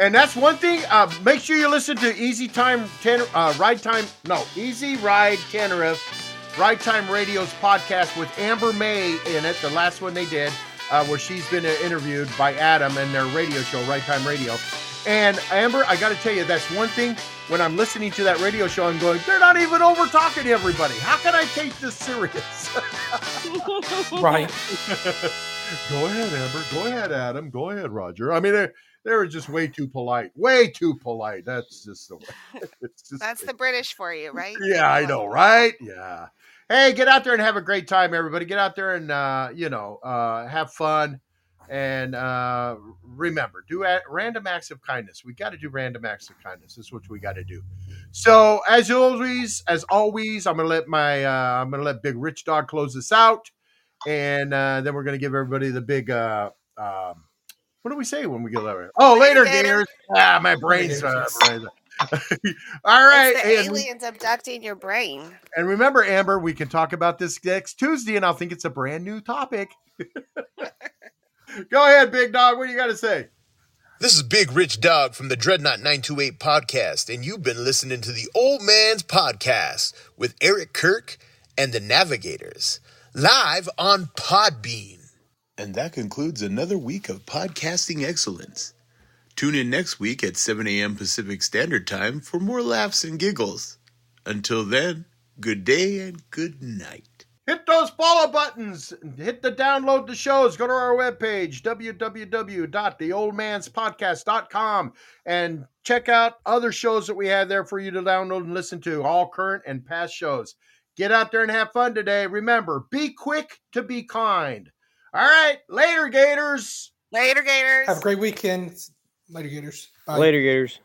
And that's one thing. Uh, make sure you listen to Easy Time Ten, uh, Ride Time. No, Easy Ride Tenerife, Ride Time Radio's podcast with Amber May in it. The last one they did, uh, where she's been uh, interviewed by Adam and their radio show, Right Time Radio. And Amber, I got to tell you, that's one thing. When I'm listening to that radio show, I'm going, they're not even over talking to everybody. How can I take this serious? Right. Go ahead, Amber. Go ahead, Adam. Go ahead, Roger. I mean, they're, they were just way too polite. Way too polite. That's just the way. It's just, That's the British for you, right? yeah, I know, right? Yeah. Hey, get out there and have a great time, everybody. Get out there and uh, you know, uh, have fun. And uh, remember, do a- random acts of kindness. We got to do random acts of kindness. This is what we got to do. So, as always, as always, I'm gonna let my uh, I'm gonna let Big Rich Dog close this out, and uh, then we're gonna give everybody the big uh, um, What do we say when we get over? Oh, later, Later. Ah, my brain's. Uh, brain's- All right, It's the and, aliens abducting your brain. and remember, Amber, we can talk about this next Tuesday, and I'll think it's a brand new topic. Go ahead, big dog. What do you got to say? This is Big Rich Dog from the Dreadnought 928 podcast, and you've been listening to the Old Man's Podcast with Eric Kirk and the Navigators, live on Podbean. And that concludes another week of podcasting excellence. Tune in next week at 7 a.m. Pacific Standard Time for more laughs and giggles. Until then, good day and good night. Hit those follow buttons. Hit the download the shows. Go to our webpage, www.theoldmanspodcast.com, and check out other shows that we have there for you to download and listen to, all current and past shows. Get out there and have fun today. Remember, be quick to be kind. All right, later, Gators. Later, Gators. Have a great weekend. Later, Gators. Bye. Later, Gators.